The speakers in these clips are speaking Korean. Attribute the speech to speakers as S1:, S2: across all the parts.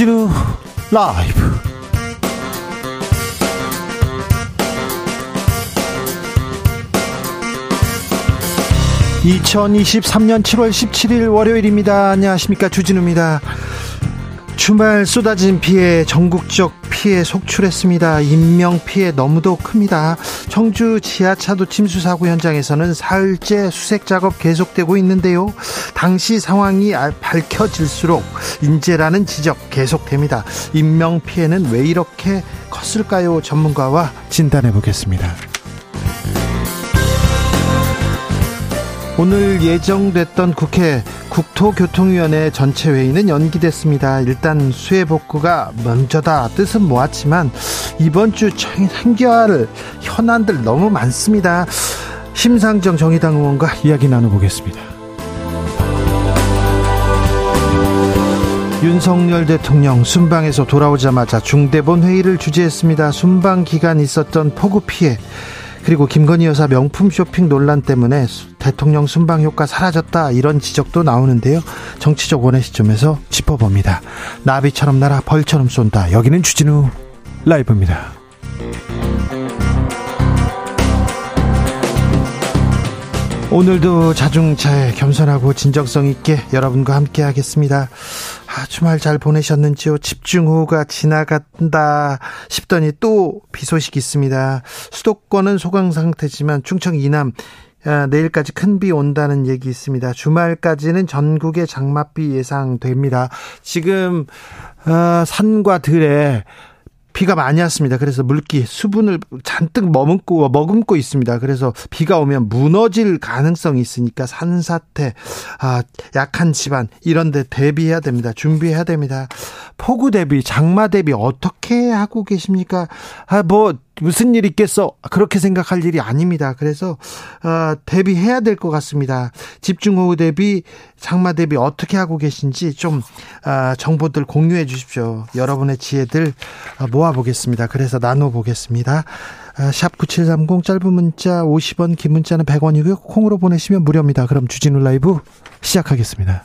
S1: 주진우 라이브 (2023년 7월 17일) 월요일입니다 안녕하십니까 주진우입니다 주말 쏟아진 비에 전국적 피해 속출했습니다. 인명 피해 너무도 큽니다. 청주 지하차도 침수 사고 현장에서는 사흘째 수색 작업 계속되고 있는데요. 당시 상황이 밝혀질수록 인재라는 지적 계속됩니다. 인명 피해는 왜 이렇게 컸을까요? 전문가와 진단해 보겠습니다. 오늘 예정됐던 국회 국토교통위원회 전체 회의는 연기됐습니다. 일단 수해 복구가 먼저다 뜻은 모았지만 이번 주할 현안들 너무 많습니다. 심상정 정의당 의원과 이야기 나눠보겠습니다. 윤석열 대통령 순방에서 돌아오자마자 중대본 회의를 주재했습니다. 순방 기간 있었던 폭우 피해 그리고 김건희 여사 명품 쇼핑 논란 때문에 대통령 순방 효과 사라졌다 이런 지적도 나오는데요. 정치적 원의 시점에서 짚어봅니다. 나비처럼 날아 벌처럼 쏜다. 여기는 주진우 라이브입니다. 오늘도 자중차에 겸손하고 진정성 있게 여러분과 함께 하겠습니다. 아, 주말 잘 보내셨는지요? 집중호우가 지나간다 싶더니 또 비 소식 있습니다. 수도권은 소강 상태지만 충청 이남 아, 내일까지 큰 비 온다는 얘기 있습니다. 주말까지는 전국에 장맛비 예상됩니다. 지금 어, 산과 들에 비가 많이 왔습니다. 그래서 물기, 수분을 잔뜩 머금고, 머금고 있습니다. 그래서 비가 오면 무너질 가능성이 있으니까 산사태, 아, 약한 집안, 이런 데 대비해야 됩니다. 준비해야 됩니다. 폭우 대비, 장마 대비 어떻게 하고 계십니까? 아, 뭐, 무슨 일 있겠어? 그렇게 생각할 일이 아닙니다. 그래서 어, 대비해야 될 것 같습니다. 집중호우 대비 장마 대비 어떻게 하고 계신지 좀 어, 정보들 공유해 주십시오. 여러분의 지혜들 어, 모아보겠습니다. 그래서 나눠보겠습니다. 어, 샵9730 짧은 문자 50원 긴 문자는 100원이고요. 콩으로 보내시면 무료입니다. 그럼 주진우 라이브 시작하겠습니다.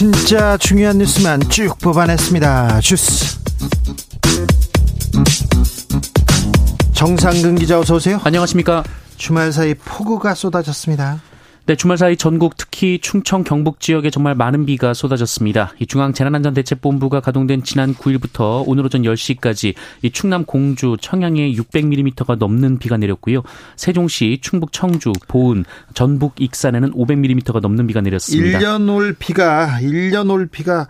S1: 진짜 중요한 뉴스만 쭉 뽑아냈습니다. 주스. 정상근 기자 어서 오세요.
S2: 안녕하십니까.
S1: 주말 사이 폭우가 쏟아졌습니다.
S2: 네, 주말 사이 전국 특히 충청 경북 지역에 정말 많은 비가 쏟아졌습니다. 이 중앙재난안전대책본부가 가동된 지난 9일부터 오늘 오전 10시까지 이 충남 공주, 청양에 600mm가 넘는 비가 내렸고요. 세종시, 충북 청주, 보은, 전북 익산에는 500mm가 넘는 비가 내렸습니다.
S1: 1년 올 비가 1년 올 비가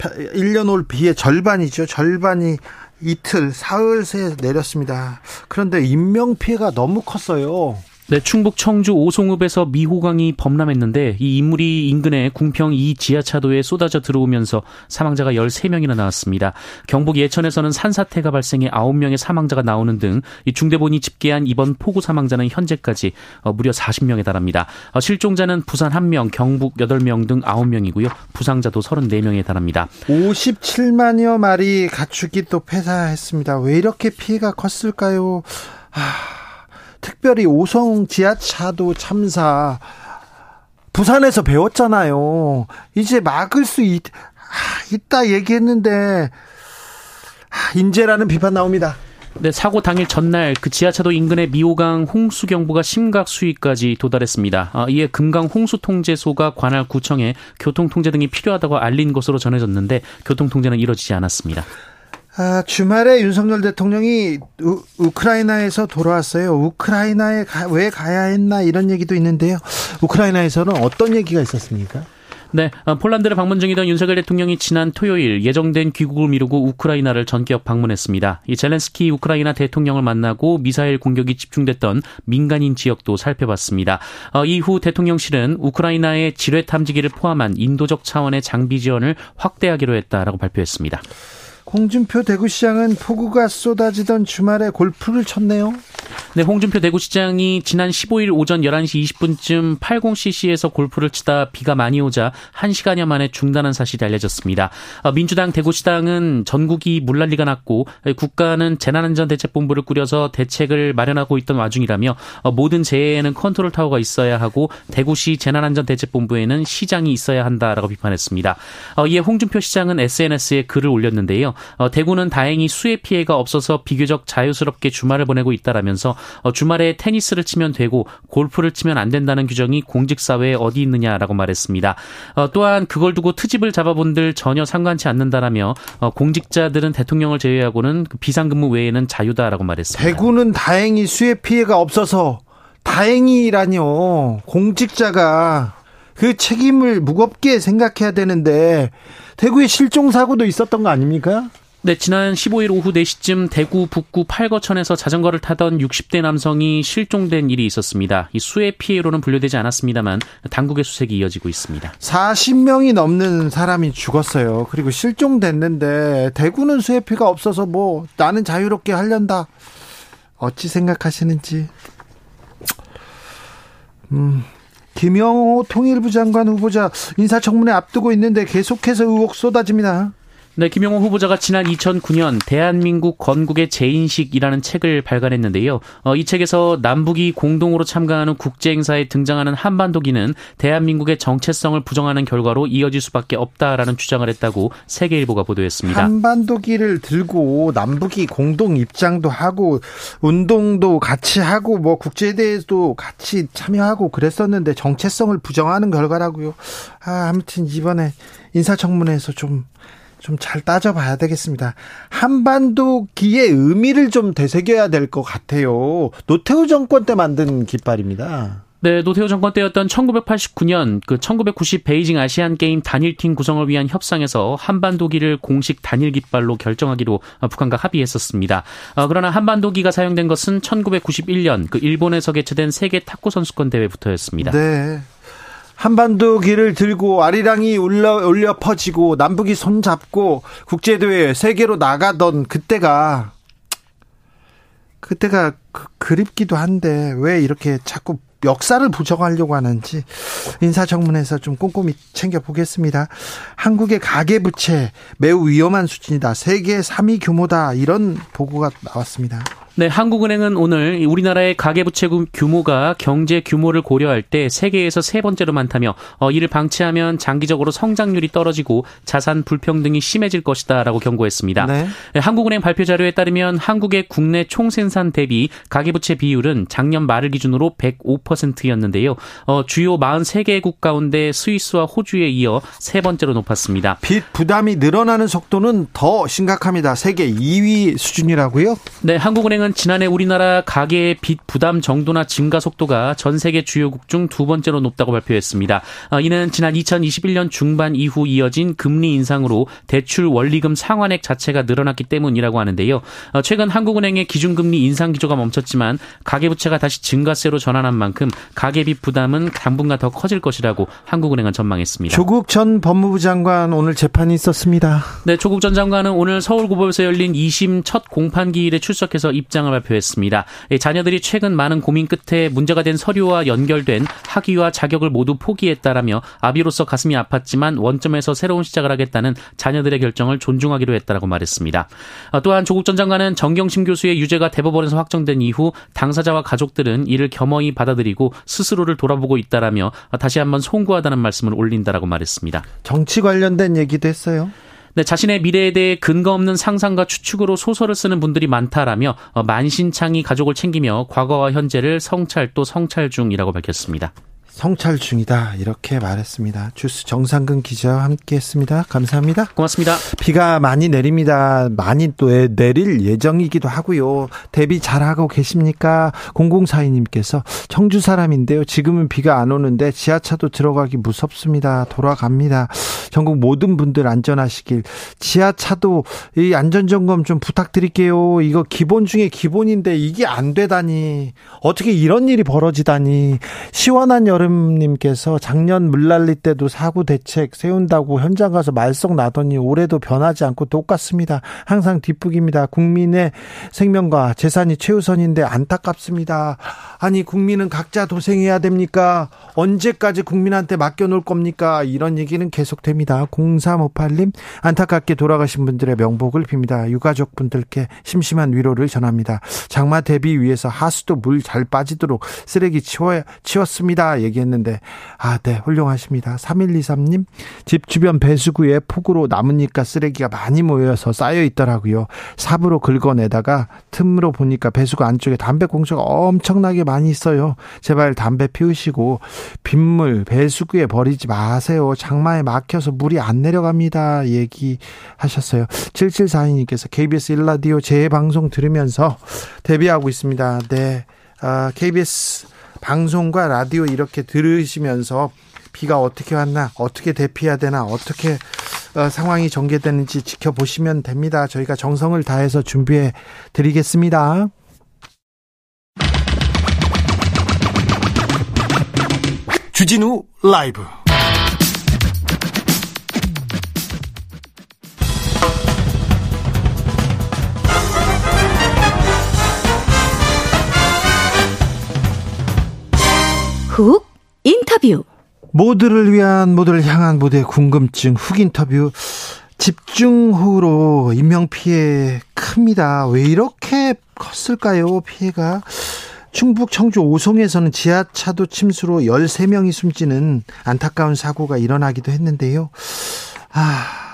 S1: 1년 올 비의 절반이죠. 절반이 이틀 사흘 새 내렸습니다. 그런데 인명 피해가 너무 컸어요.
S2: 네, 충북 청주 오송읍에서 미호강이 범람했는데 이 인물이 인근의 궁평 2 지하차도에 쏟아져 들어오면서 사망자가 13명이나 나왔습니다. 경북 예천에서는 산사태가 발생해 9명의 사망자가 나오는 등 이 중대본이 집계한 이번 폭우 사망자는 현재까지 어, 무려 40명에 달합니다. 어, 실종자는 부산 1명, 경북 8명 등 9명이고요. 부상자도 34명에 달합니다.
S1: 57만여 마리 가축이 또 폐사했습니다. 왜 이렇게 피해가 컸을까요? 하... 특별히 오송 지하차도 참사 부산에서 배웠잖아요. 이제 막을 수 있, 아, 있다 얘기했는데 아, 인재라는 비판 나옵니다.
S2: 네, 사고 당일 전날 그 지하차도 인근의 미호강 홍수 경보가 심각 수위까지 도달했습니다. 아, 이에 금강 홍수 통제소가 관할 구청에 교통 통제 등이 필요하다고 알린 것으로 전해졌는데 교통 통제는 이뤄지지 않았습니다.
S1: 아, 주말에 윤석열 대통령이 우, 크라이나에서 돌아왔어요. 우크라이나에 가, 왜 가야 했나 이런 얘기도 있는데요. 우크라이나에서는 어떤 얘기가 있었습니까?
S2: 네, 어, 폴란드를 방문 중이던 윤석열 대통령이 지난 토요일 예정된 귀국을 미루고 우크라이나를 전격 방문했습니다. 이 젤렌스키 우크라이나 대통령을 만나고 미사일 공격이 집중됐던 민간인 지역도 살펴봤습니다. 어, 이후 대통령실은 우크라이나의 지뢰 탐지기를 포함한 인도적 차원의 장비 지원을 확대하기로 했다라고 발표했습니다.
S1: 홍준표 대구시장은 폭우가 쏟아지던 주말에 골프를 쳤네요.
S2: 네, 홍준표 대구시장이 지난 15일 오전 11시 20분쯤 80cc에서 골프를 치다 비가 많이 오자 1시간여 만에 중단한 사실이 알려졌습니다. 어, 민주당 대구시당은 전국이 물난리가 났고 국가는 재난안전대책본부를 꾸려서 대책을 마련하고 있던 와중이라며 어, 모든 재해에는 컨트롤 타워가 있어야 하고 대구시 재난안전대책본부에는 시장이 있어야 한다라고 비판했습니다. 어, 이에 홍준표 시장은 SNS에 글을 올렸는데요. 대구는 다행히 수해 피해가 없어서 비교적 자유스럽게 주말을 보내고 있다라면서 어, 주말에 테니스를 치면 되고 골프를 치면 안 된다는 규정이 공직사회에 어디 있느냐라고 말했습니다. 어, 또한 그걸 두고 트집을 잡아본들 전혀 상관치 않는다라며 어, 공직자들은 대통령을 제외하고는 그 비상근무 외에는 자유다라고 말했습니다.
S1: 대구는 다행히 수해 피해가 없어서 다행이라뇨. 공직자가 그 책임을 무겁게 생각해야 되는데 대구에 실종 사고도 있었던 거 아닙니까?
S2: 네, 지난 15일 오후 4시쯤 대구 북구 팔거천에서 자전거를 타던 60대 남성이 실종된 일이 있었습니다. 이 수해 피해로는 분류되지 않았습니다만 당국의 수색이 이어지고 있습니다.
S1: 40명이 넘는 사람이 죽었어요. 그리고 실종됐는데 대구는 수해 피해가 없어서 뭐 나는 자유롭게 하련다. 어찌 생각하시는지. 음, 김영호 통일부 장관 후보자 인사청문회 앞두고 있는데 계속해서 의혹 쏟아집니다.
S2: 네, 김영호 후보자가 지난 2009년 대한민국 건국의 재인식이라는 책을 발간했는데요. 어, 이 책에서 남북이 공동으로 참가하는 국제 행사에 등장하는 한반도기는 대한민국의 정체성을 부정하는 결과로 이어질 수밖에 없다라는 주장을 했다고 세계일보가 보도했습니다.
S1: 한반도기를 들고 남북이 공동 입장도 하고 운동도 같이 하고 뭐 국제 대회도 같이 참여하고 그랬었는데 정체성을 부정하는 결과라고요. 아, 아무튼 이번에 인사청문회에서 좀 좀 잘 따져봐야 되겠습니다. 한반도기의 의미를 좀 되새겨야 될 것 같아요. 노태우 정권 때 만든 깃발입니다.
S2: 네, 노태우 정권 때였던 1989년 그 1990 베이징 아시안 게임 단일팀 구성을 위한 협상에서 한반도기를 공식 단일 깃발로 결정하기로 북한과 합의했었습니다. 어, 그러나 한반도기가 사용된 것은 1991년 그 일본에서 개최된 세계 탁구 선수권 대회부터였습니다.
S1: 네. 한반도 길을 들고 아리랑이 올려, 올려 퍼지고 남북이 손잡고 국제대회 세계로 나가던 그때가 그때가 그, 그립기도 한데 왜 이렇게 자꾸 역사를 부정하려고 하는지 인사청문회에서 좀 꼼꼼히 챙겨보겠습니다. 한국의 가계부채 매우 위험한 수준이다. 세계 3위 규모다. 이런 보고가 나왔습니다.
S2: 네, 한국은행은 오늘 우리나라의 가계부채 규모가 경제 규모를 고려할 때 세계에서 세 번째로 많다며 어, 이를 방치하면 장기적으로 성장률이 떨어지고 자산 불평등이 심해질 것이다라고 경고했습니다. 네. 네, 한국은행 발표 자료에 따르면 한국의 국내 총생산 대비 가계부채 비율은 작년 말을 기준으로 105%였는데요. 어, 주요 43개국 가운데 스위스와 호주에 이어 세 번째로 높았습니다.
S1: 빚 부담이 늘어나는 속도는 더 심각합니다. 세계 2위 수준이라고요?
S2: 네, 한국은행은 은행은 지난해 우리나라 가계의 빚 부담 정도나 증가 속도가 전 세계 주요국 중 두 번째로 높다고 발표했습니다. 어, 이는 지난 2021년 중반 이후 이어진 금리 인상으로 대출 원리금 상환액 자체가 늘어났기 때문이라고 하는데요. 어, 최근 한국은행의 기준금리 인상 기조가 멈췄지만 가계부채가 다시 증가세로 전환한 만큼 가계빚 부담은 당분간 더 커질 것이라고 한국은행은 전망했습니다.
S1: 조국 전 법무부 장관 오늘 재판이 있었습니다.
S2: 네, 조국 전 장관은 오늘 서울고법에서 열린 2심 첫 공판 기일에 출석해서 입 입장을 발표했습니다. 자녀들이 최근 많은 고민 끝에 문제가 된 서류와 연결된 학위와 자격을 모두 포기했다라며 아비로서 가슴이 아팠지만 원점에서 새로운 시작을 하겠다는 자녀들의 결정을 존중하기로 했다라고 말했습니다. 아, 또한 조국 전 장관은 정경심 교수의 유죄가 대법원에서 확정된 이후 당사자와 가족들은 이를 겸허히 받아들이고 스스로를 돌아보고 있다라며 다시 한번 송구하다는 말씀을 올린다라고 말했습니다.
S1: 정치 관련된 얘기도 했어요.
S2: 네, 자신의 미래에 대해 근거 없는 상상과 추측으로 소설을 쓰는 분들이 많다라며 어, 만신창이 가족을 챙기며 과거와 현재를 성찰 또 성찰 중이라고 밝혔습니다.
S1: 성찰 중이다 이렇게 말했습니다. 주스 정상근 기자와 함께했습니다. 감사합니다.
S2: 고맙습니다.
S1: 비가 많이 내립니다. 많이 또 내릴 예정이기도 하고요. 대비 잘하고 계십니까? 0042님께서 청주 사람인데요. 지금은 비가 안 오는데 지하차도 들어가기 무섭습니다. 돌아갑니다. 전국 모든 분들 안전하시길. 지하차도 이 안전점검 좀 부탁드릴게요. 이거 기본 중에 기본인데 이게 안 되다니. 어떻게 이런 일이 벌어지다니. 시원한 여름 이름님께서 작년 물난리 때도 사고 대책 세운다고 현장 가서 말썽 나더니 올해도 변하지 않고 똑같습니다. 항상 뒷북입니다. 국민의 생명과 재산이 최우선인데 안타깝습니다. 아니 국민은 각자 도생해야 됩니까? 언제까지 국민한테 맡겨놓을 겁니까? 이런 얘기는 계속됩니다. 0358님 안타깝게 돌아가신 분들의 명복을 빕니다. 유가족 분들께 심심한 위로를 전합니다. 장마 대비 위해서 하수도 물 잘 빠지도록 쓰레기 치워 치웠습니다. 얘기 얘기했는데 아, 네, 훌륭하십니다. 3123님 집 주변 배수구에 폭우로 나뭇잎과 쓰레기가 많이 모여서 쌓여 있더라고요. 삽으로 긁어내다가 틈으로 보니까 배수구 안쪽에 담배 꽁초가 엄청나게 많이 있어요. 제발 담배 피우시고 빗물 배수구에 버리지 마세요. 장마에 막혀서 물이 안 내려갑니다. 얘기하셨어요. 7742님께서 KBS 일라디오 재방송 들으면서 데뷔하고 있습니다. 네. 아, KBS 방송과 라디오 이렇게 들으시면서 비가 어떻게 왔나, 어떻게 대피해야 되나, 어떻게 어, 상황이 전개되는지 지켜보시면 됩니다. 저희가 정성을 다해서 준비해 드리겠습니다. 주진우 라이브
S3: 훅 인터뷰
S1: 모두를 위한 모두를 향한 모두의 궁금증 훅 인터뷰 집중호우로 인명피해 큽니다. 왜 이렇게 컸을까요? 피해가 충북 청주 오송에서는 지하차도 침수로 13명이 숨지는 안타까운 사고가 일어나기도 했는데요. 아,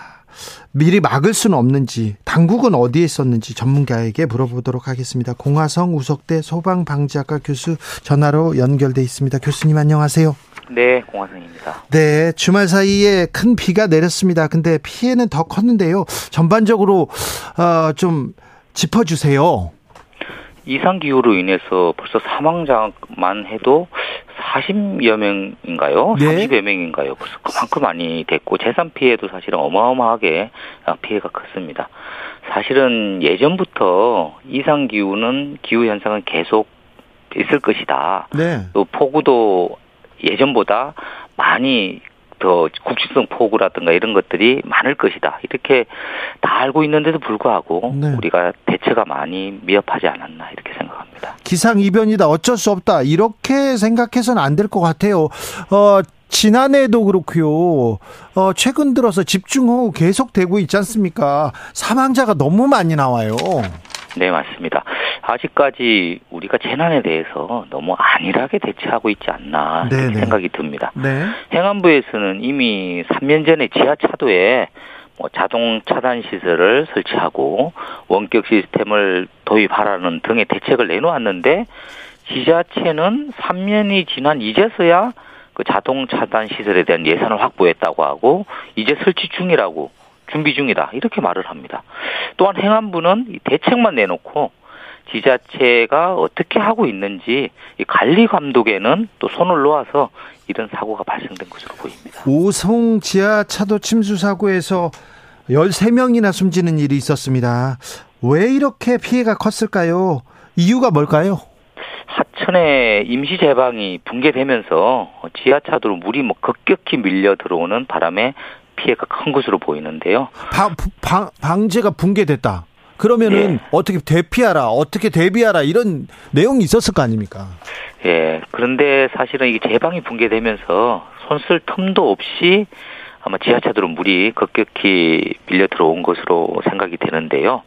S1: 미리 막을 수는 없는지 당국은 어디에 있었는지 전문가에게 물어보도록 하겠습니다. 공화성 우석대 소방방지학과 교수 전화로 연결돼 있습니다. 교수님 안녕하세요.
S4: 네, 공화성입니다.
S1: 네, 주말 사이에 큰 비가 내렸습니다. 근데 피해는 더 컸는데요. 전반적으로 어, 좀 짚어주세요.
S4: 이상 기후로 인해서 벌써 사망자만 해도 40여 명인가요? 네. 30여 명인가요? 벌써 그만큼 많이 됐고 재산 피해도 사실은 어마어마하게 피해가 컸습니다. 사실은 예전부터 이상 기후는 기후 현상은 계속 있을 것이다. 네. 또 폭우도 예전보다 많이 더 국지성 폭우라든가 이런 것들이 많을 것이다. 이렇게 다 알고 있는데도 불구하고 네. 우리가 대처가 많이 미흡하지 않았나 이렇게 생각합니다.
S1: 기상 이변이다. 어쩔 수 없다. 이렇게 생각해서는 안 될 것 같아요. 어, 지난해도 그렇고요. 어, 최근 들어서 집중호우 계속되고 있지 않습니까? 사망자가 너무 많이 나와요.
S4: 네, 맞습니다. 아직까지 우리가 재난에 대해서 너무 안일하게 대처하고 있지 않나 네. 생각이 듭니다. 네. 행안부에서는 이미 3년 전에 지하차도에 뭐 자동 차단 시설을 설치하고 원격 시스템을 도입하라는 등의 대책을 내놓았는데 지자체는 3년이 지난 이제서야 그 자동 차단 시설에 대한 예산을 확보했다고 하고 이제 설치 중이라고 준비 중이다 이렇게 말을 합니다. 또한 행안부는 대책만 내놓고 지자체가 어떻게 하고 있는지 관리 감독에는 또 손을 놓아서 이런 사고가 발생된 것으로 보입니다.
S1: 오송 지하 차도 침수 사고에서 13명이나 숨지는 일이 있었습니다. 왜 이렇게 피해가 컸을까요? 이유가 뭘까요?
S4: 하천에 임시 제방이 붕괴되면서 지하차도로 물이 뭐 급격히 밀려 들어오는 바람에 피해가 큰 것으로 보이는데요.
S1: 방, 방, 방제가 붕괴됐다. 그러면은 예. 어떻게 대피하라, 어떻게 대비하라 이런 내용이 있었을 거 아닙니까?
S4: 예. 그런데 사실은 이게 제방이 붕괴되면서 손쓸 틈도 없이 아마 지하차도로 물이 급격히 밀려 들어온 것으로 생각이 되는데요.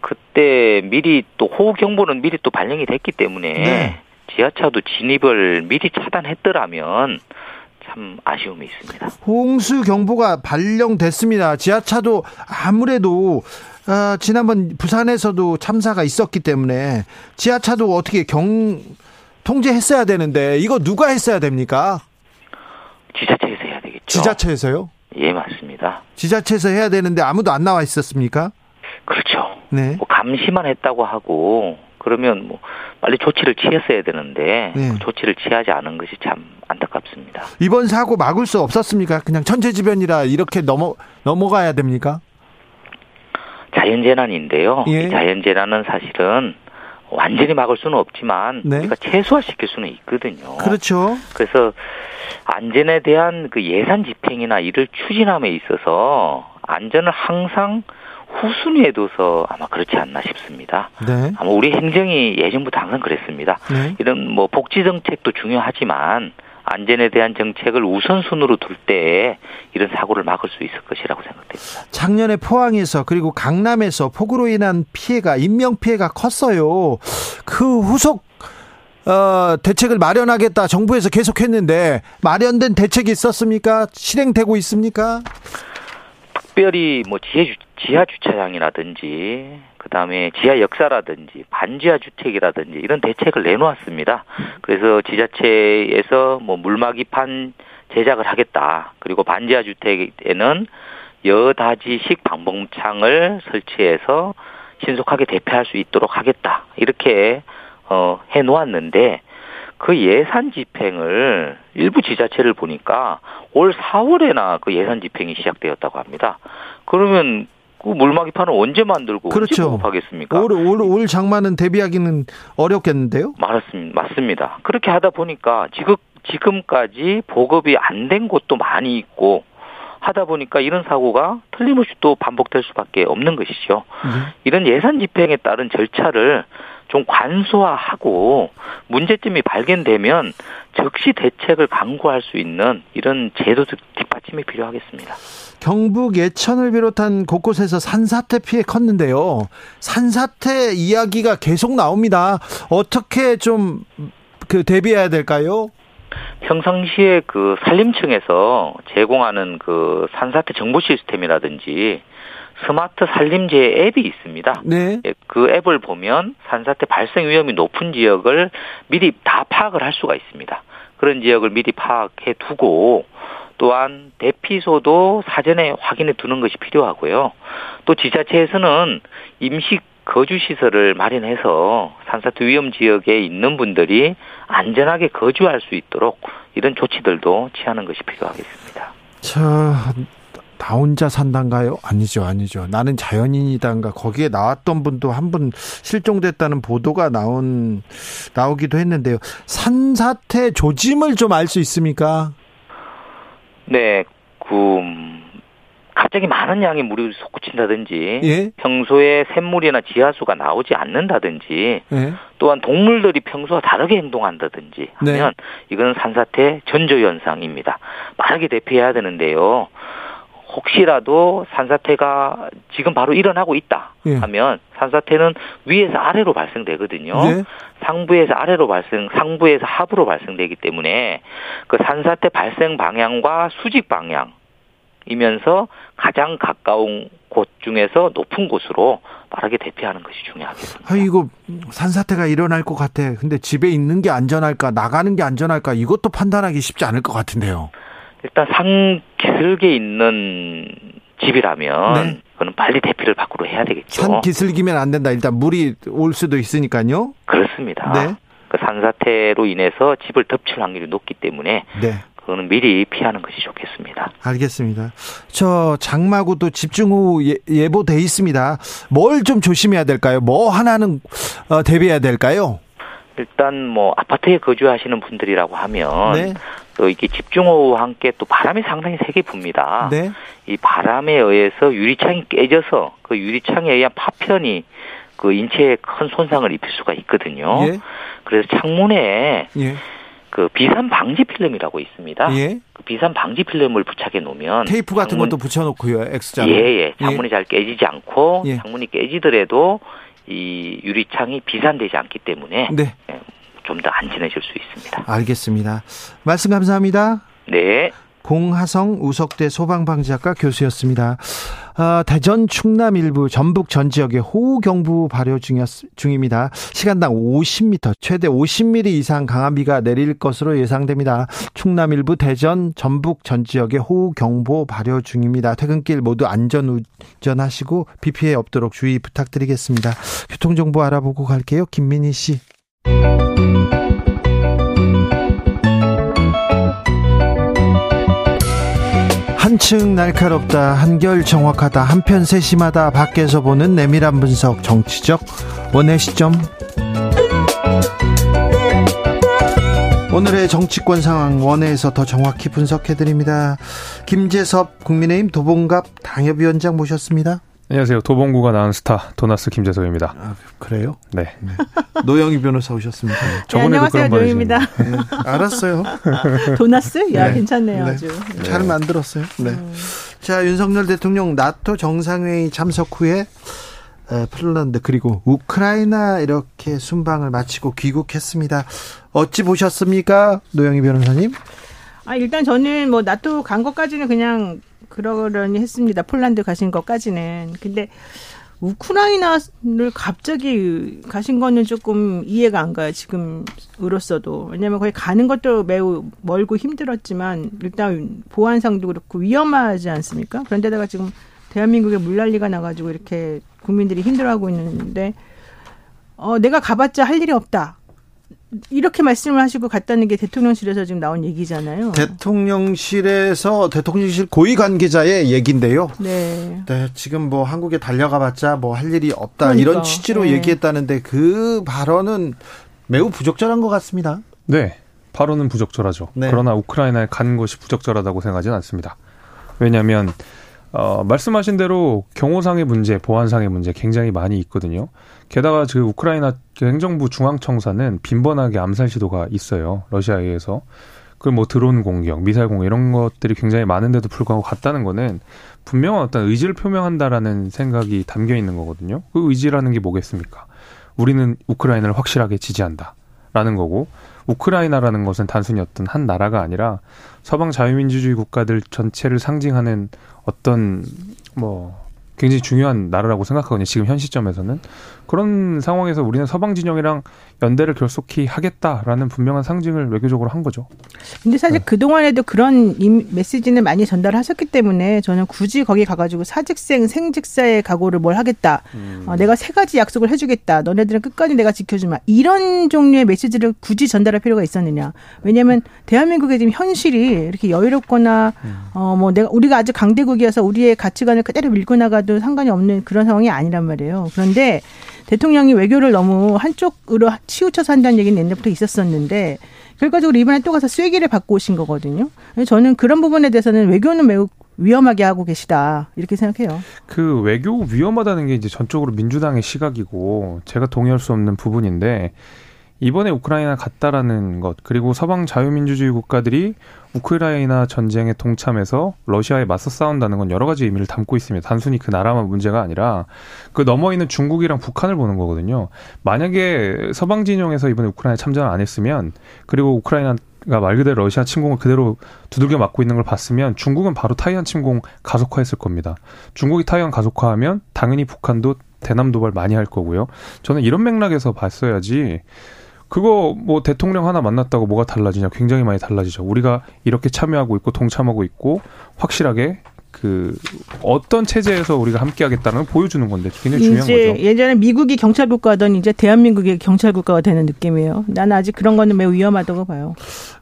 S4: 그때 미리 또 호우 경보는 미리 또 발령이 됐기 때문에 네. 지하차도 진입을 미리 차단했더라면 참 아쉬움이 있습니다.
S1: 홍수 경보가 발령됐습니다. 지하차도 아무래도 아, 지난번 부산에서도 참사가 있었기 때문에 지하차도 어떻게 경 통제했어야 되는데 이거 누가 했어야 됩니까?
S4: 지자체에서 해야 되겠죠.
S1: 지자체에서요?
S4: 예, 맞습니다.
S1: 지자체에서 해야 되는데 아무도 안 나와 있었습니까?
S4: 그렇죠. 네. 뭐 감시만 했다고 하고 그러면 뭐 빨리 조치를 취했어야 되는데 네. 그 조치를 취하지 않은 것이 참 안타깝습니다.
S1: 이번 사고 막을 수 없었습니까? 그냥 천재지변이라 이렇게 넘어 넘어가야 됩니까?
S4: 자연재난인데요. 예. 자연재난은 사실은 완전히 막을 수는 없지만 네. 우리가 최소화시킬 수는 있거든요.
S1: 그렇죠.
S4: 그래서 안전에 대한 그 예산 집행이나 이를 추진함에 있어서 안전을 항상 후순위에 둬서 아마 그렇지 않나 싶습니다. 네. 아마 우리 행정이 예전부터 항상 그랬습니다. 네. 이런 뭐 복지 정책도 중요하지만 안전에 대한 정책을 우선순위로 둘때 이런 사고를 막을 수 있을 것이라고 생각됩니다.
S1: 작년에 포항에서 그리고 강남에서 폭우로 인한 피해가 인명 피해가 컸어요. 그 후속 어, 대책을 마련하겠다 정부에서 계속했는데 마련된 대책이 있었습니까? 실행되고 있습니까?
S4: 특별히 뭐 지하, 주, 지하 주차장이라든지 그다음에 지하 역사라든지 반지하 주택이라든지 이런 대책을 내놓았습니다. 그래서 지자체에서 뭐 물막이판 제작을 하겠다. 그리고 반지하 주택에는 여다지식 방범창을 설치해서 신속하게 대피할 수 있도록 하겠다. 이렇게 어, 해 놓았는데 그 예산 집행을 일부 지자체를 보니까 올 4월에나 그 예산 집행이 시작되었다고 합니다. 그러면 그 물막이판을 언제 만들고 그렇죠. 언제 공급하겠습니까?
S1: 올, 올, 올 장마는 대비하기는 어렵겠는데요?
S4: 맞습니다. 맞습니다. 그렇게 하다 보니까 지금 지금까지 보급이 안 된 곳도 많이 있고 하다 보니까 이런 사고가 틀림없이 또 반복될 수밖에 없는 것이죠. 네. 이런 예산 집행에 따른 절차를 좀 관소화하고 문제점이 발견되면 즉시 대책을 강구할 수 있는 이런 제도적 뒷받침이 필요하겠습니다.
S1: 경북 예천을 비롯한 곳곳에서 산사태 피해 컸는데요. 산사태 이야기가 계속 나옵니다. 어떻게 좀 그 대비해야 될까요?
S4: 평상시에 그 산림청에서 제공하는 그 산사태 정보 시스템이라든지 스마트 산림재 앱이 있습니다. 네. 예, 그 앱을 보면 산사태 발생 위험이 높은 지역을 미리 다 파악을 할 수가 있습니다. 그런 지역을 미리 파악해 두고 또한 대피소도 사전에 확인해 두는 것이 필요하고요. 또 지자체에서는 임시 거주 시설을 마련해서 산사태 위험 지역에 있는 분들이 안전하게 거주할 수 있도록 이런 조치들도 취하는 것이 필요하겠습니다.
S1: 자, 나 혼자 산단가요? 아니죠, 아니죠. 나는 자연인이단가. 거기에 나왔던 분도 한 분 실종됐다는 보도가 나온 나오기도 했는데요. 산사태 조짐을 좀 알 수 있습니까?
S4: 네, 그 음, 갑자기 많은 양의 물이 솟구친다든지 예? 평소에 샘물이나 지하수가 나오지 않는다든지 예? 또한 동물들이 평소와 다르게 행동한다든지 네. 하면 네. 이거는 산사태 전조 현상입니다. 빠르게 대피해야 되는데요. 혹시라도 산사태가 지금 바로 일어나고 있다 예. 하면 산사태는 위에서 아래로 발생되거든요. 예. 상부에서 아래로 발생, 상부에서 하부로 발생되기 때문에 그 산사태 발생 방향과 수직 방향이면서 가장 가까운 곳 중에서 높은 곳으로 빠르게 대피하는 것이 중요하겠습니다.
S1: 아, 이거 산사태가 일어날 것 같아. 근데 집에 있는 게 안전할까, 나가는 게 안전할까, 이것도 판단하기 쉽지 않을 것 같은데요.
S4: 일단 상 기슭에 있는 집이라면 네. 그는 빨리 대피를 밖으로 해야 되겠죠.
S1: 산 기슭이면 안 된다. 일단 물이 올 수도 있으니까요.
S4: 그렇습니다. 네. 그 산사태로 인해서 집을 덮칠 확률이 높기 때문에 네. 그거는 미리 피하는 것이 좋겠습니다.
S1: 알겠습니다. 저 장마구도 집중호우 예, 예보돼 있습니다. 뭘 좀 조심해야 될까요? 뭐 하나는 어, 대비해야 될까요?
S4: 일단 뭐 아파트에 거주하시는 분들이라고 하면 네. 또 이게 집중호우와 함께 또 바람이 상당히 세게 붑니다. 네. 이 바람에 의해서 유리창이 깨져서 그 유리창에 의한 파편이 그 인체에 큰 손상을 입힐 수가 있거든요. 예. 그래서 창문에 예. 그 비산 방지 필름이라고 있습니다. 예. 그 비산 방지 필름을 부착해 놓으면
S1: 테이프 같은 창문, 것도 붙여놓고요. X자.
S4: 예, 예. 창문이 예. 잘 깨지지 않고 예. 창문이 깨지더라도 이 유리창이 비산되지 않기 때문에 네. 예, 좀더 안전해질 수 있습니다.
S1: 알겠습니다. 말씀 감사합니다.
S4: 네.
S1: 공하성 우석대 소방방지학과 교수였습니다. 아, 대전 충남 일부 전북 전 지역에 호우경보 발효 중입니다. 시간당 50m, 최대 50mm 이상 강한 비가 내릴 것으로 예상됩니다. 충남 일부 대전 전북 전 지역에 호우경보 발효 중입니다. 퇴근길 모두 안전 운전하시고 비 피해 없도록 주의 부탁드리겠습니다. 교통정보 알아보고 갈게요. 김민희 씨. 한층 날카롭다, 한결 정확하다, 한편 세심하다, 밖에서 보는 내밀한 분석, 정치적 원의 시점. 오늘의 정치권 상황 원회에서 더 정확히 분석해 드립니다. 김재섭 국민의힘 도봉갑 당협위원장 모셨습니다.
S5: 안녕하세요. 도봉구가 낳은 스타 도나스 김재석입니다.
S1: 아, 그래요?
S5: 네. 네.
S1: 노영희 변호사 오셨습니다.
S6: 네, 저번에도 안녕하세요. 노영입니다. 네,
S1: 알았어요.
S6: 도나스? 야, 네. 괜찮네요. 아주.
S1: 잘 만들었어요. 네. 음. 자, 윤석열 대통령 나토 정상회의 참석 후에 폴란드 그리고 우크라이나 이렇게 순방을 마치고 귀국했습니다. 어찌 보셨습니까, 노영희 변호사님?
S6: 아 일단 저는 뭐 나토 간 것까지는 그냥 그러려니 했습니다. 폴란드 가신 것까지는. 근데 우크라이나를 갑자기 가신 거는 조금 이해가 안 가요. 지금으로서도. 왜냐면 거기 가는 것도 매우 멀고 힘들었지만 일단 보안상도 그렇고 위험하지 않습니까? 그런데다가 지금 대한민국에 물난리가 나가지고 이렇게 국민들이 힘들어하고 있는데 어, 내가 가봤자 할 일이 없다. 이렇게 말씀을 하시고 갔다는 게 대통령실에서 지금 나온 얘기잖아요.
S1: 대통령실에서 대통령실 고위 관계자의 얘기인데요.
S6: 네.
S1: 네, 지금 뭐 한국에 달려가 봤자 뭐 할 일이 없다 그러니까, 이런 취지로 네. 얘기했다는데 그 발언은 매우 부적절한 것 같습니다.
S5: 네. 발언은 부적절하죠. 네. 그러나 우크라이나에 간 것이 부적절하다고 생각하지는 않습니다. 왜냐하면 어, 말씀하신 대로 경호상의 문제, 보안상의 문제 굉장히 많이 있거든요. 게다가 그 우크라이나 행정부 중앙청사는 빈번하게 암살 시도가 있어요. 러시아에 의해서. 그걸 뭐 드론 공격, 미사일 공격 이런 것들이 굉장히 많은데도 불구하고 갔다는 거는 분명한 어떤 의지를 표명한다라는 생각이 담겨 있는 거거든요. 그 의지라는 게 뭐겠습니까? 우리는 우크라이나를 확실하게 지지한다. 라는 거고 우크라이나라는 것은 단순히 어떤 한 나라가 아니라 서방 자유민주주의 국가들 전체를 상징하는 어떤 뭐 굉장히 중요한 나라라고 생각하거든요. 지금 현 시점에서는 그런 상황에서 우리는 서방 진영이랑 연대를 결속히 하겠다라는 분명한 상징을 외교적으로 한 거죠.
S6: 근데 사실 네. 그 동안에도 그런 메시지는 많이 전달하셨기 때문에 저는 굳이 거기 가가지고 사직생 생직사의 각오를 뭘 하겠다. 음. 어, 내가 세 가지 약속을 해주겠다. 너네들은 끝까지 내가 지켜주마. 이런 종류의 메시지를 굳이 전달할 필요가 있었느냐? 왜냐하면 대한민국의 지금 현실이 이렇게 여유롭거나 음. 어뭐 내가 우리가 아주 강대국이어서 우리의 가치관을 그대로 밀고 나가도 상관이 없는 그런 상황이 아니란 말이에요. 그런데 대통령이 외교를 너무 한쪽으로 치우쳐서 한다는 얘기는 옛날부터 있었었는데 결과적으로 이번에 또 가서 쐐기를 받고 오신 거거든요. 저는 그런 부분에 대해서는 외교는 매우 위험하게 하고 계시다 이렇게 생각해요.
S5: 그 외교 위험하다는 게 이제 전적으로 민주당의 시각이고 제가 동의할 수 없는 부분인데 이번에 우크라이나 갔다라는 것 그리고 서방 자유민주주의 국가들이 우크라이나 전쟁에 동참해서 러시아에 맞서 싸운다는 건 여러 가지 의미를 담고 있습니다. 단순히 그 나라만 문제가 아니라 그 넘어 있는 중국이랑 북한을 보는 거거든요. 만약에 서방 진영에서 이번에 우크라이나 참전을 안 했으면 그리고 우크라이나 가말 그대로 러시아 침공을 그대로 두들겨 맞고 있는 걸 봤으면 중국은 바로 타이완 침공 가속화했을 겁니다. 중국이 타이완 가속화하면 당연히 북한도 대남 도발 많이 할 거고요. 저는 이런 맥락에서 봤어야지 그거 뭐 대통령 하나 만났다고 뭐가 달라지냐 굉장히 많이 달라지죠. 우리가 이렇게 참여하고 있고 동참하고 있고 확실하게 그 어떤 체제에서 우리가 함께하겠다는 걸 보여주는 건데 굉장히 중요한 거죠.
S6: 예전에 미국이 경찰 국가던 이제 대한민국이 경찰 국가가 되는 느낌이에요. 나는 아직 그런 거는 매우 위험하다고 봐요.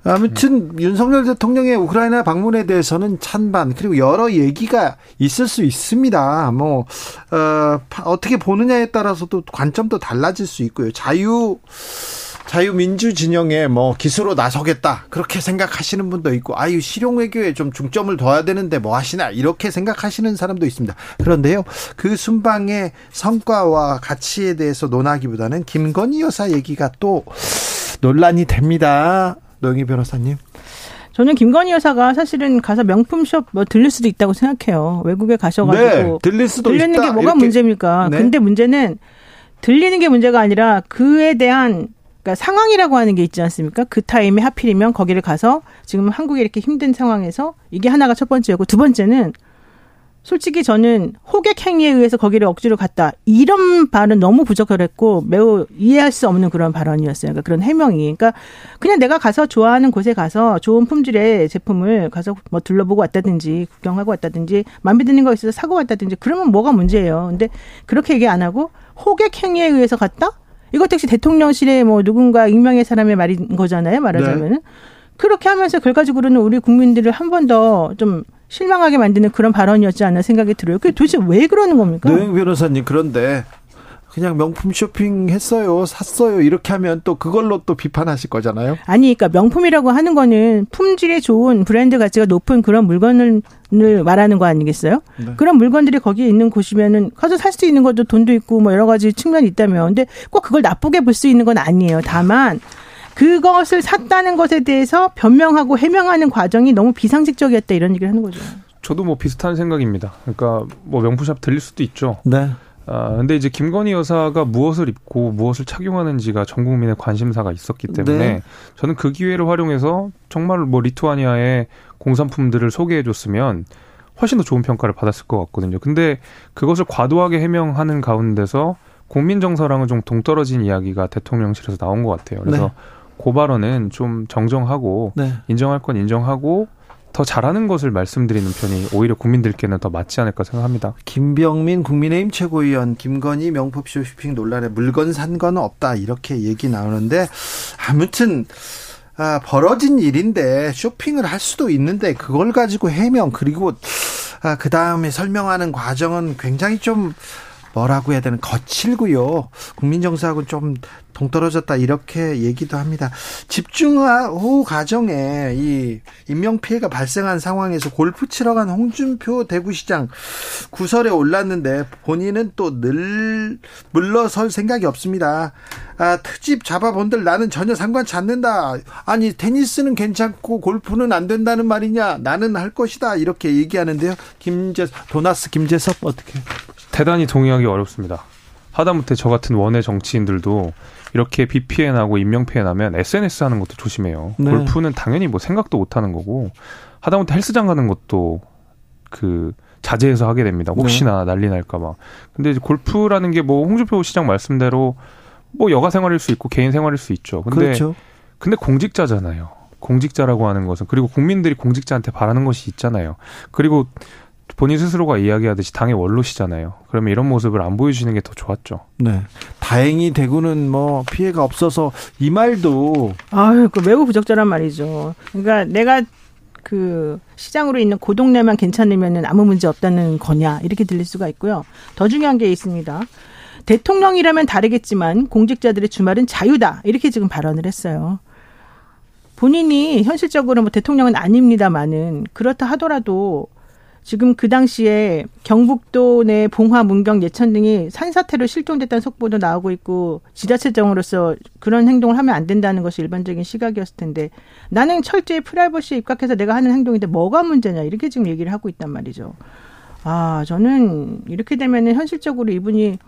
S1: 아무튼 음. 윤석열 대통령의 우크라이나 방문에 대해서는 찬반 그리고 여러 얘기가 있을 수 있습니다. 뭐 어, 어떻게 보느냐에 따라서도 관점도 달라질 수 있고요. 자유 자유민주 진영에 뭐 기수로 나서겠다 그렇게 생각하시는 분도 있고 아유 실용 외교에 좀 중점을 둬야 되는데 뭐 하시나 이렇게 생각하시는 사람도 있습니다. 그런데요 그 순방의 성과와 가치에 대해서 논하기보다는 김건희 여사 얘기가 또 논란이 됩니다. 노영희 변호사님.
S6: 저는 김건희 여사가 사실은 가서 명품 숍 뭐 들릴 수도 있다고 생각해요. 외국에 가셔가지고
S1: 네, 들릴 수도
S6: 들리는
S1: 있다.
S6: 게 뭐가
S1: 이렇게.
S6: 문제입니까? 네. 근데 문제는 들리는 게 문제가 아니라 그에 대한 그러니까 상황이라고 하는 게 있지 않습니까? 그 타임에 하필이면 거기를 가서 지금 한국이 이렇게 힘든 상황에서 이게 하나가 첫 번째였고 두 번째는 솔직히 저는 호객 행위에 의해서 거기를 억지로 갔다. 이런 발은 너무 부적절했고 매우 이해할 수 없는 그런 발언이었어요. 그러니까 그런 해명이. 그러니까 그냥 내가 가서 좋아하는 곳에 가서 좋은 품질의 제품을 가서 뭐 둘러보고 왔다든지 구경하고 왔다든지 마음에 드는 거 있어서 사고 왔다든지 그러면 뭐가 문제예요. 근데 그렇게 얘기 안 하고 호객 행위에 의해서 갔다? 이것 역시 대통령실에 뭐 누군가 익명의 사람의 말인 거잖아요. 말하자면은. 네. 그렇게 하면서 결과적으로는 우리 국민들을 한 번 더 좀 실망하게 만드는 그런 발언이었지 않나 생각이 들어요. 그게 도대체 왜 그러는 겁니까?
S1: 노영 변호사님 그런데 그냥 명품 쇼핑 했어요, 샀어요 이렇게 하면 또 그걸로 또 비판하실 거잖아요.
S6: 아니, 그러니까 명품이라고 하는 거는 품질이 좋은 브랜드 가치가 높은 그런 물건을 말하는 거 아니겠어요? 네. 그런 물건들이 거기에 있는 곳이면은 가서 살 수 있는 것도 돈도 있고 뭐 여러 가지 측면이 있다면, 근데 꼭 그걸 나쁘게 볼 수 있는 건 아니에요. 다만 그것을 샀다는 것에 대해서 변명하고 해명하는 과정이 너무 비상식적이었다 이런 얘기를 하는 거죠.
S5: 저도 뭐 비슷한 생각입니다. 그러니까 뭐 명품샵 들릴 수도 있죠.
S1: 네.
S5: 아, 근데 이제 김건희 여사가 무엇을 입고 무엇을 착용하는지가 전 국민의 관심사가 있었기 때문에 네. 저는 그 기회를 활용해서 정말 뭐 리투아니아의 공산품들을 소개해 줬으면 훨씬 더 좋은 평가를 받았을 것 같거든요. 근데 그것을 과도하게 해명하는 가운데서 국민 정서랑은 좀 동떨어진 이야기가 대통령실에서 나온 것 같아요. 그래서 네. 고발언은 좀 정정하고 네. 인정할 건 인정하고 더 잘하는 것을 말씀드리는 편이 오히려 국민들께는 더 맞지 않을까 생각합니다.
S1: 김병민 국민의힘 최고위원 김건희 명품쇼 쇼핑 논란에 물건 산 건 없다 이렇게 얘기 나오는데 아무튼 아, 벌어진 일인데 쇼핑을 할 수도 있는데 그걸 가지고 해명 그리고 아, 그 다음에 설명하는 과정은 굉장히 좀 뭐라고 해야 되는 거칠고요. 국민 정서하고는 좀 동떨어졌다 이렇게 얘기도 합니다. 집중호 과정에 이 인명 피해가 발생한 상황에서 골프 치러 간 홍준표 대구시장 구설에 올랐는데 본인은 또 늘 물러설 생각이 없습니다. 아, 트집 잡아본들 나는 전혀 상관치 않는다. 아니 테니스는 괜찮고 골프는 안 된다는 말이냐? 나는 할 것이다 이렇게 얘기하는데요. 김재 도나스 김재섭 어떻게?
S5: 대단히 동의하기 어렵습니다. 하다못해 저 같은 원외 정치인들도 이렇게 비 피해 나고 인명 피해 나면 SNS 하는 것도 조심해요. 네. 골프는 당연히 뭐 생각도 못 하는 거고 하다못해 헬스장 가는 것도 그 자제해서 하게 됩니다. 혹시나 네. 난리 날까봐. 근데 이제 골프라는 게 뭐 홍준표 시장 말씀대로 뭐 여가 생활일 수 있고 개인 생활일 수 있죠. 근데 그렇죠. 근데 공직자잖아요. 공직자라고 하는 것은 그리고 국민들이 공직자한테 바라는 것이 있잖아요. 그리고 본인 스스로가 이야기하듯이 당의 원로시잖아요. 그러면 이런 모습을 안 보여주시는 게 더 좋았죠.
S1: 네. 다행히 대구는 뭐 피해가 없어서 이 말도
S6: 아유, 그 매우 부적절한 말이죠. 그러니까 내가 그 시장으로 있는 고 동네만 괜찮으면은 아무 문제 없다는 거냐 이렇게 들릴 수가 있고요. 더 중요한 게 있습니다. 대통령이라면 다르겠지만 공직자들의 주말은 자유다 이렇게 지금 발언을 했어요. 본인이 현실적으로 뭐 대통령은 아닙니다만은 그렇다 하더라도 지금 그 당시에 경북도 내 봉화, 문경, 예천 등이 산사태로 실종됐다는 속보도 나오고 있고 지자체장으로서 그런 행동을 하면 안 된다는 것이 일반적인 시각이었을 텐데 나는 철저히 프라이버시에 입각해서 내가 하는 행동인데 뭐가 문제냐 이렇게 지금 얘기를 하고 있단 말이죠. 아, 저는 이렇게 되면은 현실적으로 이분이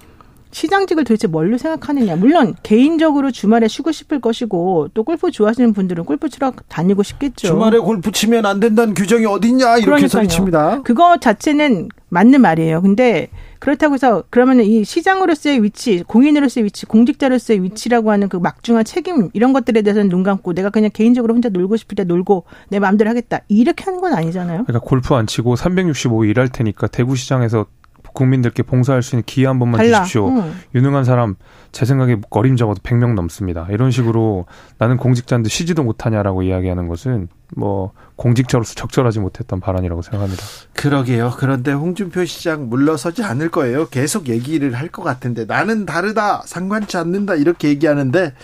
S6: 시장직을 도대체 뭘로 생각하느냐. 물론 개인적으로 주말에 쉬고 싶을 것이고 또 골프 좋아하시는 분들은 골프 치러 다니고 싶겠죠.
S1: 주말에 골프 치면 안 된다는 규정이 어딨냐 이렇게 소리칩니다.
S6: 그거 자체는 맞는 말이에요. 근데 그렇다고 해서 그러면 이 시장으로서의 위치, 공인으로서의 위치, 공직자로서의 위치라고 하는 그 막중한 책임 이런 것들에 대해서는 눈 감고 내가 그냥 개인적으로 혼자 놀고 싶을 때 놀고 내 마음대로 하겠다 이렇게 하는 건 아니잖아요.
S5: 그러니까 골프 안 치고 365일 일할 테니까 대구시장에서 국민들께 봉사할 수 있는 기회 한 번만 달라. 주십시오. 응. 유능한 사람 제 생각에 어림 적어도 100명 넘습니다. 이런 식으로 나는 공직자인데 쉬지도 못하냐라고 이야기하는 것은 뭐 공직자로서 적절하지 못했던 발언이라고 생각합니다.
S1: 그러게요. 그런데 홍준표 시장 물러서지 않을 거예요. 계속 얘기를 할 것 같은데 나는 다르다, 상관치 않는다 이렇게 얘기하는데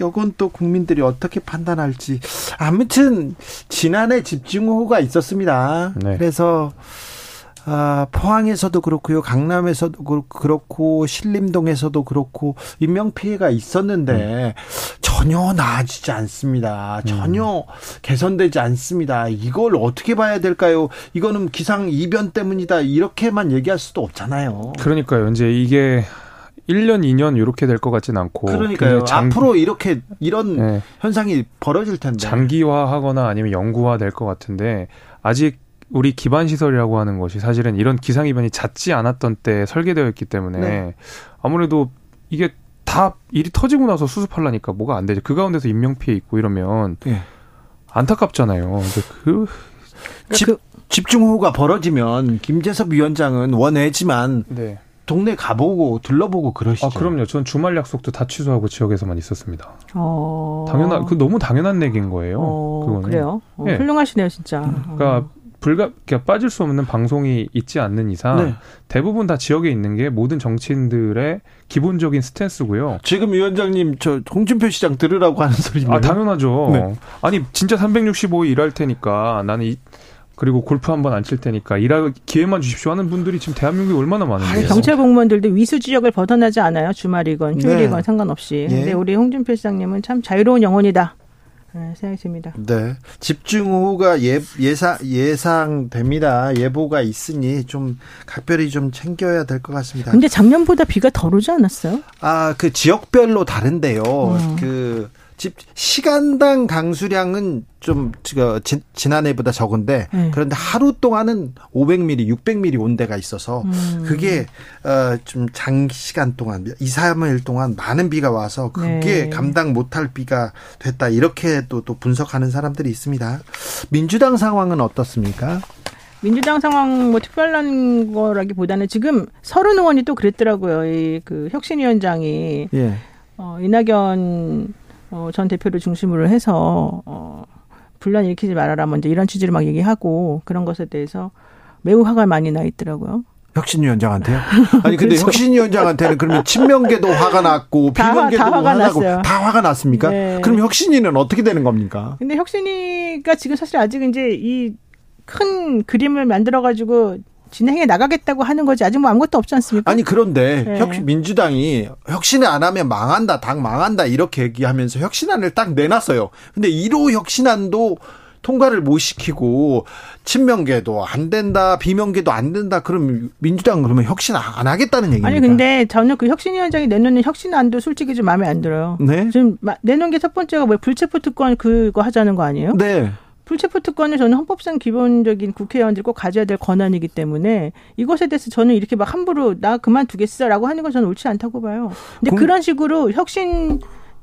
S1: 이건 또 국민들이 어떻게 판단할지 아무튼 지난해 집중호우가 있었습니다. 네. 그래서 아, 포항에서도 그렇고요, 강남에서도 그렇고, 신림동에서도 그렇고, 인명 피해가 있었는데, 음. 전혀 나아지지 않습니다. 전혀 음. 개선되지 않습니다. 이걸 어떻게 봐야 될까요? 이거는 기상 이변 때문이다. 이렇게만 얘기할 수도 없잖아요.
S5: 그러니까요. 이제 이게 1년, 2년 이렇게 될 것 같진 않고.
S1: 그러니까요. 장... 앞으로 이렇게 이런 네. 현상이 벌어질 텐데.
S5: 장기화하거나 아니면 영구화 될 것 같은데 아직 우리 기반 시설이라고 하는 것이 사실은 이런 기상 이변이 잦지 않았던 때 설계되어 있기 때문에 네. 아무래도 이게 다 일이 터지고 나서 수습하려니까 뭐가 안 되죠. 그 가운데서 인명 피해 있고 이러면 네. 안타깝잖아요. 근데 그
S1: 집, 그 집중호우가 벌어지면 김재섭 위원장은 원해지만 네. 동네 가보고 둘러보고 그러시죠.
S5: 아, 그럼요. 전 주말 약속도 다 취소하고 지역에서만 있었습니다. 어... 당연한, 그 너무 당연한 얘기인 거예요. 어... 그거는.
S6: 그래요. 어, 네. 훌륭하시네요, 진짜.
S5: 그러니까 어. 불가 그러니까 빠질 수 없는 방송이 있지 않는 이상 네. 대부분 다 지역에 있는 게 모든 정치인들의 기본적인 스탠스고요.
S1: 지금 위원장님 저 홍준표 시장 들으라고 하는 소리인가요?
S5: 아 당연하죠. 네. 아니 진짜 365일 일할 테니까 나는 이 그리고 골프 한번 안 칠 테니까 일할 기회만 주십시오 하는 분들이 지금 대한민국에 얼마나 많은데요.
S6: 경찰 공무원들도 위수 지역을 벗어나지 않아요. 주말이건 휴일이건 네. 상관없이. 네. 근데 우리 홍준표 시장님은 참 자유로운 영혼이다. 네, 생각이 듭니다.
S1: 네. 집중호우가 예, 예상, 예상됩니다. 예보가 있으니 좀 각별히 좀 챙겨야 될 것 같습니다.
S6: 근데 작년보다 비가 덜 오지 않았어요?
S1: 아, 그 지역별로 다른데요. 음. 그, 집 시간당 강수량은 좀 지난해보다 적은데 네. 그런데 하루 동안은 500mm, 600mm 온 데가 있어서 음. 그게 어좀 장시간 동안 2, 3일 동안 많은 비가 와서 그게 네. 감당 못할 비가 됐다 이렇게 또, 또 분석하는 사람들이 있습니다. 민주당 상황은 어떻습니까?
S6: 민주당 상황 뭐 특별한 거라기보다는 지금 서른 의원이 또 그랬더라고요. 이 그 혁신위원장이 예. 어, 이낙연 어, 전 대표를 중심으로 해서 어, 분란 일으키지 말아라 먼저 이런 취지로 막 얘기하고 그런 것에 대해서 매우 화가 많이 나 있더라고요.
S1: 혁신위원장한테요? 아니 근데 그렇죠. 혁신위원장한테는 그러면 친명계도 화가 났고 비명계도 다, 화가 났고 다 화가 났습니까? 네. 그럼 혁신위는 어떻게 되는 겁니까?
S6: 근데 혁신위가 지금 사실 아직 이제 이 큰 그림을 만들어 가지고 진행해 나가겠다고 하는 거지 아직 뭐 아무것도 없지 않습니까?
S1: 아니 그런데 네. 혁, 민주당이 혁신을 안 하면 망한다, 당 망한다 이렇게 얘기하면서 혁신안을 딱 내놨어요. 근데 1호 혁신안도 통과를 못 시키고 친명계도 안 된다, 비명계도 안 된다. 그럼 민주당 그러면 혁신 안 하겠다는 얘기입니까?
S6: 아니 근데 저는 그 혁신위원장이 내놓는 혁신안도 솔직히 좀 마음에 안 들어요. 네. 지금 내놓은 게 첫 번째가 뭐 불체포 특권 그거 하자는 거 아니에요?
S1: 네.
S6: 불체포 특권은 저는 헌법상 기본적인 국회의원들이 꼭 가져야 될 권한이기 때문에 이것에 대해서 저는 이렇게 막 함부로 나 그만두겠어라고 하는 건 저는 옳지 않다고 봐요. 근데 공... 그런 식으로 혁신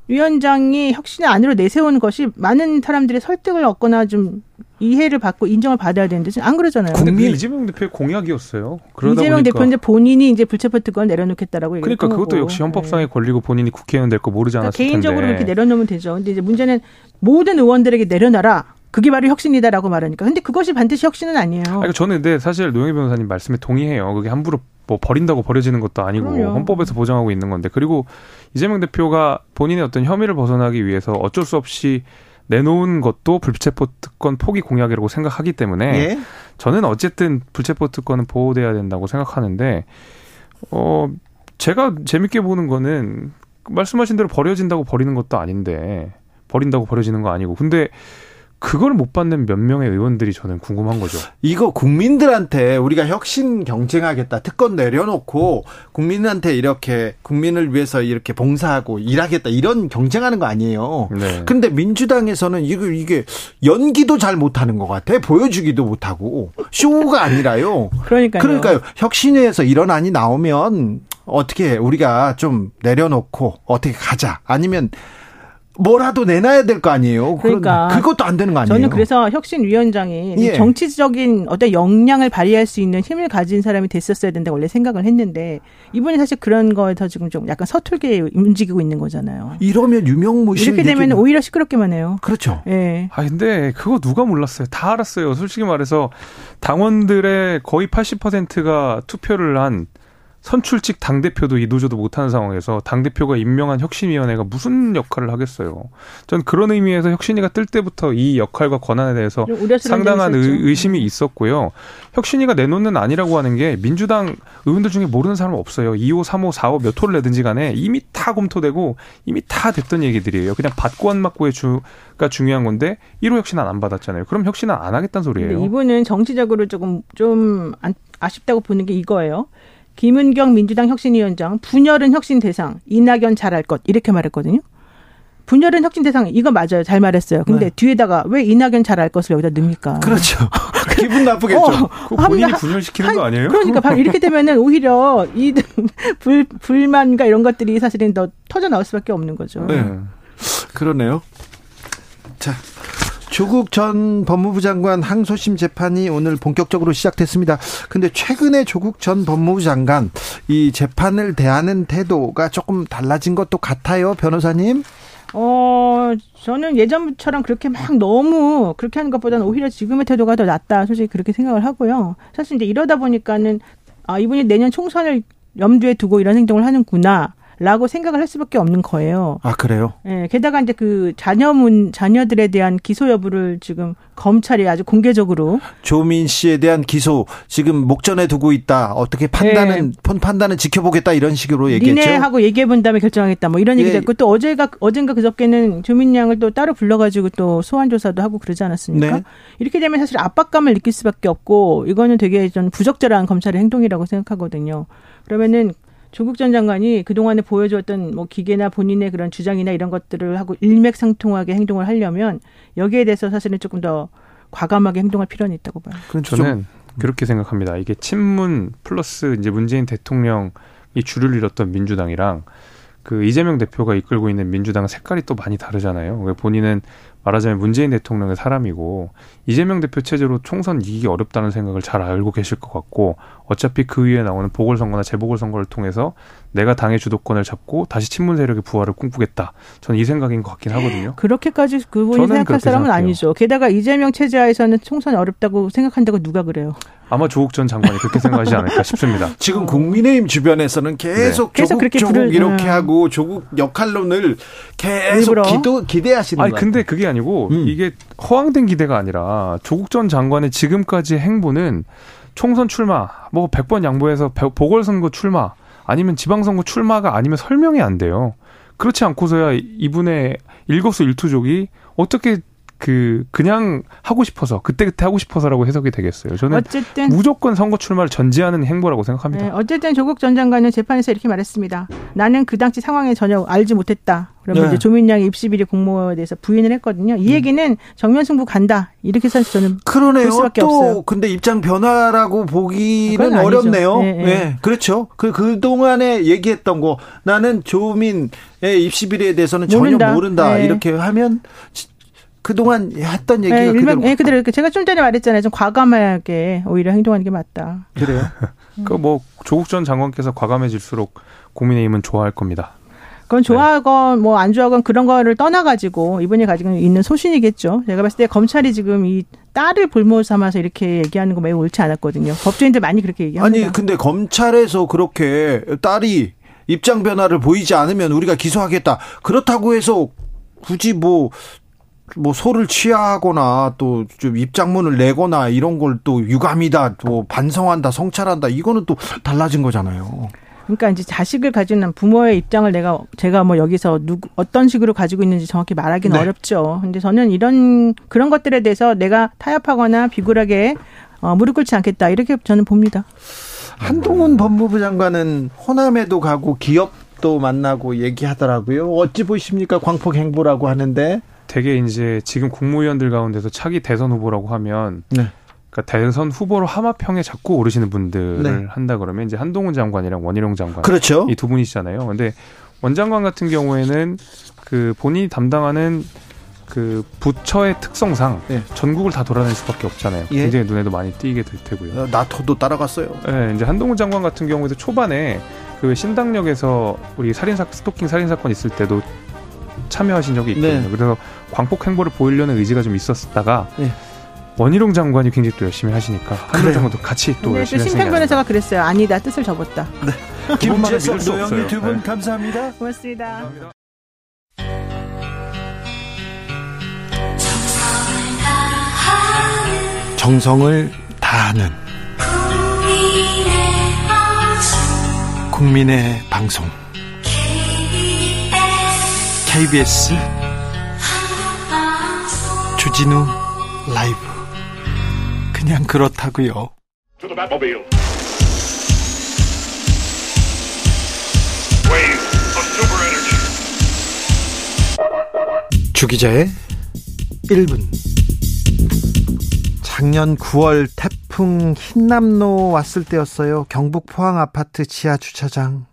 S6: 위원장이 혁신을 안으로 내세우는 것이 많은 사람들의 설득을 얻거나 좀 이해를 받고 인정을 받아야 되는데 안 그러잖아요.
S5: 국민 이재명 대표의 공약이었어요.
S6: 이재명 대표는 본인이 이제 불체포 특권 내려놓겠다라고
S5: 그러니까 그것도 역시 헌법상의 네. 권리고 본인이 국회의원 될 거 모르지 않았을 그러니까
S6: 개인적으로 텐데. 그렇게 내려놓으면 되죠. 근데 이제 문제는 모든 의원들에게 내려놔라. 그게 바로 혁신이다라고 말하니까. 근데 그것이 반드시 혁신은 아니에요.
S5: 아니, 저는 근데 사실 노영희 변호사님 말씀에 동의해요. 그게 함부로 뭐 버린다고 버려지는 것도 아니고 그럼요. 헌법에서 보장하고 있는 건데 그리고 이재명 대표가 본인의 어떤 혐의를 벗어나기 위해서 어쩔 수 없이 내놓은 것도 불체포 특권 포기 공약이라고 생각하기 때문에 예? 저는 어쨌든 불체포 특권은 보호돼야 된다고 생각하는데 어 제가 재밌게 보는 거는 말씀하신 대로 버려진다고 버리는 것도 아닌데 버린다고 버려지는 거 아니고 근데 그걸 못 받는 몇 명의 의원들이 저는 궁금한 거죠.
S1: 이거 국민들한테 우리가 혁신 경쟁하겠다 특권 내려놓고 국민한테 이렇게 국민을 위해서 이렇게 봉사하고 일하겠다 이런 경쟁하는 거 아니에요. 네. 근데 민주당에서는 이거 이게 연기도 잘 못하는 것 같아 보여주기도 못하고 쇼가 아니라요.
S6: 그러니까요.
S1: 그러니까요. 혁신회에서 이런 안이 나오면 어떻게 우리가 좀 내려놓고 어떻게 가자 아니면 뭐라도 내놔야 될 거 아니에요. 그러니까 그것도 안 되는 거 아니에요.
S6: 저는 그래서 혁신 위원장이 예. 정치적인 어떤 역량을 발휘할 수 있는 힘을 가진 사람이 됐었어야 된다 원래 생각을 했는데 이분이 사실 그런 거에서 지금 좀 약간 서툴게 움직이고 있는 거잖아요.
S1: 이러면 유명무실
S6: 이렇게 되면 오히려 시끄럽게만 해요.
S1: 그렇죠.
S6: 예.
S5: 아 근데 그거 누가 몰랐어요. 다 알았어요. 솔직히 말해서 당원들의 거의 80%가 투표를 한 선출직 당대표도 이 노조도 못하는 상황에서 당대표가 임명한 혁신위원회가 무슨 역할을 하겠어요. 전 그런 의미에서 혁신위가 뜰 때부터 이 역할과 권한에 대해서 상당한 의, 심이 있었고요. 혁신위가 내놓는 아니라고 하는 게 민주당 의원들 중에 모르는 사람 없어요. 2호, 3호, 4호 몇 호를 내든지 간에 이미 다 검토되고 이미 다 됐던 얘기들이에요. 그냥 받고 안 받고의 주가 중요한 건데 1호 혁신안 안 받았잖아요. 그럼 혁신안 안 하겠다는 소리예요.
S6: 이분은 정치적으로 조금 좀 아쉽다고 보는 게 이거예요. 김은경 민주당 혁신위원장 분열은 혁신 대상 이낙연 잘할 것 이렇게 말했거든요. 분열은 혁신 대상 이거 맞아요. 잘 말했어요. 근데 네. 뒤에다가 왜 이낙연 잘할 것을 여기다 넣습니까?
S1: 그렇죠. 기분 나쁘겠죠. 어,
S5: 본인이 한, 분열시키는 한, 거 아니에요?
S6: 그러니까 바로 이렇게 되면은 오히려 이 불, 불만과 이런 것들이 사실은 더 터져 나올 수밖에 없는 거죠. 네.
S1: 그러네요. 자, 조국 전 법무부 장관 항소심 재판이 오늘 본격적으로 시작됐습니다. 근데 최근에 조국 전 법무부 장관 이 재판을 대하는 태도가 조금 달라진 것도 같아요, 변호사님?
S6: 어, 저는 예전처럼 그렇게 막 너무 그렇게 하는 것보다는 오히려 지금의 태도가 더 낫다. 솔직히 그렇게 생각을 하고요. 사실 이제 이러다 보니까는 아, 이분이 내년 총선을 염두에 두고 이런 행동을 하는구나. 라고 생각을 할 수밖에 없는 거예요.
S1: 아, 그래요?
S6: 예, 게다가 이제 그 자녀문, 자녀들에 대한 기소 여부를 지금 검찰이 아주 공개적으로.
S1: 조민 씨에 대한 기소 지금 목전에 두고 있다. 어떻게 판단은, 네. 판단은 지켜보겠다 이런 식으로 얘기했죠.
S6: 니네하고 얘기해 본 다음에 결정하겠다 뭐 이런 얘기도 예. 했고 또 어제가, 어젠가 그저께는 조민 양을 또 따로 불러가지고 또 소환조사도 하고 그러지 않았습니까? 네. 이렇게 되면 사실 압박감을 느낄 수밖에 없고 이거는 되게 좀 부적절한 검찰의 행동이라고 생각하거든요. 그러면은 조국 전 장관이 그동안에 보여주었던 뭐 기계나 본인의 그런 주장이나 이런 것들을 하고 일맥상통하게 행동을 하려면 여기에 대해서 사실은 조금 더 과감하게 행동할 필요는 있다고 봐요.
S5: 저는 그렇게 생각합니다. 이게 친문 플러스 이제 문재인 대통령이 줄을 잃었던 민주당이랑 그 이재명 대표가 이끌고 있는 민주당 색깔이 또 많이 다르잖아요. 본인은 말하자면 문재인 대통령의 사람이고 이재명 대표 체제로 총선 이기기 어렵다는 생각을 잘 알고 계실 것 같고 어차피 그 위에 나오는 보궐선거나 재보궐선거를 통해서 내가 당의 주도권을 잡고 다시 친문 세력의 부활을 꿈꾸겠다. 저는 이 생각인 것 같긴 하거든요.
S6: 그렇게까지 그분이 생각할 사람은 생각해요. 아니죠. 게다가 이재명 체제하에서는 총선이 어렵다고 생각한다고 누가 그래요?
S5: 아마 조국 전 장관이 그렇게 생각하지 않을까 싶습니다.
S1: 지금 국민의힘 주변에서는 계속 네. 조국 계속 조국 이렇게 음. 하고 조국 역할론을 계속 기도, 기대하시는
S5: 거예요. 아니 근데 그게 아니고 음. 이게 허황된 기대가 아니라 조국 전 장관의 지금까지 행보는 총선 출마, 뭐 100번 양보해서 보궐선거 출마, 아니면 지방선거 출마가 아니면 설명이 안 돼요. 그렇지 않고서야 이분의 일거수 일투족이 어떻게 그 그냥 하고 싶어서 그때 그때 하고 싶어서라고 해석이 되겠어요. 저는 어쨌든 무조건 선거 출마를 전제하는 행보라고 생각합니다.
S6: 네, 어쨌든 조국 전 장관은 재판에서 이렇게 말했습니다. 나는 그 당시 상황에 전혀 알지 못했다. 그러면 네. 이제 조민양의 입시 비리 공모에 대해서 부인을 했거든요. 이 음. 얘기는 정면 승부 간다. 이렇게 사실 저는
S1: 그러네요. 수밖에 또 없어요. 근데 입장 변화라고 보기는 어렵네요. 네, 네. 네, 그렇죠. 그 그 동안에 얘기했던 거 나는 조민의 입시 비리에 대해서는 전혀 모른다. 모른다. 네. 이렇게 하면 그동안 했던 얘기가 네,
S6: 일명, 그대로. 네, 그대로. 제가 좀 전에 말했잖아요. 좀 과감하게 오히려 행동하는 게 맞다.
S1: 그래요?
S5: 그뭐 조국 전 장관께서 과감해질수록 국민의힘은 좋아할 겁니다.
S6: 그건 좋아하건 뭐안 좋아하건 그런 거를 떠나가지고 이분이 가지고 있는 소신이겠죠. 제가 봤을 때 검찰이 지금 이 딸을 볼모 삼아서 이렇게 얘기하는 거 매우 옳지 않았거든요. 법조인들 많이 그렇게 얘기합니다.
S1: 아니 근데 검찰에서 그렇게 딸이 입장 변화를 보이지 않으면 우리가 기소하겠다. 그렇다고 해서 굳이 뭐 뭐 소를 취하거나 또 좀 입장문을 내거나 이런 걸 또 유감이다, 또 반성한다, 성찰한다 이거는 또 달라진 거잖아요.
S6: 그러니까 이제 자식을 가지는 부모의 입장을 내가 제가 뭐 여기서 누구 어떤 식으로 가지고 있는지 정확히 말하기는 네. 어렵죠. 근데 저는 이런 그런 것들에 대해서 내가 타협하거나 비굴하게 어, 무릎 꿇지 않겠다 이렇게 저는 봅니다.
S1: 한동훈 법무부 장관은 호남에도 가고 기업도 만나고 얘기하더라고요. 어찌 보십니까? 광폭 행보라고 하는데
S5: 되게 이제 지금 국무위원들 가운데서 차기 대선 후보라고 하면 네. 그러니까 대선 후보로 하마평에 자꾸 오르시는 분들을 네. 한다 그러면 이제 한동훈 장관이랑 원희룡 장관
S1: 그렇죠.
S5: 이 두 분이시잖아요. 근데 원 장관 같은 경우에는 그 본인이 담당하는 그 부처의 특성상 네. 전국을 다 돌아다닐 수밖에 없잖아요. 예. 굉장히 눈에도 많이 띄게 될 테고요.
S1: 어, 나토도 따라갔어요.
S5: 네, 이제 한동훈 장관 같은 경우에도 초반에 그 신당역에서 우리 살인사 스토킹 살인 사건 있을 때도 참여하신 적이 있거든요. 네. 그래서 광폭 행보를 보이려는 의지가 좀 있었다가 네. 원희룡 장관이 굉장히 또 열심히 하시니까 한달 정도 같이 또 네, 열심히
S6: 하시니까 심평 변호사가 그랬어요. 아니다 뜻을 접었다.
S1: 네. 김재석 노영희 두분 네. 감사합니다.
S6: 고맙습니다. 감사합니다.
S1: 정성을 다하는 국민의 방송 KBS 주진우 라이브. 그냥 그렇다고요. 주기자의 1분. 작년 9월 태풍 흰남노 왔을 때였어요. 경북 포항 아파트 지하 주차장.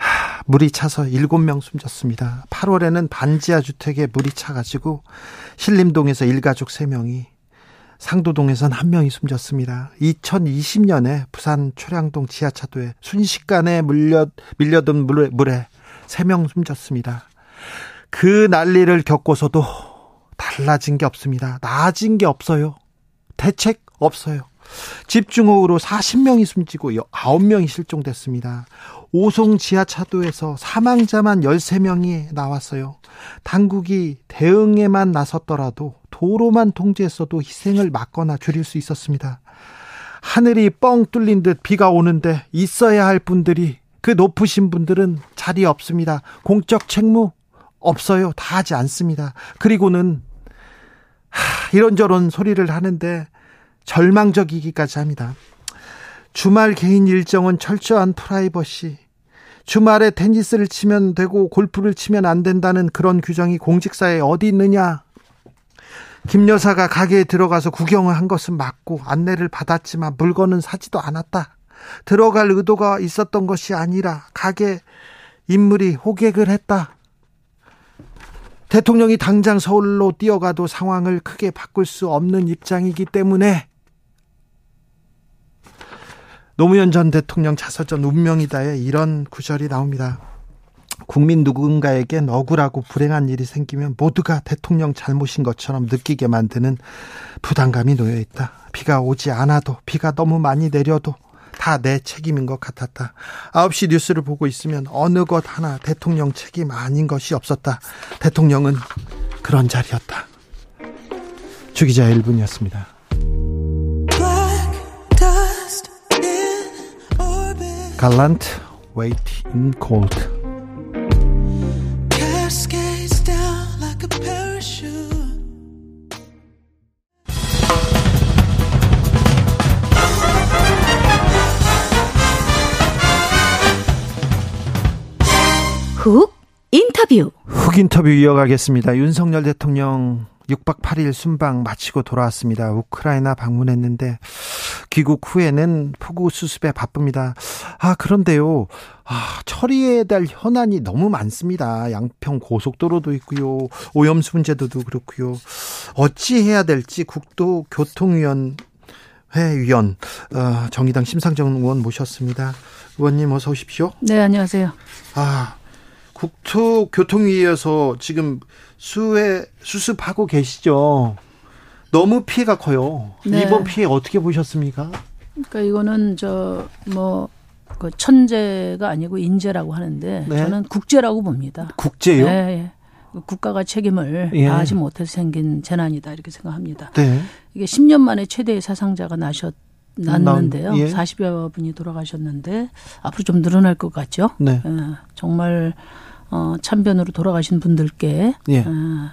S1: 하, 물이 차서 7명 숨졌습니다. 8월에는 반지하 주택에 물이 차가지고 신림동에서 일가족 3명이 상도동에선 한 명이 숨졌습니다. 2020년에 부산 초량동 지하차도에 순식간에 물려, 밀려든 물에, 물에 3명 숨졌습니다. 그 난리를 겪고서도 달라진 게 없습니다. 나아진 게 없어요. 대책 없어요. 집중호우로 40명이 숨지고 9명이 실종됐습니다. 오송 지하차도에서 사망자만 13명이 나왔어요. 당국이 대응에만 나섰더라도 도로만 통제했어도 희생을 막거나 줄일 수 있었습니다. 하늘이 뻥 뚫린 듯 비가 오는데 있어야 할 분들이 그 높으신 분들은 자리 없습니다. 공적 책무 없어요. 다 하지 않습니다. 그리고는 하, 이런저런 소리를 하는데 절망적이기까지 합니다. 주말 개인 일정은 철저한 프라이버시. 주말에 테니스를 치면 되고 골프를 치면 안 된다는 그런 규정이 공직사에 어디 있느냐? 김 여사가 가게에 들어가서 구경을 한 것은 맞고 안내를 받았지만 물건은 사지도 않았다. 들어갈 의도가 있었던 것이 아니라 가게 인물이 호객을 했다. 대통령이 당장 서울로 뛰어가도 상황을 크게 바꿀 수 없는 입장이기 때문에 노무현 전 대통령 자서전 운명이다에 이런 구절이 나옵니다. 국민 누군가에겐 억울하고 불행한 일이 생기면 모두가 대통령 잘못인 것처럼 느끼게 만드는 부담감이 놓여 있다. 비가 오지 않아도 비가 너무 많이 내려도 다 내 책임인 것 같았다. 9시 뉴스를 보고 있으면 어느 것 하나 대통령 책임 아닌 것이 없었다. 대통령은 그런 자리였다. 주기자 1분이었습니다. Gallant Weight in Gold
S3: 훅 인터뷰.
S1: 훅 인터뷰 이어가겠습니다. 윤석열 대통령 6박 8일 순방 마치고 돌아왔습니다. 우크라이나 방문했는데 귀국 후에는 폭우 수습에 바쁩니다. 아, 그런데요. 아, 처리해야 될 현안이 너무 많습니다. 양평 고속도로도 있고요. 오염수 문제도 그렇고요. 어찌 해야 될지 국도교통위원 회 위원 어, 정의당 심상정 의원 모셨습니다. 의원님 어서 오십시오.
S7: 네, 안녕하세요.
S1: 아, 국토교통위에서 지금 수해 수습하고 계시죠. 너무 피해가 커요. 네. 이번 피해 어떻게 보셨습니까?
S7: 그러니까 이거는 저뭐 그 천재가 아니고 인재라고 하는데 네. 저는 국제라고 봅니다.
S1: 국제요? 네,
S7: 예. 국가가 책임을 예. 다하지 못해서 생긴 재난이다 이렇게 생각합니다. 네. 이게 10년 만에 최대의 사상자가 나셨 났는데요. 예. 40여 분이 돌아가셨는데 앞으로 좀 늘어날 것 같죠. 네. 예. 정말 어, 참변으로 돌아가신 분들께 예. 어,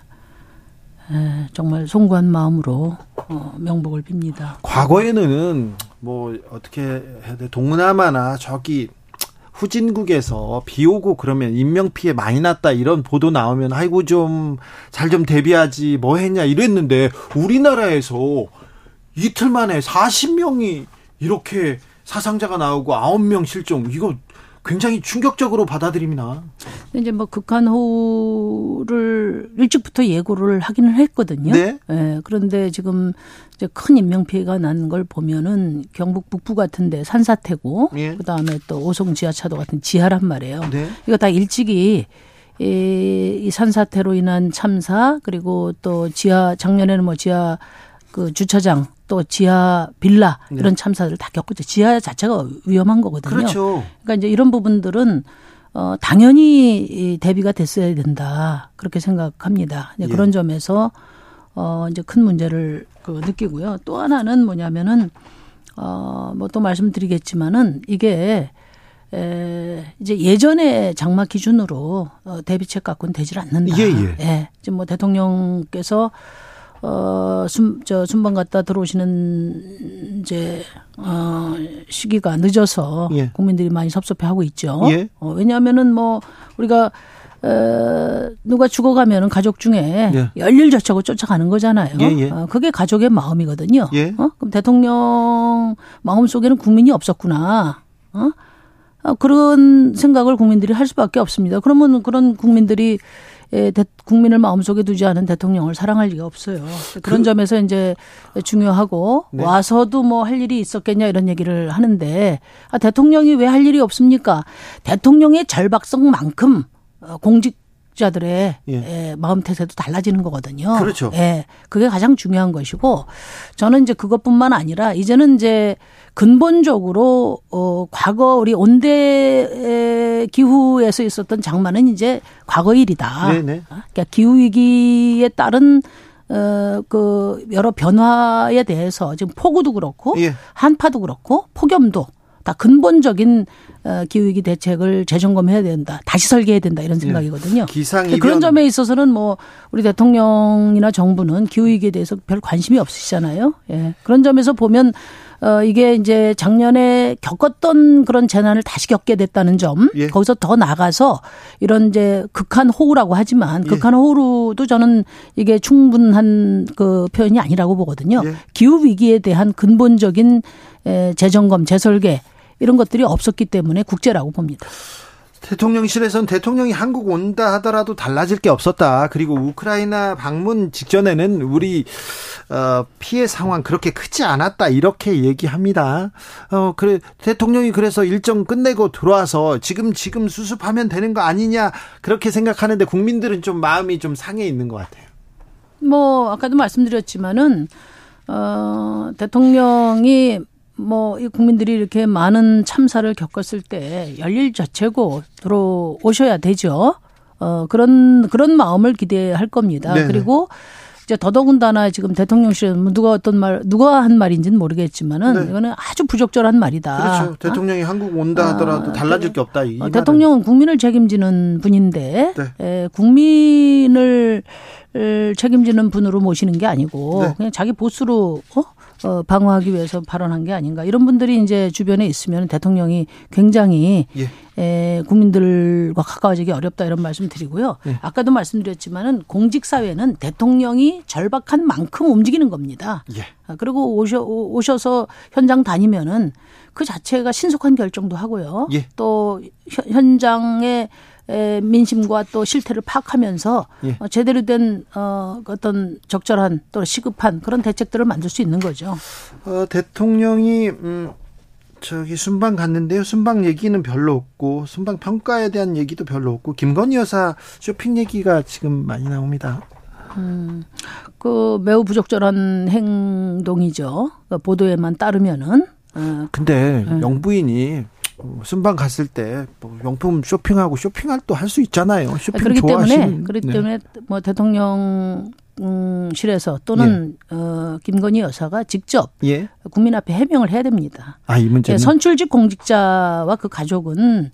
S7: 예, 정말 송구한 마음으로 어, 명복을 빕니다.
S1: 과거에는 뭐 어떻게 해야 돼 동남아나 저기 후진국에서 비 오고 그러면 인명 피해 많이 났다 이런 보도 나오면 아이고 좀 잘좀 대비하지 뭐 했냐 이랬는데 우리나라에서 이틀 만에 40명이 이렇게 사상자가 나오고 9명 실종 이거 굉장히 충격적으로 받아들입니다.
S7: 이제 뭐 극한 호우를 일찍부터 예고를 하기는 했거든요. 네. 네. 그런데 지금 이제 큰 인명 피해가 난 걸 보면은 경북 북부 같은데 산사태고 예. 그다음에 또 오송 지하차도 같은 지하란 말이에요. 네. 이거 다 일찍이 이, 이 산사태로 인한 참사 그리고 또 지하 작년에는 뭐 지하 그 주차장 또 지하 빌라 네. 이런 참사들을 다 겪고 지하 자체가 위험한 거거든요.
S1: 그렇죠.
S7: 그러니까 이제 이런 부분들은 어 당연히 대비가 됐어야 된다 그렇게 생각합니다. 예. 그런 점에서 어 이제 큰 문제를 그 느끼고요. 또 하나는 뭐냐면은 어뭐 또 말씀드리겠지만은 이게 에, 이제 예전에 장마 기준으로 어, 대비책 갖고는 되질 않는다.
S1: 예, 예.
S7: 예. 지금 뭐 대통령께서 어, 순, 저, 순방 갔다 들어오시는, 이제, 어, 시기가 늦어서 예. 국민들이 많이 섭섭해 하고 있죠. 예. 어, 왜냐하면은 뭐, 우리가, 어, 누가 죽어가면은 가족 중에 예. 열일저차고 쫓아가는 거잖아요. 예, 예. 어, 그게 가족의 마음이거든요. 예. 어? 그럼 대통령 마음 속에는 국민이 없었구나. 어? 어? 그런 생각을 국민들이 할 수밖에 없습니다. 그러면 그런 국민들이 국민을 마음속에 두지 않은 대통령을 사랑할 리가 없어요. 그런 그, 점에서 이제 중요하고 네. 와서도 뭐 할 일이 있었겠냐 이런 얘기를 하는데 아, 대통령이 왜 할 일이 없습니까? 대통령의 절박성만큼 어, 공직 자들의 예. 예. 마음 태세도 달라지는 거거든요.
S1: 그렇죠.
S7: 예. 그게 가장 중요한 것이고 저는 이제 그것뿐만 아니라 이제는 이제 근본적으로 어 과거 우리 온대 기후에서 있었던 장마는 이제 과거 일이다. 네네. 그러니까 기후 위기에 따른 어그 여러 변화에 대해서 지금 폭우도 그렇고 예. 한파도 그렇고 폭염도 다 근본적인 어, 기후위기 대책을 재점검해야 된다. 다시 설계해야 된다. 이런 생각이거든요.
S1: 기상
S7: 그런 점에 있어서는 뭐 우리 대통령이나 정부는 기후위기에 대해서 별 관심이 없으시잖아요. 예. 그런 점에서 보면 어, 이게 이제 작년에 겪었던 그런 재난을 다시 겪게 됐다는 점, 예. 거기서 더 나가서 이런 이제 극한 호우라고 하지만 예. 극한 호우도 저는 이게 충분한 그 표현이 아니라고 보거든요. 예. 기후 위기에 대한 근본적인 재점검, 재설계 이런 것들이 없었기 때문에 국제라고 봅니다.
S1: 대통령실에서는 대통령이 한국 온다 하더라도 달라질 게 없었다. 그리고 우크라이나 방문 직전에는 우리 어, 피해 상황 그렇게 크지 않았다 이렇게 얘기합니다. 어 그래 대통령이 그래서 일정 끝내고 들어와서 지금 지금 수습하면 되는 거 아니냐 그렇게 생각하는데 국민들은 좀 마음이 좀 상해 있는 것 같아요.
S7: 뭐 아까도 말씀드렸지만은 어 대통령이 뭐 이 국민들이 이렇게 많은 참사를 겪었을 때 열일 자체고 들어오셔야 되죠. 어 그런 그런 마음을 기대할 겁니다. 네네. 그리고 이제 더더군다나 지금 대통령실은 뭐 누가 어떤 말 누가 한 말인지는 모르겠지만은 네. 이거는 아주 부적절한 말이다.
S1: 그렇죠. 대통령이 어? 한국 온다 하더라도 아, 달라질 게 없다. 이
S7: 어, 대통령은 국민을 책임지는 분인데 네. 에, 국민을 책임지는 분으로 모시는 게 아니고 네. 그냥 자기 보스로 어? 어, 방어하기 위해서 발언한 게 아닌가 이런 분들이 이제 주변에 있으면 대통령이 굉장히 예. 에, 국민들과 가까워지기 어렵다 이런 말씀 드리고요. 예. 아까도 말씀드렸지만은 공직 사회는 대통령이 절박한 만큼 움직이는 겁니다. 예. 아, 그리고 오셔 오셔서 현장 다니면은 그 자체가 신속한 결정도 하고요. 예. 또 현장에 민심과 또 실태를 파악하면서 예. 어, 제대로 된 어, 어떤 적절한 또 시급한 그런 대책들을 만들 수 있는 거죠.
S1: 어, 대통령이 음, 저기 순방 갔는데요. 순방 얘기는 별로 없고 순방 평가에 대한 얘기도 별로 없고 김건희 여사 쇼핑 얘기가 지금 많이 나옵니다.
S7: 음, 그 매우 부적절한 행동이죠. 그 보도에만 따르면은.
S1: 어, 근데 네. 영부인이 순방 갔을 때 뭐 용품 쇼핑하고 쇼핑할 또 할 수 있잖아요. 쇼핑
S7: 그렇기
S1: 좋아하시는.
S7: 때문에 그렇기 네. 때문에 뭐 대통령 실에서 또는 예. 어, 김건희 여사가 직접 예. 국민 앞에 해명을 해야 됩니다.
S1: 아, 이 문제는 예,
S7: 선출직 공직자와 그 가족은 어,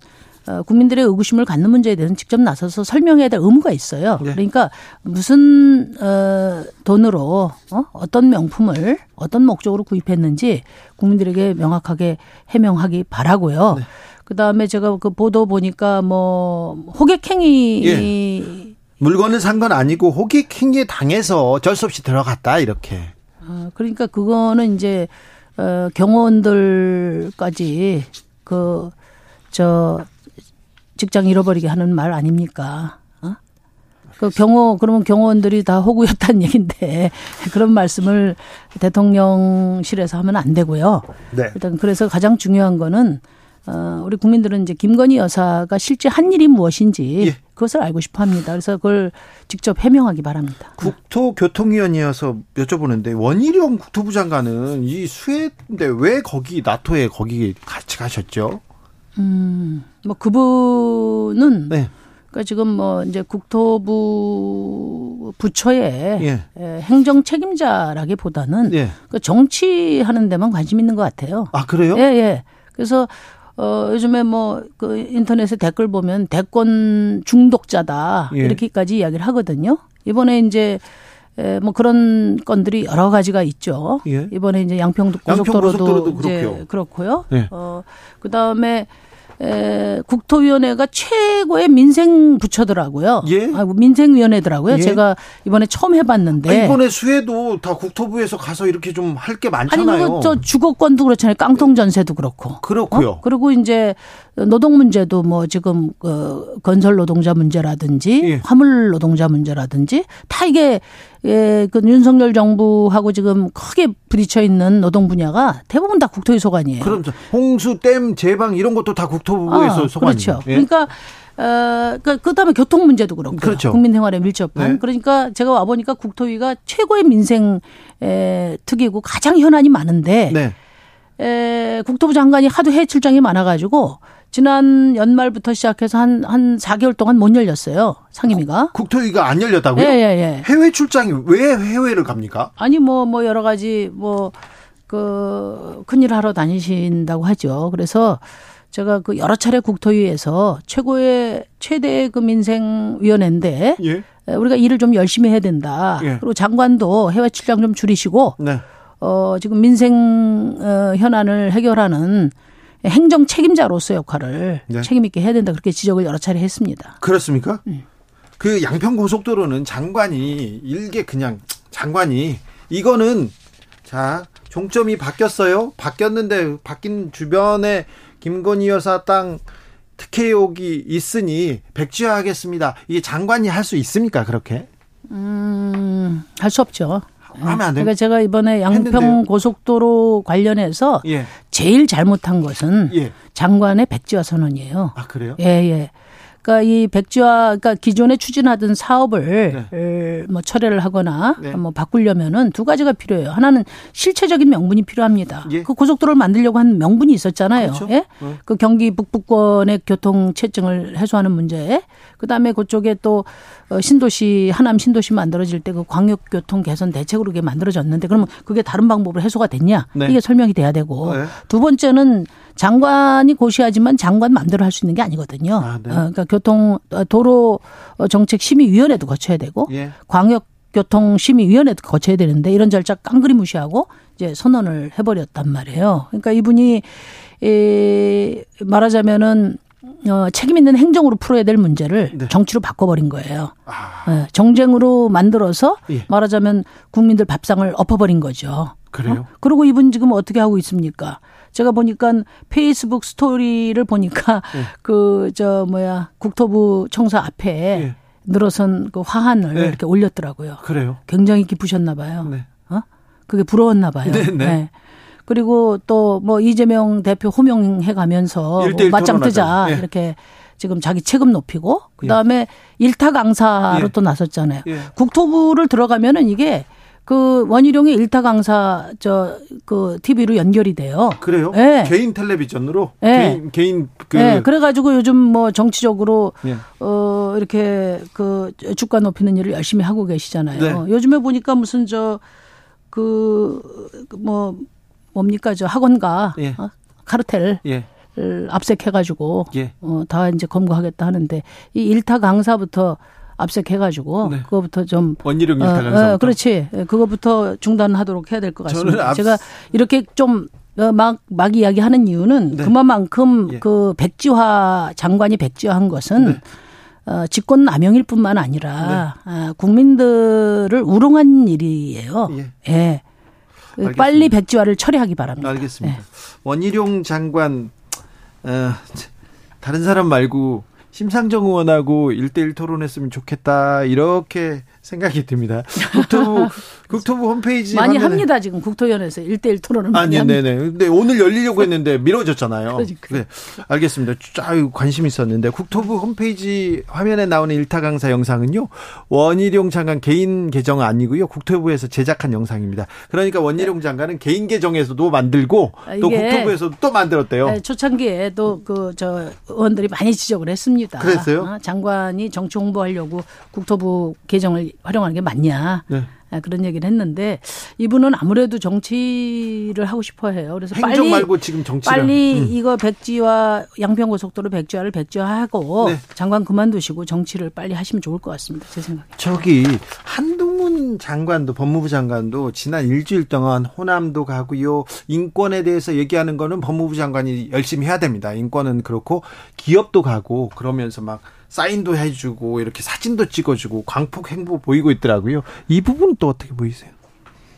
S7: 국민들의 의구심을 갖는 문제에 대해서는 직접 나서서 설명해야 될 의무가 있어요. 네. 그러니까 무슨 어, 돈으로 어? 어떤 명품을 어떤 목적으로 구입했는지 국민들에게 명확하게 해명하기 바라고요. 네. 그 다음에 제가 그 보도 보니까 뭐 호객행위 예.
S1: 물건을 산 건 아니고 호객행위에 당해서 어쩔 수 없이 들어갔다 이렇게.
S7: 아, 그러니까 그거는 이제 어, 경호원들까지 그저 직장 잃어버리게 하는 말 아닙니까? 어? 그 경호 그러면 경호원들이 다 호구였다는 얘기인데 그런 말씀을 대통령실에서 하면 안 되고요. 네. 일단 그래서 가장 중요한 거는 어, 우리 국민들은 이제 김건희 여사가 실제 한 일이 무엇인지 예. 그것을 알고 싶어 합니다. 그래서 그걸 직접 해명하기 바랍니다.
S1: 국토교통위원이어서 여쭤보는데 원희룡 국토부 장관은 이 수해인데 왜 거기 나토에 거기 같이 가셨죠?
S7: 음, 뭐 그분은 네. 그러니까 지금 뭐 이제 국토부 부처의 예. 행정 책임자라기보다는 예. 그 정치하는 데만 관심 있는 것 같아요.
S1: 아 그래요?
S7: 예 예. 그래서 어 요즘에 뭐 그 인터넷에 댓글 보면 대권 중독자다 예. 이렇게까지 이야기를 하거든요. 이번에 이제 에, 뭐 그런 건들이 여러 가지가 있죠. 예. 이번에 이제 양평 고속도로도, 양평 고속도로도 이제 그렇고요. 예. 어 그다음에 에, 국토위원회가 최고의 민생 부처더라고요. 예? 아, 민생위원회더라고요. 예? 제가 이번에 처음 해봤는데.
S1: 아, 이번에 수해도 다 국토부에서 가서 이렇게 좀 할 게 많잖아요.
S7: 아니, 저 주거권도 그렇잖아요. 깡통 전세도 그렇고.
S1: 그렇고요.
S7: 어? 그리고 이제 노동 문제도 뭐 지금 그 건설 노동자 문제라든지 예. 화물 노동자 문제라든지 다 이게 예, 그 윤석열 정부하고 지금 크게 부딪혀 있는 노동 분야가 대부분 다 국토위 소관이에요.
S1: 그럼 홍수, 댐, 제방 이런 것도 다 국토부에서 아, 소관이에요.
S7: 그렇죠. 예. 그러니까 어, 그, 그 다음에 교통 문제도 그렇고. 그렇죠. 국민 생활에 밀접한. 네. 그러니까 제가 와보니까 국토위가 최고의 민생 에, 특이고 가장 현안이 많은데. 네. 에, 국토부 장관이 하도 해외 출장이 많아가지고 지난 연말부터 시작해서 한, 한 4개월 동안 못 열렸어요. 상임위가.
S1: 국토위가 안 열렸다고요?
S7: 예, 예, 예.
S1: 해외 출장이 왜 해외를 갑니까?
S7: 아니, 뭐, 뭐, 여러 가지, 뭐, 그, 큰일 하러 다니신다고 하죠. 그래서 제가 그 여러 차례 국토위에서 최고의, 최대 그 민생위원회인데. 예. 우리가 일을 좀 열심히 해야 된다. 예. 그리고 장관도 해외 출장 좀 줄이시고. 네. 어, 지금 민생, 어, 현안을 해결하는 행정 책임자로서 역할을 네. 책임 있게 해야 된다 그렇게 지적을 여러 차례 했습니다.
S1: 그렇습니까? 네. 그 양평 고속도로는 장관이 일개 그냥 장관이 이거는 자 종점이 바뀌었어요. 바뀌었는데 바뀐 주변에 김건희 여사 땅 특혜 의혹이 있으니 백지화하겠습니다. 이게 장관이 할 수 있습니까? 그렇게?
S7: 음, 할 수 없죠.
S1: 하면 안
S7: 그러니까 제가 이번에 양평 했는데요. 고속도로 관련해서 예. 제일 잘못한 것은 예. 장관의 백지화 선언이에요.
S1: 아 그래요?
S7: 예 예. 그러니까 이 백지화, 그러니까 기존에 추진하던 사업을 네. 뭐 철회를 하거나 네. 뭐 바꾸려면은 두 가지가 필요해요. 하나는 실체적인 명분이 필요합니다. 예. 그 고속도로를 만들려고 한 명분이 있었잖아요. 그렇죠. 예? 네. 그 경기 북부권의 교통 체증을 해소하는 문제. 그다음에 그쪽에 또 어, 신도시 하남 신도시 만들어질 때 그 광역 교통 개선 대책으로 그게 만들어졌는데 그러면 그게 다른 방법으로 해소가 됐냐? 네. 이게 설명이 돼야 되고 네. 두 번째는 장관이 고시하지만 장관 마음대로 할 수 있는 게 아니거든요. 아, 네. 어, 그러니까 교통 어, 도로 정책 심의위원회도 거쳐야 되고 예. 광역 교통심의위원회도 거쳐야 되는데 이런 절차 깡그리 무시하고 이제 선언을 해버렸단 말이에요. 그러니까 이분이 에 말하자면은 어, 책임 있는 행정으로 풀어야 될 문제를 네. 정치로 바꿔버린 거예요. 아. 네, 정쟁으로 만들어서 예. 말하자면 국민들 밥상을 엎어버린 거죠.
S1: 그래요?
S7: 어? 그리고 이분 지금 어떻게 하고 있습니까? 제가 보니까 페이스북 스토리를 보니까 예. 그저 뭐야 국토부 청사 앞에 예. 늘어선 그 화환을 네. 이렇게 올렸더라고요.
S1: 그래요?
S7: 굉장히 기쁘셨나 봐요. 네. 어? 그게 부러웠나 봐요. 네. 네. 네. 그리고 또 뭐 이재명 대표 호명해 가면서 뭐 맞짱 뜨자 예. 이렇게 지금 자기 체급 높이고 그다음에 예. 일타 강사로 예. 또 나섰잖아요. 예. 국토부를 들어가면은 이게 그 원희룡의 일타 강사 저 그 TV로 연결이 돼요.
S1: 그래요? 네. 개인 텔레비전으로 네. 개인 개인
S7: 그 네. 그래 가지고 요즘 뭐 정치적으로 네. 어 이렇게 그 주가 높이는 일을 열심히 하고 계시잖아요. 네. 요즘에 보니까 무슨 저 그 뭐 뭡니까 저 학원가 예. 어? 카르텔 예. 압색해가지고 예. 어, 다 이제 검거하겠다 하는데 이 일타 강사부터 압색해가지고 네. 그거부터 좀
S1: 원희룡 일타 강사
S7: 어, 어, 그렇지 그거부터 중단하도록 해야 될 것 같습니다. 앞... 제가 이렇게 좀 어, 막, 막 이야기하는 이유는 네. 그만큼 예. 그 백지화 장관이 백지화한 것은 네. 어, 직권 남용일 뿐만 아니라 네. 아, 국민들을 우롱한 일이에요. 예. 예. 알겠습니다. 빨리 백지화를 처리하기 바랍니다.
S1: 알겠습니다. 네. 원희룡 장관 어, 다른 사람 말고 심상정 의원하고 일대일 토론했으면 좋겠다. 이렇게 생각이 듭니다. 국토부 국토부 홈페이지
S7: 많이 합니다 지금 국토위원회에서 일대일 토론을 많이
S1: 아니 네네. 근데 오늘 열리려고 했는데 미뤄졌잖아요. 그러니까. 네, 알겠습니다. 아유 관심 있었는데 국토부 홈페이지 화면에 나오는 일타 강사 영상은요 원희룡 장관 개인 계정 아니고요 국토부에서 제작한 영상입니다. 그러니까 원희룡 장관은 개인 계정에서도 만들고 또 국토부에서도 또 만들었대요. 네,
S7: 초창기에 또 그 저 의원들이 많이 지적을 했습니다.
S1: 그랬어요?
S7: 어, 장관이 정치 홍보하려고 국토부 계정을 활용하는 게 맞냐. 네. 아, 그런 얘기를 했는데 이분은 아무래도 정치를 하고 싶어 해요. 그래서 빨리
S1: 말고 지금 정치
S7: 빨리 음. 이거 백지화 양평고속도로 백지화를 백지화하고 네. 장관 그만두시고 정치를 빨리 하시면 좋을 것 같습니다. 제 생각에.
S1: 저기 한동훈 장관도 법무부 장관도 지난 일주일 동안 호남도 가고요. 인권에 대해서 얘기하는 거는 법무부 장관이 열심히 해야 됩니다. 인권은 그렇고 기업도 가고 그러면서 막 사인도 해주고 이렇게 사진도 찍어주고 광폭 행보 보이고 있더라고요. 이 부분은 또 어떻게 보이세요?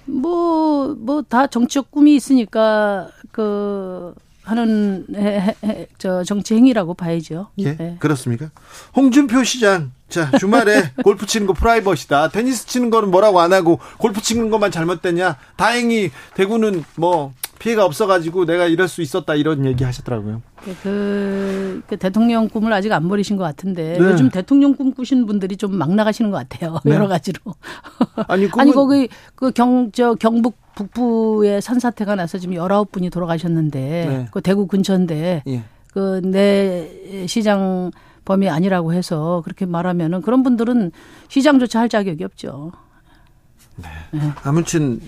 S7: 뭐, 뭐, 다 정치적 꿈이 있으니까, 그, 하는, 해, 해, 저, 정치 행위라고 봐야죠.
S1: 예. 네. 그렇습니까? 홍준표 시장, 자, 주말에 골프 치는 거 프라이버시다. 테니스 치는 거는 뭐라고 안 하고 골프 치는 것만 잘못됐냐? 다행히 대구는 뭐 피해가 없어가지고 내가 이럴 수 있었다 이런 얘기 하셨더라고요.
S7: 그, 그 대통령 꿈을 아직 안 버리신 것 같은데 네. 요즘 대통령 꿈 꾸시는 분들이 좀 막 나가시는 것 같아요. 네. 여러 가지로.
S1: 아니,
S7: 아니 거기 그 경 저 경북 북부에 산사태가 나서 지금 열아홉 분이 돌아가셨는데 네. 그 대구 근처인데 예. 그내 시장 범위 아니라고 해서 그렇게 말하면은 그런 분들은 시장조차 할 자격이 없죠.
S1: 네. 네. 아무튼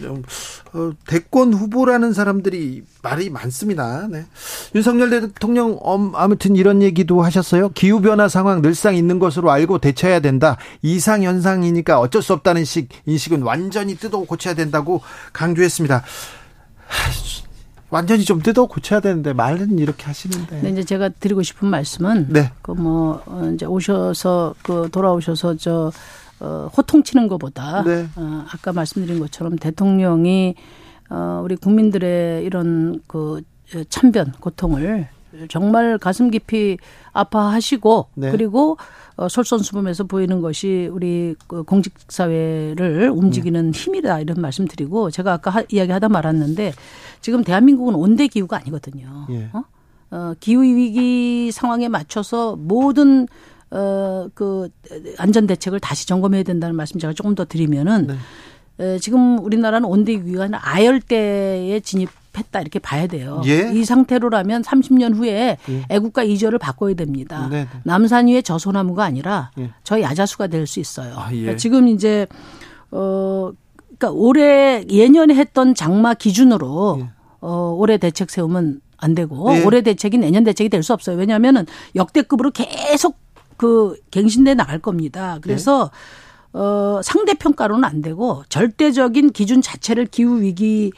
S1: 어, 대권 후보라는 사람들이 말이 많습니다. 네. 윤석열 대통령 음, 아무튼 이런 얘기도 하셨어요. 기후 변화 상황 늘상 있는 것으로 알고 대처해야 된다. 이상 현상이니까 어쩔 수 없다는 식 인식은 완전히 뜯어 고쳐야 된다고 강조했습니다. 완전히 좀 뜯어 고쳐야 되는데 말은 이렇게 하시는데.
S7: 네, 이제 제가 드리고 싶은 말씀은 네. 그뭐 어, 이제 오셔서 그 돌아오셔서 저 어, 호통치는 것보다 네. 어, 아까 말씀드린 것처럼 대통령이 어, 우리 국민들의 이런 그 참변 고통을 정말 가슴 깊이 아파하시고 네. 그리고 어, 솔선수범해서 보이는 것이 우리 그 공직 사회를 움직이는 네. 힘이다 이런 말씀드리고 제가 아까 하, 이야기하다 말았는데 지금 대한민국은 온대 기후가 아니거든요. 예. 어? 어, 기후 위기 상황에 맞춰서 모든 어, 그 안전 대책을 다시 점검해야 된다는 말씀 제가 조금 더 드리면은 네. 에, 지금 우리나라는 온대 위기가 아열대에 진입했다 이렇게 봐야 돼요. 예? 이 상태로라면 30년 후에 예. 애국가 이절을 바꿔야 됩니다. 네, 네. 남산 위의 저소나무가 아니라 예. 저 야자수가 될 수 있어요. 아, 예. 그러니까 지금 이제 어 그러니까 올해 예년에 했던 장마 기준으로 예. 어 올해 대책 세우면 안 되고 예. 올해 대책이 내년 대책이 될 수 없어요. 왜냐하면은 역대급으로 계속 그 갱신돼 나갈 겁니다. 그래서 네. 어, 상대 평가로는 안 되고 절대적인 기준 자체를 기후 위기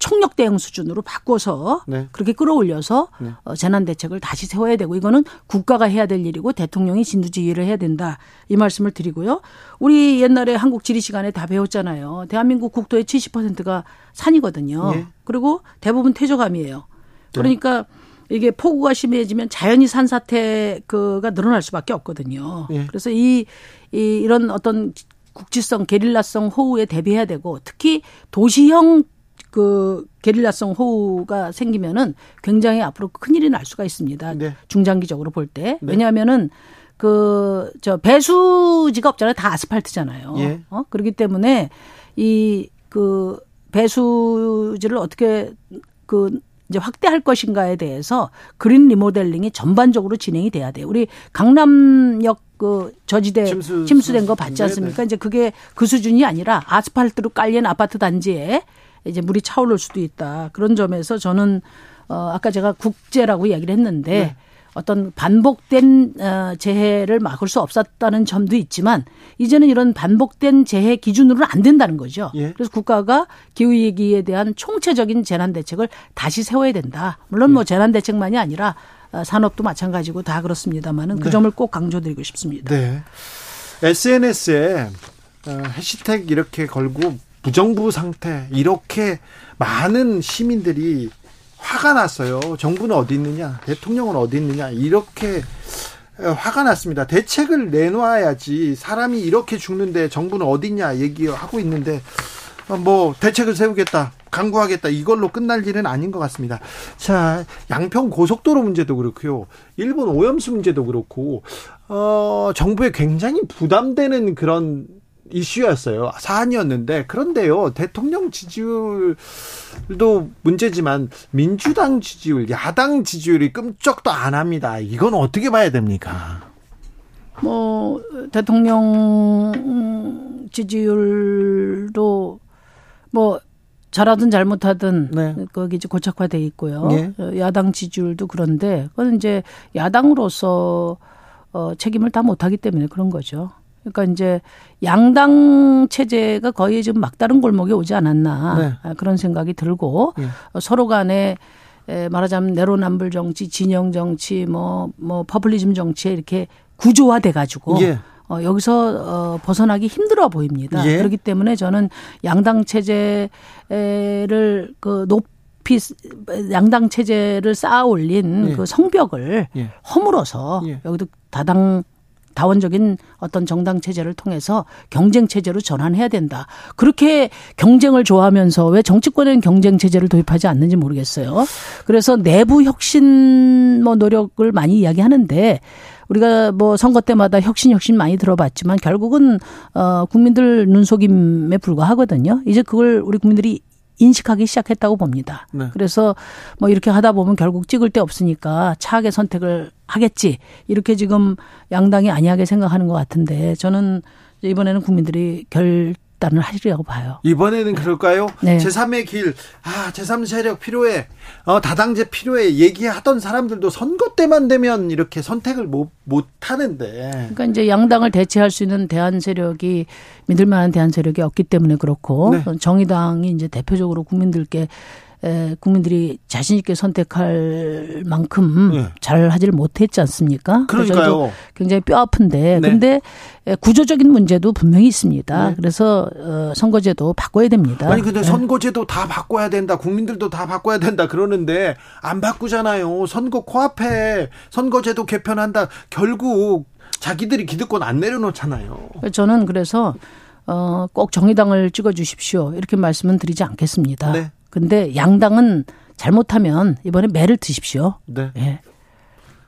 S7: 총력 대응 수준으로 바꿔서 네. 그렇게 끌어올려서 네. 어, 재난 대책을 다시 세워야 되고 이거는 국가가 해야 될 일이고 대통령이 진두지휘를 해야 된다 이 말씀을 드리고요. 우리 옛날에 한국 지리 시간에 다 배웠잖아요. 대한민국 국토의 70%가 산이거든요. 네. 그리고 대부분 퇴적암이에요. 네. 그러니까 이게 폭우가 심해지면 자연히 산사태가 늘어날 수밖에 없거든요. 예. 그래서 이, 이 이런 어떤 국지성 게릴라성 호우에 대비해야 되고 특히 도시형 그 게릴라성 호우가 생기면은 굉장히 앞으로 큰일이 날 수가 있습니다. 네. 중장기적으로 볼 때. 네. 왜냐하면은 그 저 배수지가 없잖아요. 다 아스팔트잖아요. 예. 어? 그렇기 때문에 이 그 배수지를 어떻게 그 이제 확대할 것인가에 대해서 그린 리모델링이 전반적으로 진행이 돼야 돼요. 우리 강남역 그 저지대 침수, 침수된 거 봤지 않습니까? 네네. 이제 그게 그 수준이 아니라 아스팔트로 깔린 아파트 단지에 이제 물이 차오를 수도 있다. 그런 점에서 저는 어 아까 제가 국제라고 이야기를 했는데 네. 어떤 반복된 어, 재해를 막을 수 없었다는 점도 있지만 이제는 이런 반복된 재해 기준으로는 안 된다는 거죠. 예. 그래서 국가가 기후 위기에 대한 총체적인 재난 대책을 다시 세워야 된다. 물론 뭐 예. 재난 대책만이 아니라 어, 산업도 마찬가지고 다 그렇습니다만은 그 네. 점을 꼭 강조드리고 싶습니다.
S1: 네. SNS에 어, 해시태그 이렇게 걸고 무정부 상태 이렇게 많은 시민들이 화가 났어요. 정부는 어디 있느냐, 대통령은 어디 있느냐 이렇게 화가 났습니다. 대책을 내놓아야지 사람이 이렇게 죽는데 정부는 어디 있냐 얘기하고 있는데 뭐 대책을 세우겠다, 강구하겠다 이걸로 끝날 일은 아닌 것 같습니다. 자, 양평 고속도로 문제도 그렇고요, 일본 오염수 문제도 그렇고 어, 정부에 굉장히 부담되는 그런 이슈였어요. 사안이었는데 그런데요 대통령 지지율도 문제지만 민주당 지지율, 야당 지지율이 끔쩍도 안 합니다. 이건 어떻게 봐야 됩니까?
S7: 뭐 대통령 지지율도 뭐 잘하든 잘못하든 네. 거기 이제 고착화돼 있고요. 네. 야당 지지율도 그런데 그건 이제 야당으로서 어 책임을 다 못하기 때문에 그런 거죠. 그러니까 이제 양당 체제가 거의 지금 막다른 골목에 오지 않았나 네. 아, 그런 생각이 들고 네. 서로 간에 말하자면 내로남불 정치, 진영 정치, 뭐뭐 뭐 포퓰리즘 정치에 이렇게 구조화돼 가지고 예. 어, 여기서 어, 벗어나기 힘들어 보입니다. 예. 그렇기 때문에 저는 양당 체제를 그 높이 양당 체제를 쌓아 올린 예. 그 성벽을 예. 허물어서 예. 여기도 다당 다원적인 어떤 정당 체제를 통해서 경쟁 체제로 전환해야 된다. 그렇게 경쟁을 좋아하면서 왜 정치권에는 경쟁 체제를 도입하지 않는지 모르겠어요. 그래서 내부 혁신 뭐 노력을 많이 이야기하는데 우리가 뭐 선거 때마다 혁신 혁신 많이 들어봤지만 결국은 어 국민들 눈속임에 불과하거든요. 이제 그걸 우리 국민들이 인식하기 시작했다고 봅니다. 네. 그래서 뭐 이렇게 하다 보면 결국 찍을 데 없으니까 차악의 선택을 하겠지. 이렇게 지금 양당이 아니하게 생각하는 것 같은데 저는 이번에는 국민들이 결 단을 하리라고 봐요.
S1: 이번에는 그럴까요? 네. 제3의 길, 아, 제3 세력 필요해, 어, 다당제 필요해, 얘기하던 사람들도 선거 때만 되면 이렇게 선택을 못, 못 하는데.
S7: 그러니까 이제 양당을 대체할 수 있는 대한 세력이 믿을 만한 대한 세력이 없기 때문에 그렇고, 네. 정의당이 이제 대표적으로 국민들께 에, 국민들이 자신 있게 선택할 만큼 네. 잘 하지를 못했지 않습니까?
S1: 그러니까요.
S7: 굉장히 뼈 아픈데 네. 근데 구조적인 문제도 분명히 있습니다. 네. 그래서 어, 선거제도 바꿔야 됩니다.
S1: 아니 근데 네. 선거제도 다 바꿔야 된다. 국민들도 다 바꿔야 된다. 그러는데 안 바꾸잖아요. 선거 코앞에 선거제도 개편한다. 결국 자기들이 기득권 안 내려놓잖아요.
S7: 저는 그래서 어, 꼭 정의당을 찍어 주십시오. 이렇게 말씀은 드리지 않겠습니다. 네. 근데 양당은 잘못하면 이번에 매를 드십시오. 네. 예.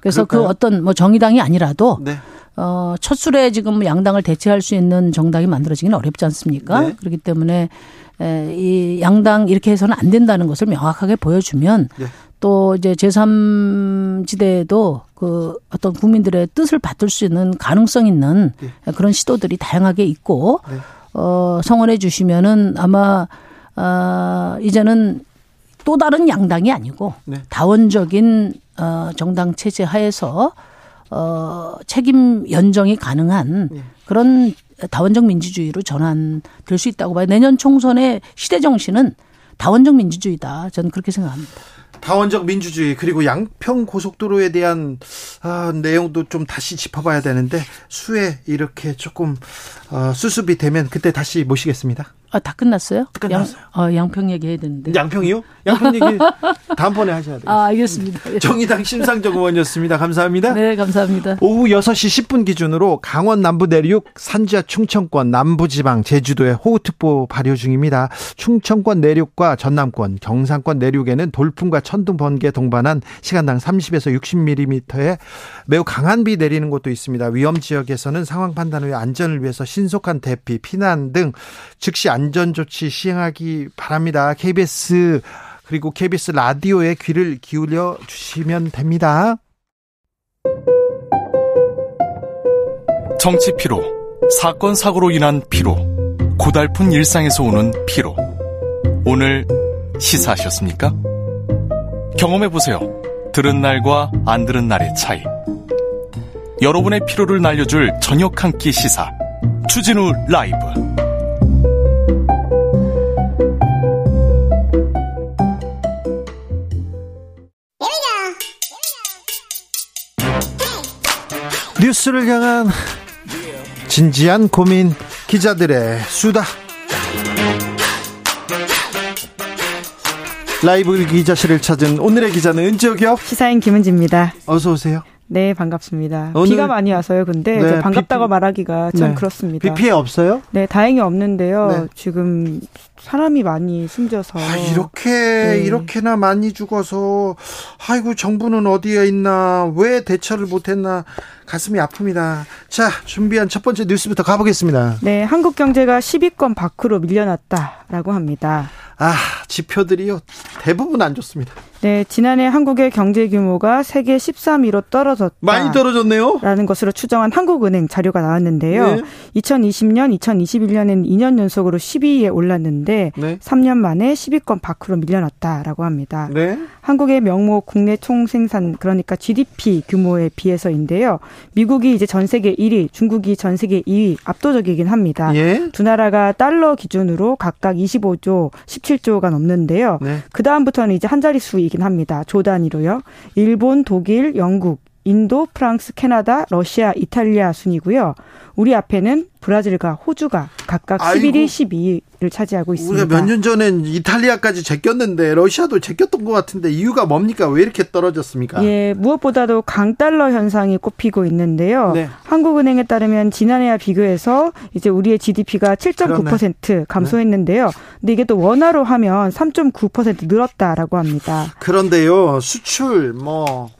S7: 그래서 그 그럴까요? 그 어떤 뭐 정의당이 아니라도 네. 어, 첫 술에 지금 양당을 대체할 수 있는 정당이 만들어지기는 어렵지 않습니까? 네. 그렇기 때문에 에, 이 양당 이렇게 해서는 안 된다는 것을 명확하게 보여주면 네. 또 이제 제3지대에도 그 어떤 국민들의 뜻을 받들 수 있는 가능성 있는 네. 그런 시도들이 다양하게 있고 네. 어, 성원해 주시면은 아마 어, 이제는 또 다른 양당이 아니고 네. 다원적인 어, 정당 체제 하에서 어, 책임 연정이 가능한 네. 그런 다원적 민주주의로 전환될 수 있다고 봐요. 내년 총선의 시대 정신은 다원적 민주주의다. 저는 그렇게 생각합니다.
S1: 다원적 민주주의 그리고 양평 고속도로에 대한 아, 내용도 좀 다시 짚어봐야 되는데 수에 이렇게 조금 어, 수습이 되면 그때 다시 모시겠습니다.
S7: 아, 다 끝났어요?
S1: 끝났어요.
S7: 양, 어, 양평 얘기 해야 되는데.
S1: 양평이요? 양평 얘기 다음번에 하셔야 돼요.
S7: 아, 알겠습니다.
S1: 정의당 심상정 의원이었습니다. 감사합니다.
S7: 네, 감사합니다.
S1: 오후 6시 10분 기준으로 강원 남부 내륙, 산지와 충청권, 남부지방, 제주도에 호우특보 발효 중입니다. 충청권 내륙과 전남권, 경상권 내륙에는 돌풍과 천둥 번개 동반한 시간당 30에서 60mm의 매우 강한 비 내리는 곳도 있습니다. 위험 지역에서는 상황 판단 후에 안전을 위해서 신속한 대피, 피난 등 즉시 안전 조치 시행하기 바랍니다. KBS 그리고 KBS 라디오에 귀를 기울여 주시면 됩니다.
S8: 정치 피로, 사건 사고로 인한 피로, 고달픈 일상에서 오는 피로. 오늘 시사하셨습니까? 경험해 보세요. 들은 날과 안 들은 날의 차이. 여러분의 피로를 날려줄 저녁 한 끼 시사. 추진우 라이브.
S1: 뉴스를 향한 진지한 고민 기자들의 수다. 라이브 기자실을 찾은 오늘의 기자는 은지혁이요.
S9: 시사인 김은지입니다.
S1: 어서 오세요.
S9: 네, 반갑습니다. 비가 많이 와서요. 근데 네, 반갑다고 비, 말하기가 참 네. 그렇습니다.
S1: 비 피해 없어요?
S9: 네, 다행히 없는데요. 네. 지금 사람이 많이 숨져서
S1: 아, 이렇게 네. 이렇게나 많이 죽어서 아이고 정부는 어디에 있나 왜 대처를 못했나 가슴이 아픕니다. 자 준비한 첫 번째 뉴스부터 가보겠습니다.
S9: 네, 한국 경제가 10위권 밖으로 밀려났다라고 합니다.
S1: 아 지표들이요 대부분 안 좋습니다.
S9: 네, 지난해 한국의 경제 규모가 세계 13위로 떨어졌다.
S1: 많이 떨어졌네요.
S9: 라는 것으로 추정한 한국은행 자료가 나왔는데요. 네. 2020년, 2021년에는 2년 연속으로 12위에 올랐는데 네. 3년 만에 10위권 밖으로 밀려났다라고 합니다. 네. 한국의 명목 국내 총생산 그러니까 GDP 규모에 비해서인데요. 미국이 이제 전 세계 1위, 중국이 전 세계 2위 압도적이긴 합니다. 예? 두 나라가 달러 기준으로 각각 25조, 17조가 넘는데요. 네. 그 다음부터는 이제 한 자릿수이긴 합니다. 조 단위로요. 일본, 독일, 영국, 인도, 프랑스, 캐나다, 러시아, 이탈리아 순이고요. 우리 앞에는 브라질과 호주가 각각 아이고, 11위, 12위를 차지하고 있습니다.
S1: 우리가 몇 년 전엔 이탈리아까지 제꼈는데 러시아도 제꼈던 것 같은데 이유가 뭡니까? 왜 이렇게 떨어졌습니까?
S9: 예, 무엇보다도 강달러 현상이 꼽히고 있는데요. 네. 한국은행에 따르면 지난해와 비교해서 이제 우리의 GDP가 7.9% 그러네. 감소했는데요. 근데 이게 또 원화로 하면 3.9% 늘었다라고 합니다.
S1: 그런데요, 수출 뭐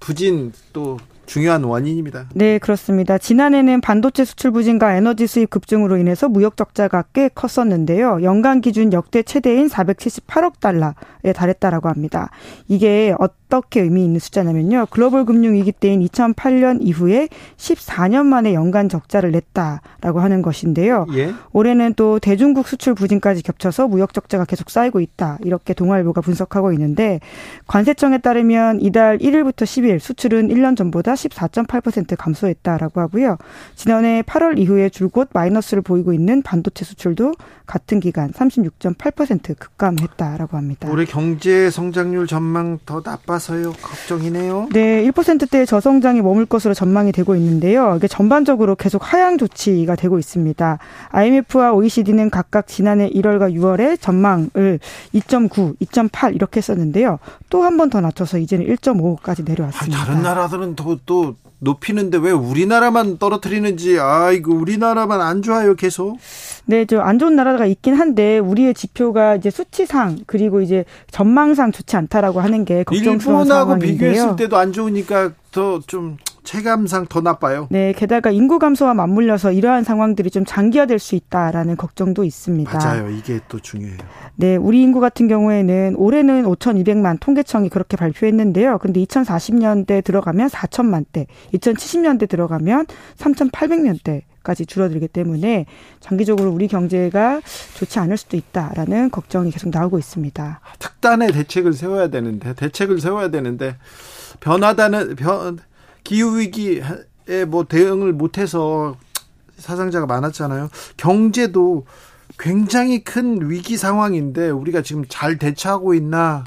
S1: 부진 또 중요한 원인입니다.
S9: 네, 그렇습니다. 지난해는 반도체 수출 부진과 에너지 수입 급증으로 인해서 무역 적자가 꽤 컸었는데요. 연간 기준 역대 최대인 478억 달러에 달했다라고 합니다. 이게 어떻게 의미 있는 숫자냐면요. 글로벌 금융 위기 때인 2008년 이후에 14년 만에 연간 적자를 냈다라고 하는 것인데요. 예? 올해는 또 대중국 수출 부진까지 겹쳐서 무역 적자가 계속 쌓이고 있다. 이렇게 동아일보가 분석하고 있는데 관세청에 따르면 이달 1일부터 10일 수출은 1년 전보다 14.8% 감소했다라고 하고요. 지난해 8월 이후에 줄곧 마이너스를 보이고 있는 반도체 수출도 같은 기간 36.8% 급감했다라고 합니다.
S1: 올해 경제 성장률 전망 더 나빠서요. 걱정이네요.
S9: 네, 1%대의 저성장이 머물 것으로 전망이 되고 있는데요. 이게 전반적으로 계속 하향 조치가 되고 있습니다. IMF와 OECD는 각각 지난해 1월과 6월에 전망을 2.9, 2.8 이렇게 했었는데요. 또 한 번 더 낮춰서 이제는 1.5까지 내려왔습니다.
S1: 아, 다른 나라들은 더, 또 높이는데 왜 우리나라만 떨어뜨리는지 아 이거 우리나라만 안 좋아요 계속.
S9: 네, 저안 좋은 나라가 있긴 한데 우리의 지표가 이제 수치상 그리고 이제 전망상 좋지 않다라고 하는 게 걱정스러운
S1: 상황인데요. 일본하고 비교했을 때도 안 좋으니까 더좀 체감상 더 나빠요.
S9: 네, 게다가 인구 감소와 맞물려서 이러한 상황들이 좀 장기화될 수 있다라는 걱정도 있습니다.
S1: 맞아요. 이게 또 중요해요.
S9: 네, 우리 인구 같은 경우에는 올해는 5,200만 통계청이 그렇게 발표했는데요. 근데 2040년대 들어가면 4천만 대, 2070년대 들어가면 3,800명대 까지 줄어들기 때문에 장기적으로 우리 경제가 좋지 않을 수도 있다라는 걱정이 계속 나오고 있습니다.
S1: 특단의 대책을 세워야 되는데 대책을 세워야 되는데 변하다는 변 기후 위기에 뭐 대응을 못해서 사상자가 많았잖아요. 경제도 굉장히 큰 위기 상황인데 우리가 지금 잘 대처하고 있나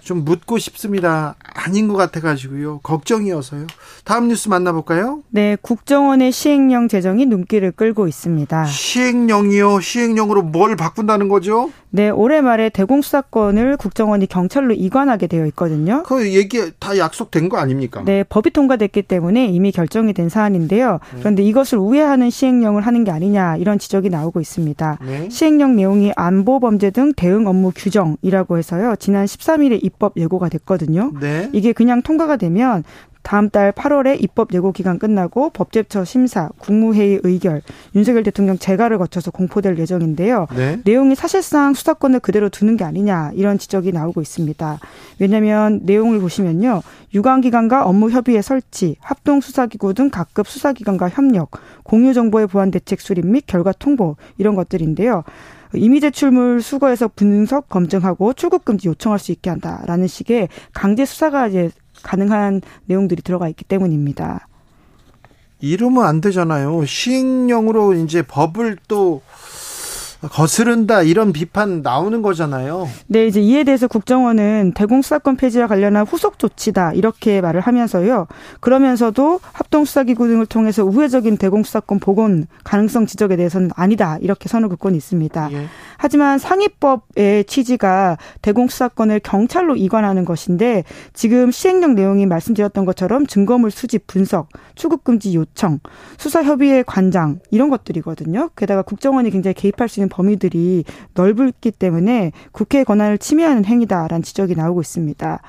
S1: 좀 묻고 싶습니다. 아닌 것 같아가지고요. 걱정이어서요. 다음 뉴스 만나볼까요?
S9: 네, 국정원의 시행령 제정이 눈길을 끌고 있습니다.
S1: 시행령이요? 시행령으로 뭘 바꾼다는 거죠?
S9: 네, 올해 말에 대공 수사권을 국정원이 경찰로 이관하게 되어 있거든요.
S1: 그 얘기 다 약속된 거 아닙니까?
S9: 네, 법이 통과됐기 때문에 이미 결정이 된 사안인데요. 네. 그런데 이것을 우회하는 시행령을 하는 게 아니냐 이런 지적이 나오고 있습니다. 네. 시행령 내용이 안보 범죄 등 대응 업무 규정이라고 해서요. 지난 13일에 입법 예고가 됐거든요. 네. 이게 그냥 통과가 되면 다음 달 8월에 입법 예고 기간 끝나고 법제처 심사, 국무회의 의결, 윤석열 대통령 재가를 거쳐서 공포될 예정인데요. 네. 내용이 사실상 수사권을 그대로 두는 게 아니냐 이런 지적이 나오고 있습니다. 왜냐하면 내용을 보시면요. 유관기관과 업무 협의회 설치, 합동 수사기구 등 각급 수사기관과 협력, 공유 정보의 보안 대책 수립 및 결과 통보 이런 것들인데요. 이미 제출물 수거해서 분석 검증하고 출국 금지 요청할 수 있게 한다라는 식의 강제 수사가 이제 가능한 내용들이 들어가 있기 때문입니다.
S1: 이러면 안 되잖아요. 시행령으로 이제 법을 또 거스른다 이런 비판 나오는 거잖아요.
S9: 네, 이제 이에 대해서 국정원은 대공수사권 폐지와 관련한 후속 조치다 이렇게 말을 하면서요. 그러면서도 합동수사기구 등을 통해서 우회적인 대공수사권 복원 가능성 지적에 대해서는 아니다 이렇게 선을 긋고 있습니다. 예. 하지만 상위법의 취지가 대공수사권을 경찰로 이관하는 것인데 지금 시행령 내용이 말씀드렸던 것처럼 증거물 수집 분석, 출국금지 요청, 수사 협의회 관장 이런 것들이거든요. 게다가 국정원이 굉장히 개입할 수 있는 범위들이 넓기 때문에 국회 권한을 침해하는 행위다라는 지적이 나오고 있습니다.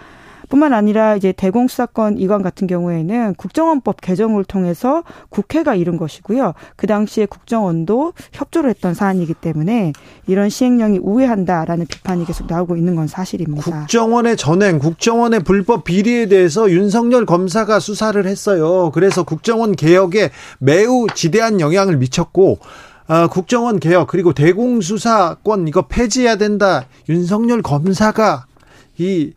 S9: 뿐만 아니라 이제 대공수사권 이관 같은 경우에는 국정원법 개정을 통해서 국회가 이룬 것이고요. 그 당시에 국정원도 협조를 했던 사안이기 때문에 이런 시행령이 우회한다라는 비판이 계속 나오고 있는 건 사실입니다.
S1: 국정원의 전행, 국정원의 불법 비리에 대해서 윤석열 검사가 수사를 했어요. 그래서 국정원 개혁에 매우 지대한 영향을 미쳤고 어, 국정원 개혁 그리고 대공수사권 이거 폐지해야 된다. 윤석열 검사가 이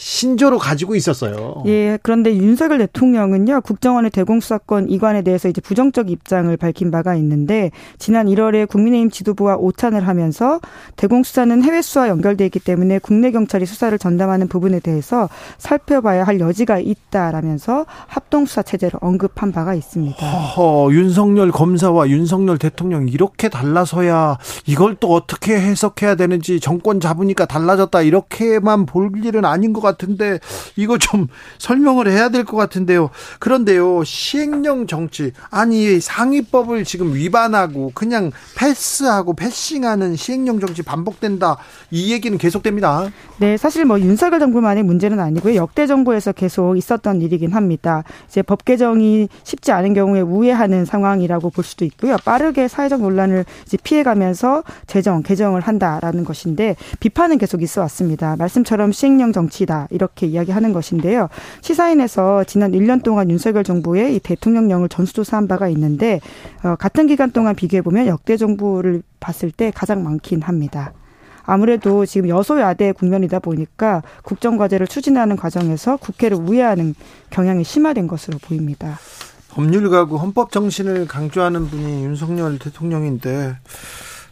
S1: 신조로 가지고 있었어요.
S9: 예, 그런데 윤석열 대통령은요, 국정원의 대공수사권 이관에 대해서 이제 부정적 입장을 밝힌 바가 있는데, 지난 1월에 국민의힘 지도부와 오찬을 하면서 대공수사는 해외 수사와 연결돼 있기 때문에 국내 경찰이 수사를 전담하는 부분에 대해서 살펴봐야 할 여지가 있다라면서 합동수사 체제를 언급한 바가 있습니다.
S1: 허허, 윤석열 검사와 윤석열 대통령 이렇게 달라서야 이걸 또 어떻게 해석해야 되는지 정권 잡으니까 달라졌다 이렇게만 볼 일은 아닌 것 같아요. 같은데 이거 좀 설명을 해야 될 것 같은데요. 그런데요 시행령 정치 아니 상위법을 지금 위반하고 그냥 패스하고 패싱하는 시행령 정치 반복된다 이 얘기는 계속됩니다.
S9: 네, 사실 뭐 윤석열 정부만의 문제는 아니고요 역대 정부에서 계속 있었던 일이긴 합니다. 이제 법 개정이 쉽지 않은 경우에 우회하는 상황이라고 볼 수도 있고요. 빠르게 사회적 논란을 피해가면서 재정 개정을 한다라는 것인데 비판은 계속 있어 왔습니다. 말씀처럼 시행령 정치다. 이렇게 이야기하는 것인데요. 시사인에서 지난 1년 동안 윤석열 정부의 이 대통령령을 전수조사한 바가 있는데 어, 같은 기간 동안 비교해 보면 역대 정부를 봤을 때 가장 많긴 합니다. 아무래도 지금 여소야대 국면이다 보니까 국정과제를 추진하는 과정에서 국회를 우회하는 경향이 심화된 것으로 보입니다.
S1: 법률가고 헌법 정신을 강조하는 분이 윤석열 대통령인데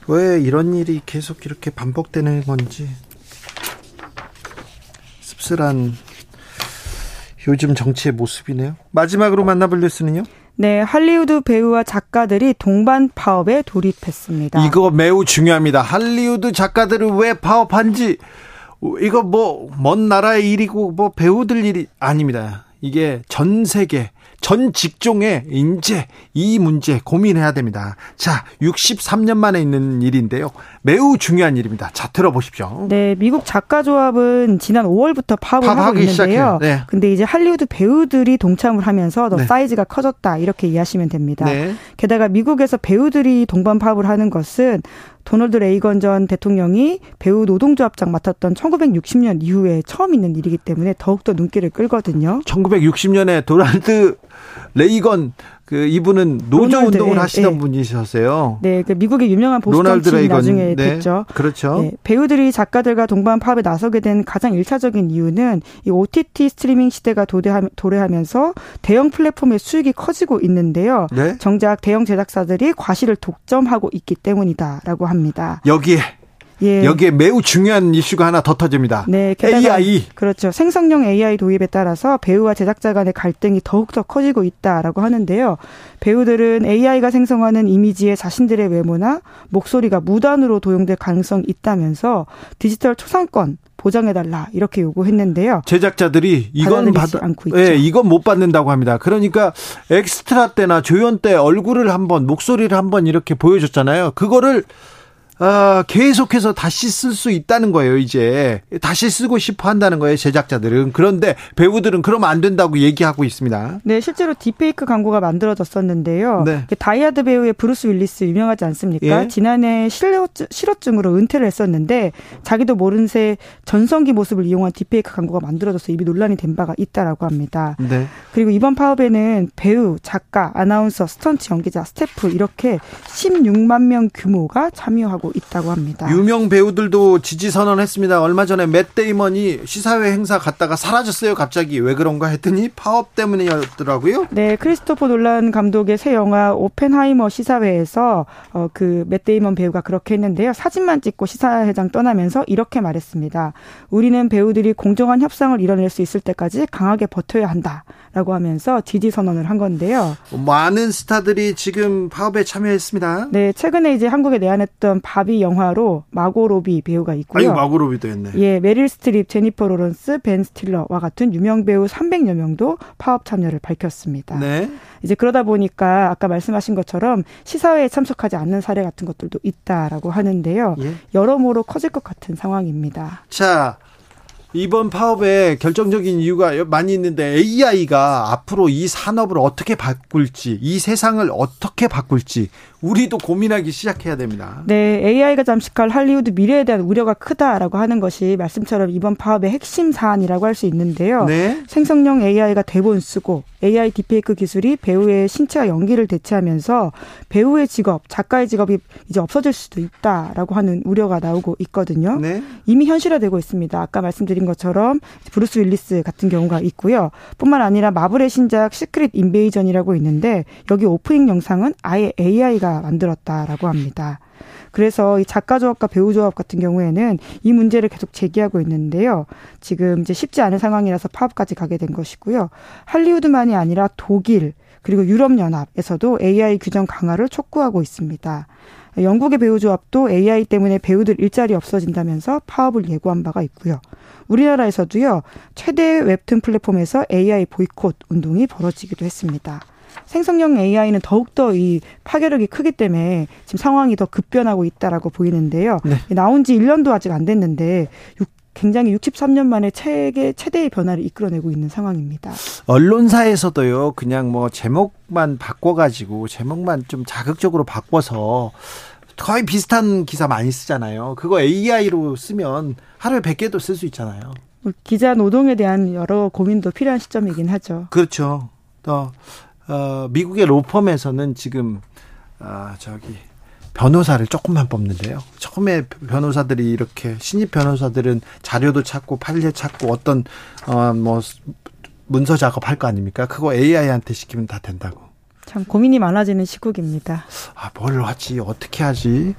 S1: 왜 이런 일이 계속 이렇게 반복되는 건지 씁쓸한 요즘 정치의 모습이네요. 마지막으로 만나볼 뉴스는요?
S9: 네, 할리우드 배우와 작가들이 동반 파업에 돌입했습니다.
S1: 이거 매우 중요합니다. 할리우드 작가들은 왜 파업한지 이거 뭐 먼 나라의 일이고 뭐 배우들 일이 아닙니다. 이게 전 세계 전 직종에 이제 이 문제 고민해야 됩니다. 자, 63년 만에 있는 일인데요. 매우 중요한 일입니다. 자, 들어보십시오.
S9: 네, 미국 작가 조합은 지난 5월부터 파업을 하고 있는데요. 네. 근데 이제 할리우드 배우들이 동참을 하면서 더 네. 사이즈가 커졌다 이렇게 이해하시면 됩니다. 네. 게다가 미국에서 배우들이 동반 파업을 하는 것은 도널드 레이건 전 대통령이 배우 노동조합장 맡았던 1960년 이후에 처음 있는 일이기 때문에 더욱더 눈길을 끌거든요.
S1: 1960년에 도널드 레이건 그 이분은 노조 로널드, 운동을 하시던 네. 분이셨어요.
S9: 네, 그 미국의 유명한 보수 정치인 나중에 네. 됐죠.
S1: 그렇죠. 네,
S9: 배우들이 작가들과 동반 파업에 나서게 된 가장 일차적인 이유는 이 OTT 스트리밍 시대가 도래하 면서 대형 플랫폼의 수익이 커지고 있는데요. 네? 정작 대형 제작사들이 과실을 독점하고 있기 때문이다라고 합니다.
S1: 여기에 예. 여기에 매우 중요한 이슈가 하나 더 터집니다. 네, AI.
S9: 그렇죠. 생성형 AI 도입에 따라서 배우와 제작자 간의 갈등이 더욱더 커지고 있다라고 하는데요. 배우들은 AI가 생성하는 이미지에 자신들의 외모나 목소리가 무단으로 도용될 가능성이 있다면서 디지털 초상권 보장해달라 이렇게 요구했는데요.
S1: 제작자들이 이건 받 않고 있죠. 예, 이건 못 받는다고 합니다. 그러니까 엑스트라 때나 조연 때 얼굴을 한번 목소리를 한번 이렇게 보여줬잖아요. 그거를 어, 계속해서 다시 쓸 수 있다는 거예요, 이제. 다시 쓰고 싶어 한다는 거예요, 제작자들은. 그런데 배우들은 그러면 안 된다고 얘기하고 있습니다.
S9: 네, 실제로 딥페이크 광고가 만들어졌었는데요. 네. 그 다이하드 배우의 브루스 윌리스 유명하지 않습니까? 예? 지난해 실어증, 으로 은퇴를 했었는데 자기도 모른 새 전성기 모습을 이용한 딥페이크 광고가 만들어져서 이미 논란이 된 바가 있다라고 합니다. 네. 그리고 이번 파업에는 배우, 작가, 아나운서, 스턴트 연기자, 스태프 이렇게 16만 명 규모가 참여하고 하고 있다고 합니다.
S1: 유명 배우들도 지지 선언했습니다. 얼마 전에 맷 데이먼이 시사회 행사 갔다가 사라졌어요. 갑자기 왜 그런가 했더니 파업 때문이었더라고요.
S9: 네, 크리스토퍼 놀란 감독의 새 영화 오펜하이머 시사회에서 어, 그맷 데이먼 배우가 그렇게 했는데요. 사진만 찍고 시사회장 떠나면서 이렇게 말했습니다. 우리는 배우들이 공정한 협상을 이뤄낼 수 있을 때까지 강하게 버텨야 한다라고 하면서 지지 선언을 한 건데요.
S1: 많은 스타들이 지금 파업에 참여했습니다.
S9: 네, 최근에 이제 한국에 내한했던 바비 영화로 마고 로비 배우가 있고요.
S1: 아유, 마고 로비도 했네.
S9: 예, 메릴 스트립, 제니퍼 로런스, 벤 스틸러와 같은 유명 배우 300여 명도 파업 참여를 밝혔습니다. 네. 이제 그러다 보니까 아까 말씀하신 것처럼 시사회에 참석하지 않는 사례 같은 것들도 있다라고 하는데요. 예? 여러모로 커질 것 같은 상황입니다.
S1: 자, 이번 파업에 결정적인 이유가 많이 있는데 AI가 앞으로 이 산업을 어떻게 바꿀지, 이 세상을 어떻게 바꿀지 우리도 고민하기 시작해야 됩니다.
S9: 네, AI가 잠식할 할리우드 미래에 대한 우려가 크다라고 하는 것이 말씀처럼 이번 파업의 핵심 사안이라고 할 수 있는데요. 네. 생성형 AI가 대본 쓰고 AI 디페이크 기술이 배우의 신체와 연기를 대체하면서 배우의 직업, 작가의 직업이 이제 없어질 수도 있다라고 하는 우려가 나오고 있거든요. 네. 이미 현실화되고 있습니다. 아까 말씀드린 것처럼 브루스 윌리스 같은 경우가 있고요. 뿐만 아니라 마블의 신작 Secret Invasion이라고 있는데 여기 오프닝 영상은 아예 AI가 만들었다라고 합니다. 그래서 이 작가 조합과 배우 조합 같은 경우에는 이 문제를 계속 제기하고 있는데요. 지금 이제 쉽지 않은 상황이라서 파업까지 가게 된 것이고요. 할리우드만이 아니라 독일 그리고 유럽연합에서도 AI 규정 강화를 촉구하고 있습니다. 영국의 배우 조합도 AI 때문에 배우들 일자리 없어진다면서 파업을 예고한 바가 있고요. 우리나라에서도요, 최대 웹툰 플랫폼에서 AI 보이콧 운동이 벌어지기도 했습니다. 생성형 AI는 더욱더 이 파괴력이 크기 때문에 지금 상황이 더 급변하고 있다라고 보이는데요. 네. 나온 지 1년도 아직 안 됐는데 굉장히 63년 만에 최대, 최대의 변화를 이끌어내고 있는 상황입니다.
S1: 언론사에서도요, 그냥 뭐 제목만 바꿔가지고 제목만 좀 자극적으로 바꿔서 거의 비슷한 기사 많이 쓰잖아요. 그거 AI로 쓰면 하루에 100개도 쓸 수 있잖아요.
S9: 뭐 기자 노동에 대한 여러 고민도 필요한 시점이긴 하죠.
S1: 그렇죠. 또 어, 미국의 로펌에서는 지금 아, 저기 변호사를 조금만 뽑는데요. 처음에 변호사들이 이렇게 신입 변호사들은 자료도 찾고 판례 찾고 어떤 어 뭐 문서 작업할 거 아닙니까? 그거 AI한테 시키면 다 된다고.
S9: 참 고민이 많아지는 시국입니다.
S1: 아, 뭘 하지? 어떻게 하지?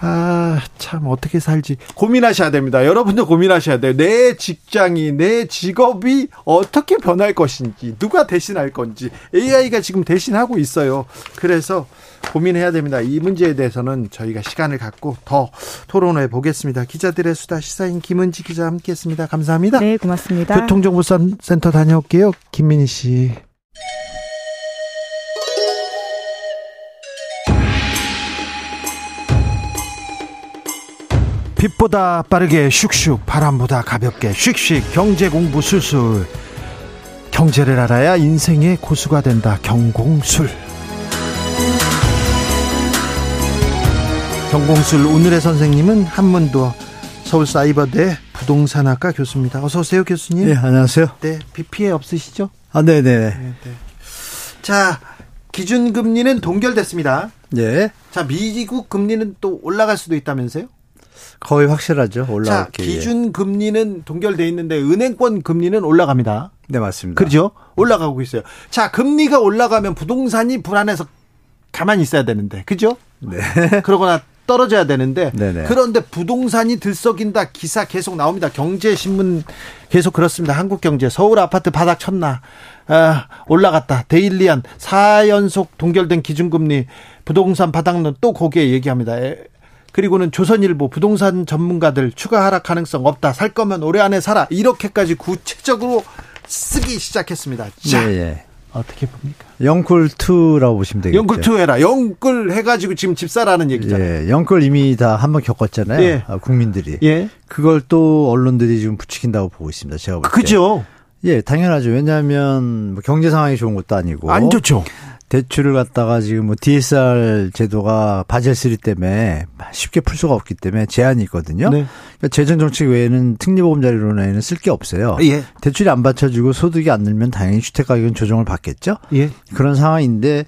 S1: 아, 참, 어떻게 살지. 고민하셔야 됩니다. 여러분도 고민하셔야 돼요. 내 직장이, 내 직업이 어떻게 변할 것인지, 누가 대신할 건지, AI가 지금 대신하고 있어요. 그래서 고민해야 됩니다. 이 문제에 대해서는 저희가 시간을 갖고 더 토론해 보겠습니다. 기자들의 수다 시사인 김은지 기자 함께 했습니다. 감사합니다.
S9: 네, 고맙습니다.
S1: 교통정보센터 다녀올게요. 김민희 씨. 빛보다 빠르게 슉슉 바람보다 가볍게 슉슉 경제 공부 술술 경제를 알아야 인생의 고수가 된다 경공술 경공술 오늘의 선생님은 한문도 서울사이버대 부동산학과 교수입니다. 어서 오세요 교수님.
S10: 네 안녕하세요.
S1: 네 비 피해 없으시죠?
S10: 아 네네. 네, 네.
S1: 자 기준금리는 동결됐습니다.
S10: 네.
S1: 자 미국 금리는 또 올라갈 수도 있다면서요?
S10: 거의 확실하죠. 올라갈 자,
S1: 기준 금리는 동결돼 있는데 은행권 금리는 올라갑니다.
S10: 네, 맞습니다.
S1: 그렇죠? 올라가고 있어요. 자, 금리가 올라가면 부동산이 불안해서 가만히 있어야 되는데. 그죠?
S10: 네.
S1: 그러거나 떨어져야 되는데 네네. 그런데 부동산이 들썩인다 기사 계속 나옵니다. 경제신문 계속 그렇습니다. 한국경제 서울 아파트 바닥 쳤나 아, 올라갔다. 데일리안 4연속 동결된 기준금리 부동산 바닥론 또 거기에 얘기합니다. 그리고는 조선일보 부동산 전문가들 추가 하락 가능성 없다. 살 거면 올해 안에 사라. 이렇게까지 구체적으로 쓰기 시작했습니다. 자, 네, 네. 어떻게 봅니까?
S10: 영끌 2라고 보시면 되겠죠.
S1: 영끌 2 해라. 영끌 해가지고 지금 집 사라는 얘기잖아요.
S10: 예, 영끌 이미 다 한번 겪었잖아요. 예. 아, 국민들이. 예. 그걸 또 언론들이 지금 부추긴다고 보고 있습니다. 제가 볼 때.
S1: 그죠?
S10: 예, 당연하죠. 왜냐하면 뭐 경제 상황이 좋은 것도 아니고.
S1: 안 좋죠.
S10: 대출을 갖다가 지금 뭐 DSR 제도가 바젤 3 때문에 쉽게 풀 수가 없기 때문에 제한이 있거든요. 네. 그러니까 재정 정책 외에는 특례보험자료로는 쓸 게 없어요. 예. 대출이 안 받쳐주고 소득이 안 늘면 당연히 주택 가격은 조정을 받겠죠. 예. 그런 상황인데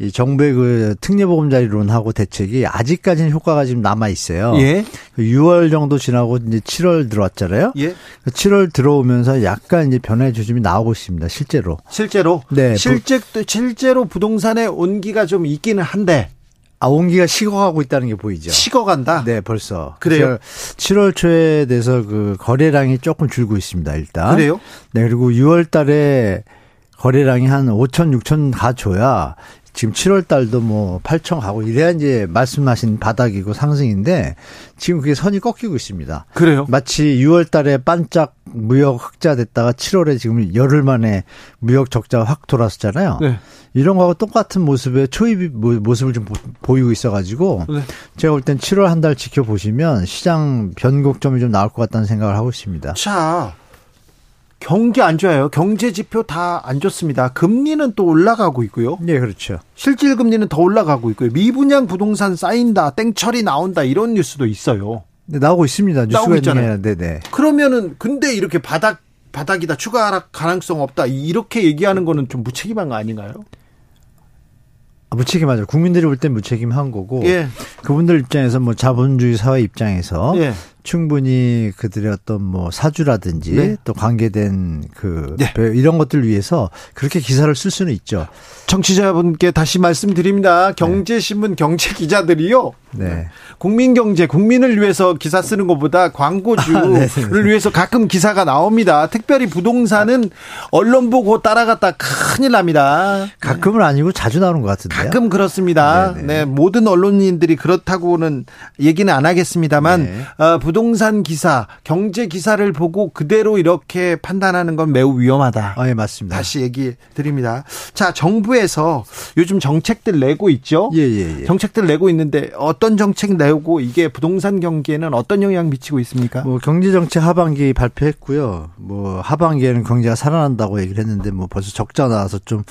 S10: 이 정부의 그 특례보험자리론하고 대책이 아직까지는 효과가 지금 남아 있어요. 예. 6월 그 정도 지나고 이제 7월 들어왔잖아요. 예. 7월 그 들어오면서 약간 이제 변화의 조짐이 나오고 있습니다. 실제로.
S1: 실제로. 네. 실제 실제로 부동산의 온기가 좀 있기는 한데.
S10: 아, 온기가 식어가고 있다는 게 보이죠.
S1: 식어간다?
S10: 네, 벌써.
S1: 그래요?
S10: 7월 초에 돼서 그 거래량이 조금 줄고 있습니다, 일단.
S1: 그래요?
S10: 네, 그리고 6월 달에 거래량이 한 5천, 6천 가 줘야 지금 7월 달도 뭐 8천 가고 이래야 이제 말씀하신 바닥이고 상승인데 지금 그게 선이 꺾이고 있습니다.
S1: 그래요?
S10: 마치 6월 달에 반짝 무역 흑자 됐다가 7월에 지금 열흘 만에 무역 적자 확 돌았었잖아요. 네. 이런 거하고 똑같은 모습의 초입 모습을 좀 보이고 있어가지고 네. 제가 볼 땐 7월 한 달 지켜보시면 시장 변곡점이 좀 나올 것 같다는 생각을 하고 있습니다.
S1: 자, 경기 안 좋아요. 경제 지표 다 안 좋습니다. 금리는 또 올라가고 있고요.
S10: 네, 그렇죠.
S1: 실질 금리는 더 올라가고 있고요. 미분양 부동산 쌓인다, 땡처리 나온다 이런 뉴스도 있어요.
S10: 네, 나오고 있습니다.
S1: 나오고 있잖아요. 네, 네. 그러면은 근데 이렇게 바닥 바닥이다 추가 하락 가능성 없다 이렇게 얘기하는 거는 좀 무책임한 거 아닌가요?
S10: 아, 무책임하죠. 국민들이 볼 땐 무책임한 거고 예. 그분들 입장에서 뭐 자본주의 사회 입장에서 예. 충분히 그들의 어떤 뭐 사주라든지 네. 또 관계된 그 네. 이런 것들 위해서 그렇게 기사를 쓸 수는 있죠.
S1: 청취자분께 다시 말씀드립니다. 경제신문 네. 경제 기자들이요. 네. 국민 경제, 국민을 위해서 기사 쓰는 것보다 광고주를 아, 네, 네, 위해서 가끔 기사가 나옵니다. 특별히 부동산은 언론 보고 따라갔다 큰일 납니다.
S10: 가끔은 아니고 자주 나오는 것 같은데요.
S1: 가끔 그렇습니다. 네네. 네, 모든 언론인들이 그렇다고는 얘기는 안 하겠습니다만 네. 어, 부동산 기사, 경제 기사를 보고 그대로 이렇게 판단하는 건 매우 위험하다.
S10: 아, 예, 맞습니다.
S1: 다시 얘기 드립니다. 자, 정부에서 요즘 정책들 내고 있죠?
S10: 예, 예, 예.
S1: 정책들 내고 있는데 어떤 정책 내고 이게 부동산 경기에는 어떤 영향 미치고 있습니까?
S10: 뭐 경제 정책 하반기 발표했고요. 뭐 하반기에는 경제가 살아난다고 얘기를 했는데 뭐 벌써 적자 나와서 좀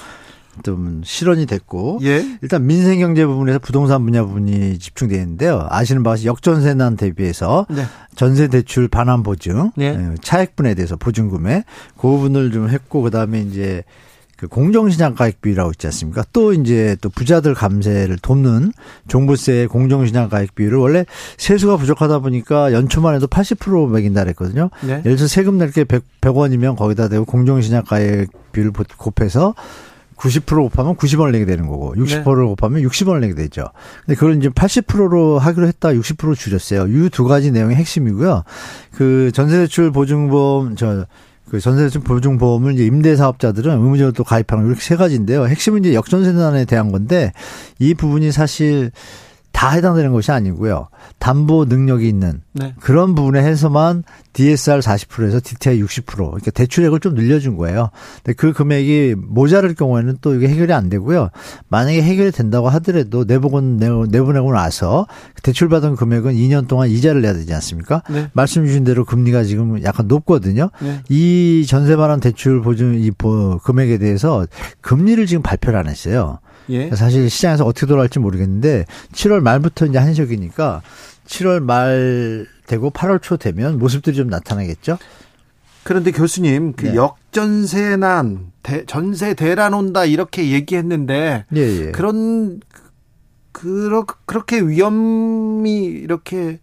S10: 좀 실현이 됐고 예? 일단 민생 경제 부분에서 부동산 분야 부분이 집중되어 있는데요. 아시는 바와 같이 역전세난 대비해서 네. 전세 대출 반환 보증, 네. 예, 차액분에 대해서 보증금에 그 부분을 좀 했고 그다음에 이제 그 공정시장 가액비라고 있지 않습니까? 또 이제 또 부자들 감세를 돕는 종부세 공정시장 가액비를 원래 세수가 부족하다 보니까 연초만 해도 80% 매긴다 그랬거든요. 네. 예를 들어서 세금 낼게 100, 100 원이면 거기다 대고 공정시장 가액비를 곱해서 90% 곱하면 90원을 내게 되는 거고 60%를 네. 곱하면 60원을 내게 되죠. 근데 그걸 이제 80%로 하기로 했다 60% 줄였어요. 이 두 가지 내용이 핵심이고요. 그 전세대출 보증보험 저그 전세대출 보증보험을 이제 임대사업자들은 의무적으로 또 가입하는 이렇게 세 가지인데요. 핵심은 이제 역전세난에 대한 건데 이 부분이 사실 다 해당되는 것이 아니고요. 담보 능력이 있는 네. 그런 부분에 해서만 DSR 40%에서 DTI 60% 그러니까 대출액을 좀 늘려준 거예요. 근데 그 금액이 모자랄 경우에는 또 이게 해결이 안 되고요. 만약에 해결이 된다고 하더라도 내보건 내보내고 나서 대출받은 금액은 2년 동안 이자를 내야 되지 않습니까? 네. 말씀 주신 대로 금리가 지금 약간 높거든요. 네. 이 전세 반환 대출 보증 이 금액에 대해서 금리를 지금 발표를 안 했어요. 예. 사실 시장에서 어떻게 돌아갈지 모르겠는데 7월 말부터 이제 한시기니까 7월 말 되고 8월 초 되면 모습들이 좀 나타나겠죠.
S1: 그런데 교수님 그 네. 역전세난 대, 전세 대란 온다 이렇게 얘기했는데 예, 예. 그런 그러, 그렇게 위험이 이렇게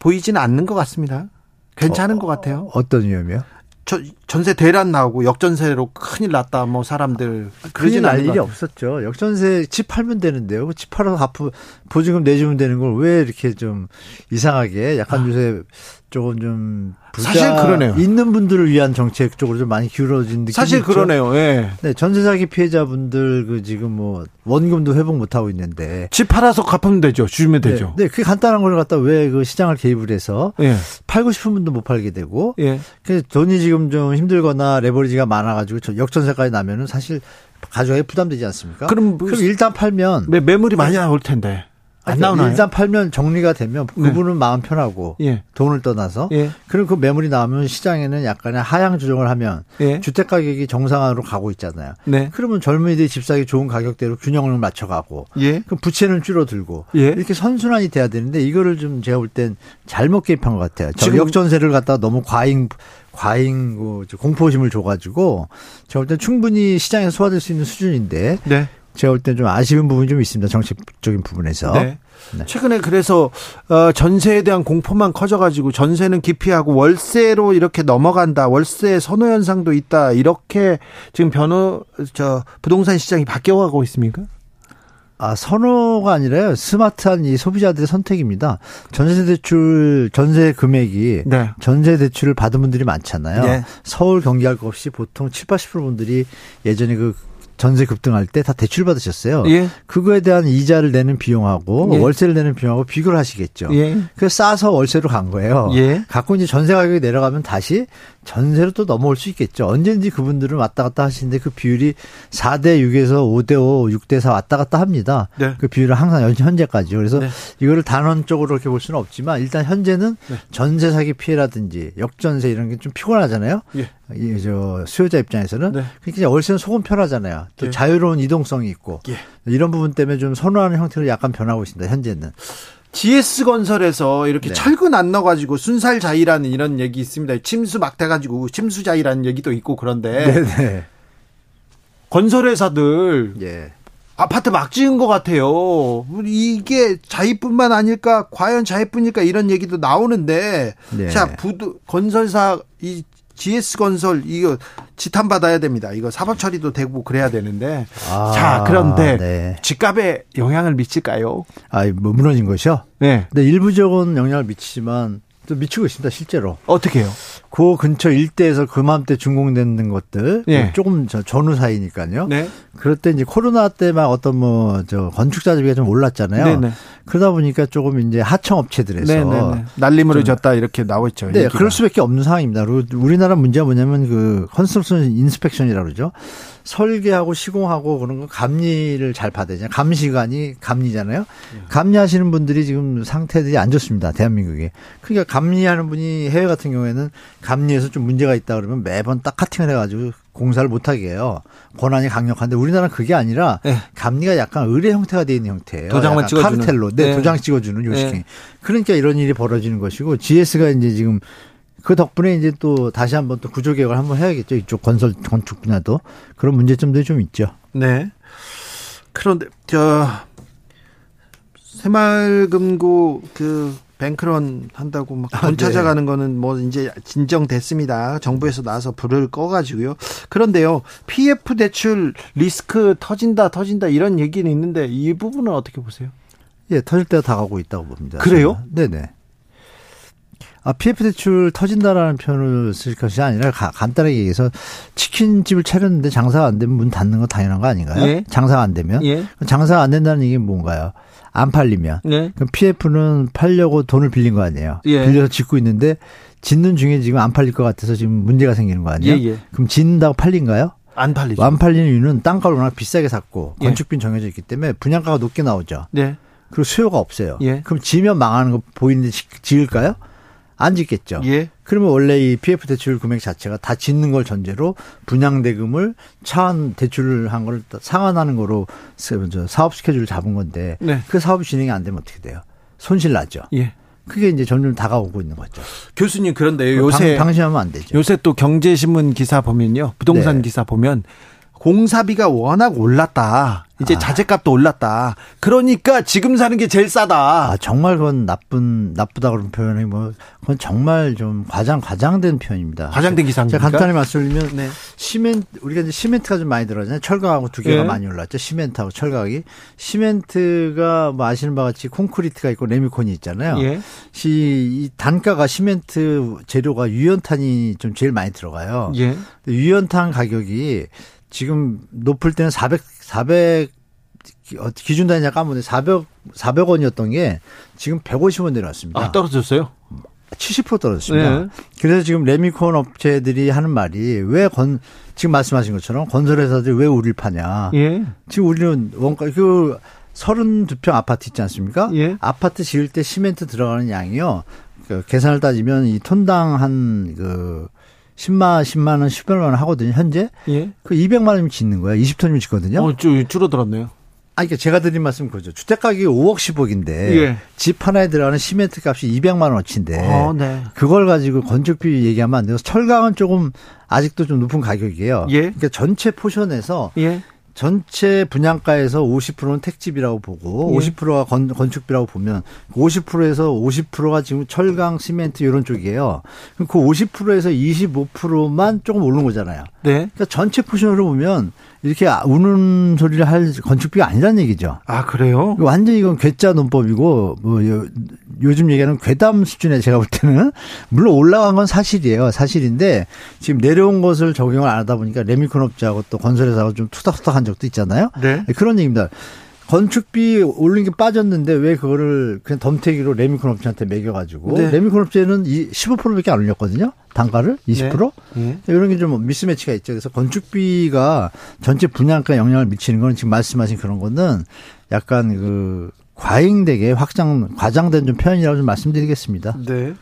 S1: 보이지는 않는 것 같습니다. 괜찮은 어, 것 같아요.
S10: 어떤 위험이요?
S1: 저, 전세 대란 나오고 역전세로 큰일 났다 뭐 사람들
S10: 그러진 날 일이 없었죠. 역전세 집 팔면 되는데요. 집 팔아서 갚고 보증금 내주면 되는 걸 왜 이렇게 좀 이상하게 약간 아. 요새 조금 좀
S1: 사실 그러네요.
S10: 있는 분들을 위한 정책 쪽으로 좀 많이 기울어진 느낌이
S1: 사실 있죠? 그러네요. 예.
S10: 네, 전세 사기 피해자분들 그 지금 뭐 원금도 회복 못 하고 있는데
S1: 집 팔아서 갚으면 되죠. 주면 네, 되죠.
S10: 네, 그게 간단한 걸 갖다 왜 그 시장을 개입을 해서 예. 팔고 싶은 분도 못 팔게 되고 예. 그 돈이 지금 좀 힘들거나 레버리지가 많아 가지고 역전세까지 나면은 사실 가져야 부담되지 않습니까? 그럼, 그럼 일단 팔면
S1: 매물이 많이 나올 텐데. 안 나오나요?
S10: 일단 팔면 정리가 되면 네. 그분은 네. 마음 편하고 예. 돈을 떠나서 예. 그럼 그 매물이 나오면 시장에는 약간의 하향 조정을 하면 예. 주택 가격이 정상화로 가고 있잖아요. 네. 그러면 젊은이들이 집 사기 좋은 가격대로 균형을 맞춰가고 예. 그럼 부채는 줄어들고 예. 이렇게 선순환이 돼야 되는데 이거를 좀 제가 볼 땐 잘못 개입한 것 같아요. 전력 전세를 갖다 너무 과잉 과잉 그 공포심을 줘가지고 제가 볼 땐 충분히 시장에서 소화될 수 있는 수준인데 네. 제가 볼 땐 좀 아쉬운 부분이 좀 있습니다. 정책적인 부분에서. 네.
S1: 네. 최근에 그래서 어 전세에 대한 공포만 커져가지고 전세는 기피하고 월세로 이렇게 넘어간다. 월세 선호 현상도 있다. 이렇게 지금 변호 저 부동산 시장이 바뀌어가고 있습니까?
S10: 아, 선호가 아니라요. 스마트한 이 소비자들의 선택입니다. 전세 대출, 전세 금액이 네. 전세 대출을 받은 분들이 많잖아요. 네. 서울 경기 할 것 없이 보통 7, 80% 분들이 예전에 그 전세 급등할 때 다 대출 받으셨어요. 예. 그거에 대한 이자를 내는 비용하고 예. 월세를 내는 비용하고 비교를 하시겠죠. 예. 그래서 싸서 월세로 간 거예요. 예. 갖고 이제 전세 가격이 내려가면 다시 전세로 또 넘어올 수 있겠죠. 언제든지 그분들은 왔다 갔다 하시는데 그 비율이 4대 6에서 5대 5, 6대 4 왔다 갔다 합니다. 네. 그 비율은 항상 현재까지요. 그래서 네. 이거를 단원적으로 이렇게 볼 수는 없지만 일단 현재는 네. 전세 사기 피해라든지 역전세 이런 게 좀 피곤하잖아요. 예. 이 저 수요자 입장에서는 네. 그러니까 월세는 소금 편하잖아요. 또 예. 자유로운 이동성이 있고 예. 이런 부분 때문에 좀 선호하는 형태로 약간 변하고 있습니다. 현재는.
S1: GS 건설에서 이렇게 네. 철근 안 넣어가지고 순살 자이라는 이런 얘기 있습니다. 침수 막 돼가지고 침수 자이라는 얘기도 있고 그런데 네네. 네. 건설회사들 예. 아파트 막 지은 것 같아요. 이게 자이뿐만 아닐까, 과연 자이뿐일까 이런 얘기도 나오는데, 네. 자 부두 건설사 이 GS 건설 이거 지탄 받아야 됩니다. 이거 사법 처리도 되고 그래야 되는데. 아, 자, 그런데 네. 집값에 영향을 미칠까요?
S10: 아, 뭐 무너진 것이요? 네. 네, 일부적은 영향을 미치지만 또 미치고 있습니다, 실제로.
S1: 어떻게요?
S10: 그 근처 일대에서 그맘때 준공되는 것들 네. 조금 저 전후 사이니까요. 네. 그럴 때 이제 코로나 때만 어떤 뭐 저 건축자재비가 좀 올랐잖아요. 네네. 네. 그러다 보니까 조금 이제 하청 업체들에서 네네네. 네, 네.
S1: 날림으로 졌다 이렇게 나와 있죠.
S10: 네, 얘기가. 그럴 수밖에 없는 상황입니다. 우리나라 문제가 뭐냐면 그 construction inspection이라고 그러죠. 설계하고 시공하고 그런 거 감리를 잘 받아야죠. 감시관이 감리잖아요. 네. 감리하시는 분들이 지금 상태들이 안 좋습니다. 대한민국에. 그러니까 감리하는 분이 해외 같은 경우에는 감리에서 좀 문제가 있다 그러면 매번 딱 카팅을 해가지고 공사를 못하게 해요. 권한이 강력한데 우리나라는 그게 아니라 네. 감리가 약간 의뢰 형태가 되어 있는 형태예요.
S1: 도장만 찍어주는.
S10: 카르텔로. 네, 네. 도장 찍어주는 요식행. 네. 그러니까 이런 일이 벌어지는 것이고 GS가 이제 지금 그 덕분에 이제 또 다시 한번 또 구조 개혁을 한번 해야겠죠. 이쪽 건설 건축 분야도 그런 문제점들이 좀 있죠.
S1: 네. 그런데 저 새마을금고 그 뱅크런 한다고 막돈 아, 네. 찾아가는 거는 뭐 이제 진정됐습니다. 정부에서 나와서 불을 꺼가지고요. 그런데요, PF 대출 리스크 터진다, 터진다 이런 얘기는 있는데 이 부분은 어떻게 보세요?
S10: 예, 터질 때가 다 가고 있다고 봅니다.
S1: 그래요?
S10: 저는. 네네. 아, PF 대출 터진다라는 표현을 쓸 것이 아니라 가, 간단하게 얘기해서 치킨집을 차렸는데 장사가 안 되면 문 닫는 거 당연한 거 아닌가요? 예? 장사가 안 되면? 예? 장사가 안 된다는 얘기는 뭔가요? 안 팔리면. 예? 그럼 PF는 팔려고 돈을 빌린 거 아니에요? 예. 빌려서 짓고 있는데 짓는 중에 지금 안 팔릴 것 같아서 지금 문제가 생기는 거 아니에요? 예, 예. 그럼 짓는다고 팔린가요?
S1: 안 팔리죠.
S10: 안 팔리는 이유는 땅가를 워낙 비싸게 샀고 예. 건축비는 정해져 있기 때문에 분양가가 높게 나오죠. 네. 그리고 수요가 없어요. 예. 그럼 지면 망하는 거 보이는데 지을까요? 안 짓겠죠. 예. 그러면 원래 이 PF 대출 금액 자체가 다 짓는 걸 전제로 분양 대금을 차한 대출을 한 걸 상환하는 거로 사업 스케줄을 잡은 건데 네. 그 사업이 진행이 안 되면 어떻게 돼요? 손실 나죠. 예. 그게 이제 점점 다가오고 있는 거죠.
S1: 교수님 그런데 요새
S10: 방, 방심하면 안 되죠.
S1: 요새 또 경제신문 기사 보면요, 부동산 네. 기사 보면 공사비가 워낙 올랐다. 이제 아. 자재값도 올랐다. 그러니까 지금 사는 게 제일 싸다.
S10: 아, 정말 그건 나쁜 나쁘다 그런 표현이 뭐 그건 정말 좀 과장 과장된 표현입니다.
S1: 과장된 기사입니까?
S10: 제가 간단히 말씀드리면 네. 시멘트 우리가 이제 시멘트가 좀 많이 들어가잖아요. 철강하고 두 개가 네. 많이 올랐죠. 시멘트하고 철강이. 시멘트가 뭐 아시는 바와 같이 콘크리트가 있고 레미콘이 있잖아요. 예. 이 단가가 시멘트 재료가 유연탄이 좀 제일 많이 들어가요. 예. 유연탄 가격이 지금 높을 때는 400, 400, 기준 단위냐 까먹는데 400, 400원이었던 게 지금 150원 내려왔습니다.
S1: 아, 떨어졌어요?
S10: 70% 떨어졌습니다. 네. 그래서 지금 레미콘 업체들이 하는 말이 왜 건, 지금 말씀하신 것처럼 건설회사들이 왜 우리를 파냐. 예. 지금 우리는 원가, 그 32평 아파트 있지 않습니까? 예. 아파트 지을 때 시멘트 들어가는 양이요. 그 계산을 따지면 이 톤당 한 그 10만, 10만 원, 10만 원 하거든요, 현재. 예. 그 200만 원이면 짓는 거야. 20톤이면 짓거든요.
S1: 어, 좀 줄어들었네요.
S10: 아, 그러니까 제가 드린 말씀 그죠. 주택 가격이 5억 10억인데 예. 집 하나에 들어가는 시멘트 값이 200만 원어치인데 어, 네. 그걸 가지고 건축비 얘기하면 안 돼요. 철강은 조금 아직도 좀 높은 가격이에요. 예. 그러니까 전체 portion에서 예. 전체 분양가에서 50%는 택지비라고 보고 예. 50%가 건, 건축비라고 보면 50%에서 50%가 지금 철강, 시멘트 이런 쪽이에요. 그 50%에서 25%만 조금 오른 거잖아요. 네. 그러니까 전체 portion으로 보면 이렇게 우는 소리를 할 건축비가 아니라는 얘기죠.
S1: 아 그래요?
S10: 완전 히 이건 괴짜 논법이고 뭐 요즘 얘기하는 괴담 수준에 제가 볼 때는 물론 올라간 건 사실이에요. 사실인데 지금 내려온 것을 적용을 안 하다 보니까 레미콘 업자하고 또 건설회사가 좀 투닥투닥한 적도 있잖아요. 네. 그런 얘기입니다. 건축비 올린 게 빠졌는데 왜 그거를 그냥 덤태기로 레미콘 업체한테 매겨가지고 네. 레미콘 업체는 15%밖에 안 올렸거든요. 단가를 20%? 네. 네. 이런 게 좀 mismatch가 있죠. 그래서 건축비가 전체 분양가 영향을 미치는 건 지금 말씀하신 그런 거는 약간 그 과잉되게 확장 과장된 좀 표현이라고 좀 말씀드리겠습니다.
S1: 네.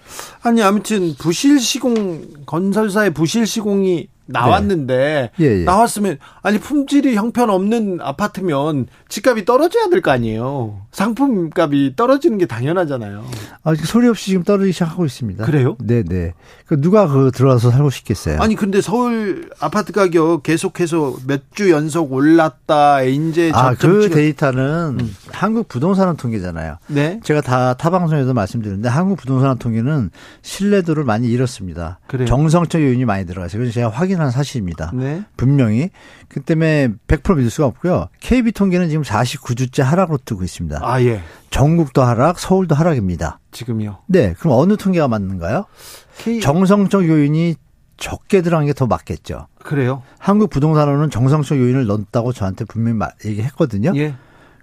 S1: 아니 아무튼 부실 시공 건설사의 부실 시공이 나왔는데 네. 예, 예. 나왔으면 아니 품질이 형편없는 아파트면 집값이 떨어져야 될 거 아니에요. 상품값이 떨어지는 게 당연하잖아요.
S10: 아, 소리 없이 지금 떨어지기 시작하고 있습니다.
S1: 그래요?
S10: 네, 네. 그 누가 그 들어와서 살고 싶겠어요?
S1: 아니 근데 서울 아파트 가격 계속해서 몇 주 연속 올랐다. 이제
S10: 아, 그 데이터는 음. 한국 부동산 통계잖아요. 네. 제가 다 타 방송에서 말씀드렸는데 한국 부동산 통계는 신뢰도를 많이 잃었습니다. 그래요? 정성적 요인이 많이 들어가서 그래서 제가 확인 확인한 사실입니다. 네. 분명히. 그 때문에 100% 믿을 수가 없고요. KB 통계는 지금 49주째 하락으로 뜨고 있습니다.
S1: 아, 예.
S10: 전국도 하락, 서울도 하락입니다.
S1: 지금요?
S10: 네. 그럼 어느 통계가 맞는가요? K... 정성적 요인이 적게 들어간 게 더 맞겠죠.
S1: 그래요?
S10: 한국 부동산원은 정성적 요인을 넣었다고 저한테 분명히 얘기했거든요. 예.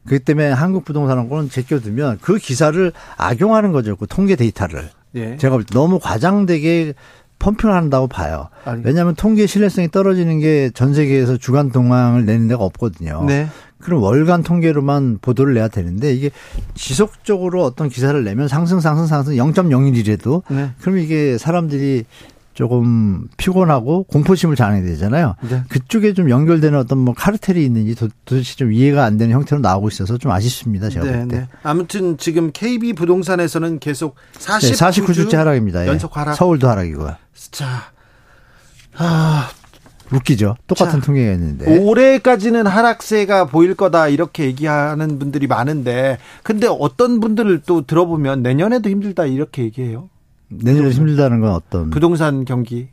S10: 그렇기 때문에 한국 부동산원은 제껴두면 그 기사를 악용하는 거죠. 그 통계 데이터를. 예. 제가 너무 과장되게 펌핑을 한다고 봐요. 아니. 왜냐하면 통계 신뢰성이 떨어지는 게 전 세계에서 주간 동향을 내는 데가 없거든요. 네. 그럼 월간 통계로만 보도를 내야 되는데 이게 지속적으로 어떤 기사를 내면 상승 상승 상승 0.01이라도 네. 그럼 이게 사람들이 조금 피곤하고 공포심을 자아내야 되잖아요. 네. 그쪽에 좀 연결되는 어떤 뭐 카르텔이 있는지 도, 대체좀 이해가 안 되는 형태로 나오고 있어서 좀 아쉽습니다. 제가 네, 볼 때. 네.
S1: 아무튼 지금 KB 부동산에서는 계속 40 네,
S10: 49주째 하락입니다. 예. 연속 하락. 서울도 하락이고요.
S1: 자, 아,
S10: 웃기죠. 똑같은 있는데.
S1: 올해까지는 하락세가 보일 거다 이렇게 얘기하는 분들이 많은데 근데 어떤 분들을 또 들어보면 내년에도 힘들다 이렇게 얘기해요.
S10: 내년에 힘들다는 건 어떤?
S1: 부동산 경기.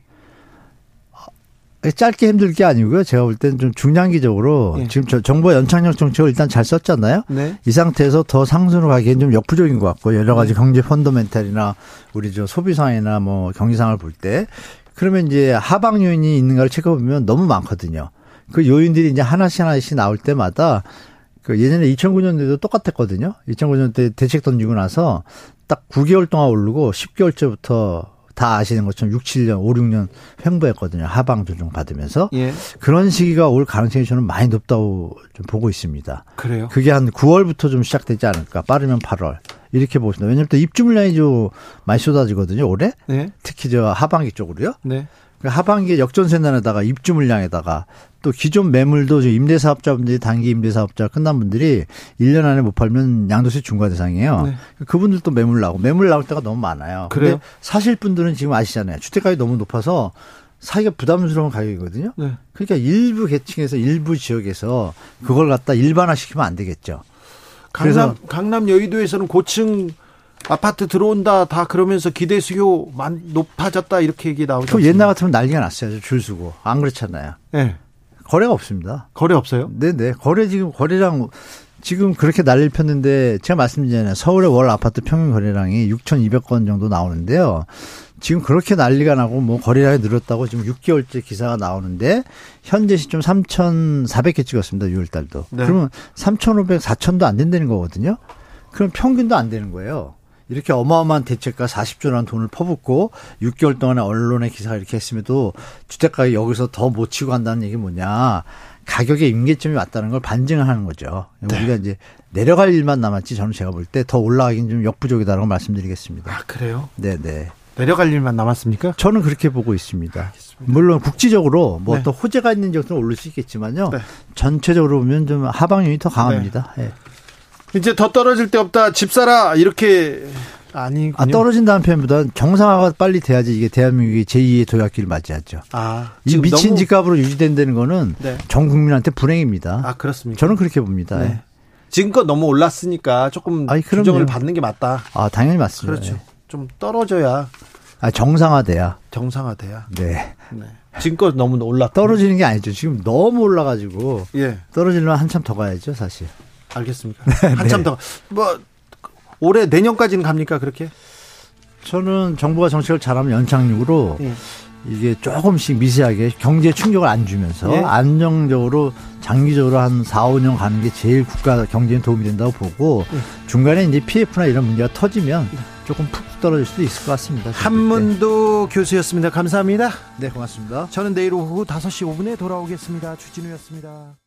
S10: 짧게 힘들 게 아니고요. 제가 볼 때는 좀 중장기적으로 예. 지금 저 정부 연착륙 정책을 일단 잘 썼잖아요. 네. 이 상태에서 더 상승으로 가기엔 좀 역부족인 것 같고 여러 가지 네. 경제 펀더멘탈이나 우리 저 소비상이나 뭐 경기상을 볼 때 그러면 이제 하방 요인이 있는가를 체크해 보면 너무 많거든요. 그 요인들이 이제 하나씩 하나씩 나올 때마다 그 예전에 2009년도에도 똑같았거든요. 2009년 때 대책 던지고 나서 딱 9개월 동안 오르고 10개월째부터 다 아시는 것처럼 6, 7년, 5, 6년 횡보했거든요. 하방 조정 받으면서. 예. 그런 시기가 올 가능성이 저는 많이 높다고 좀 보고 있습니다.
S1: 그래요?
S10: 그게 한 9월부터 좀 시작되지 않을까. 빠르면 8월. 이렇게 보십니다. 왜냐하면 또 입주 물량이 좀 많이 쏟아지거든요. 올해. 네. 특히 저 하반기 쪽으로요. 네. 그 하반기에 역전세난에다가 입주 물량에다가 또 기존 매물도 임대사업자분들이 단기 임대사업자 끝난 분들이 1년 안에 못 팔면 양도세 중과 대상이에요. 네. 그분들도 매물 나오고 매물 나올 때가 너무 많아요. 그래요? 사실 분들은 지금 아시잖아요. 주택가격이 너무 높아서 사기가 부담스러운 가격이거든요. 네. 그러니까 일부 계층에서 일부 지역에서 그걸 갖다 일반화시키면 안 되겠죠.
S1: 강남 강남 여의도에서는 고층 아파트 들어온다 다 그러면서 기대 수요 높아졌다 이렇게 얘기 나오죠.
S10: 옛날 같으면 난리가 났어요. 줄 서고 안 그렇잖아요. 네. 거래가 없습니다.
S1: 거래 없어요?
S10: 네네. 거래 지금 거래량 지금 그렇게 난리를 폈는데 제가 말씀드리잖아요. 서울의 월 아파트 평균 거래량이 6,200건 정도 나오는데요. 지금 그렇게 난리가 나고 뭐 거래량이 늘었다고 지금 6개월째 기사가 나오는데 현재 시점 3,400개 찍었습니다. 6월 달도. 네. 그러면 3,500, 4,000도 안 된다는 거거든요. 그럼 평균도 안 되는 거예요. 이렇게 어마어마한 대책과 40조라는 돈을 퍼붓고 6개월 동안에 언론의 기사가 이렇게 했음에도 주택가가 여기서 더 못 치고 간다는 얘기 뭐냐. 가격의 임계점이 왔다는 걸 반증을 하는 거죠. 네. 우리가 이제 내려갈 일만 남았지 저는 제가 볼 때 더 올라가긴 좀 역부족이다라고 말씀드리겠습니다.
S1: 아, 그래요?
S10: 네네.
S1: 내려갈 일만 남았습니까?
S10: 저는 그렇게 보고 있습니다. 알겠습니다. 물론 국지적으로 뭐 네. 호재가 있는 지역들은 오를 수 있겠지만요. 네. 전체적으로 보면 좀 하방률이 더 강합니다. 네. 네.
S1: 이제 더 떨어질 데 없다. 집 사라. 이렇게 아니
S10: 아, 떨어진다는 표현보다 정상화가 빨리 돼야지 이게 대한민국이 제2의 도약기를 맞이하죠. 아, 이 미친 너무... 집값으로 유지된다는 거는 네. 전 국민한테 불행입니다.
S1: 아, 그렇습니까?
S10: 저는 그렇게 봅니다. 네.
S1: 지금껏 너무 올랐으니까 조금 아니, 규정을 받는 게 맞다.
S10: 아, 당연히 맞습니다.
S1: 그렇죠. 네. 좀 떨어져야
S10: 아, 정상화돼야.
S1: 정상화돼야.
S10: 네.
S1: 네. 지금껏 너무 올라
S10: 떨어지는 게 아니죠. 지금 너무 올라가지고 예. 떨어지려면 한참 더 가야죠, 사실.
S1: 알겠습니다. 네, 한참 네. 더. 뭐, 올해 내년까지는 갑니까 그렇게?
S10: 저는 정부가 정책을 잘하면 연착륙으로 예. 이게 조금씩 미세하게 경제 충격을 안 주면서 예. 안정적으로 장기적으로 한 4, 5년 가는 게 제일 국가 경제에 도움이 된다고 보고 예. 중간에 이제 PF나 이런 문제가 터지면 예. 조금 푹 떨어질 수도 있을 것 같습니다.
S1: 한문도 교수였습니다. 감사합니다.
S10: 네, 고맙습니다.
S1: 저는 내일 오후 5시 5분에 돌아오겠습니다. 주진우였습니다.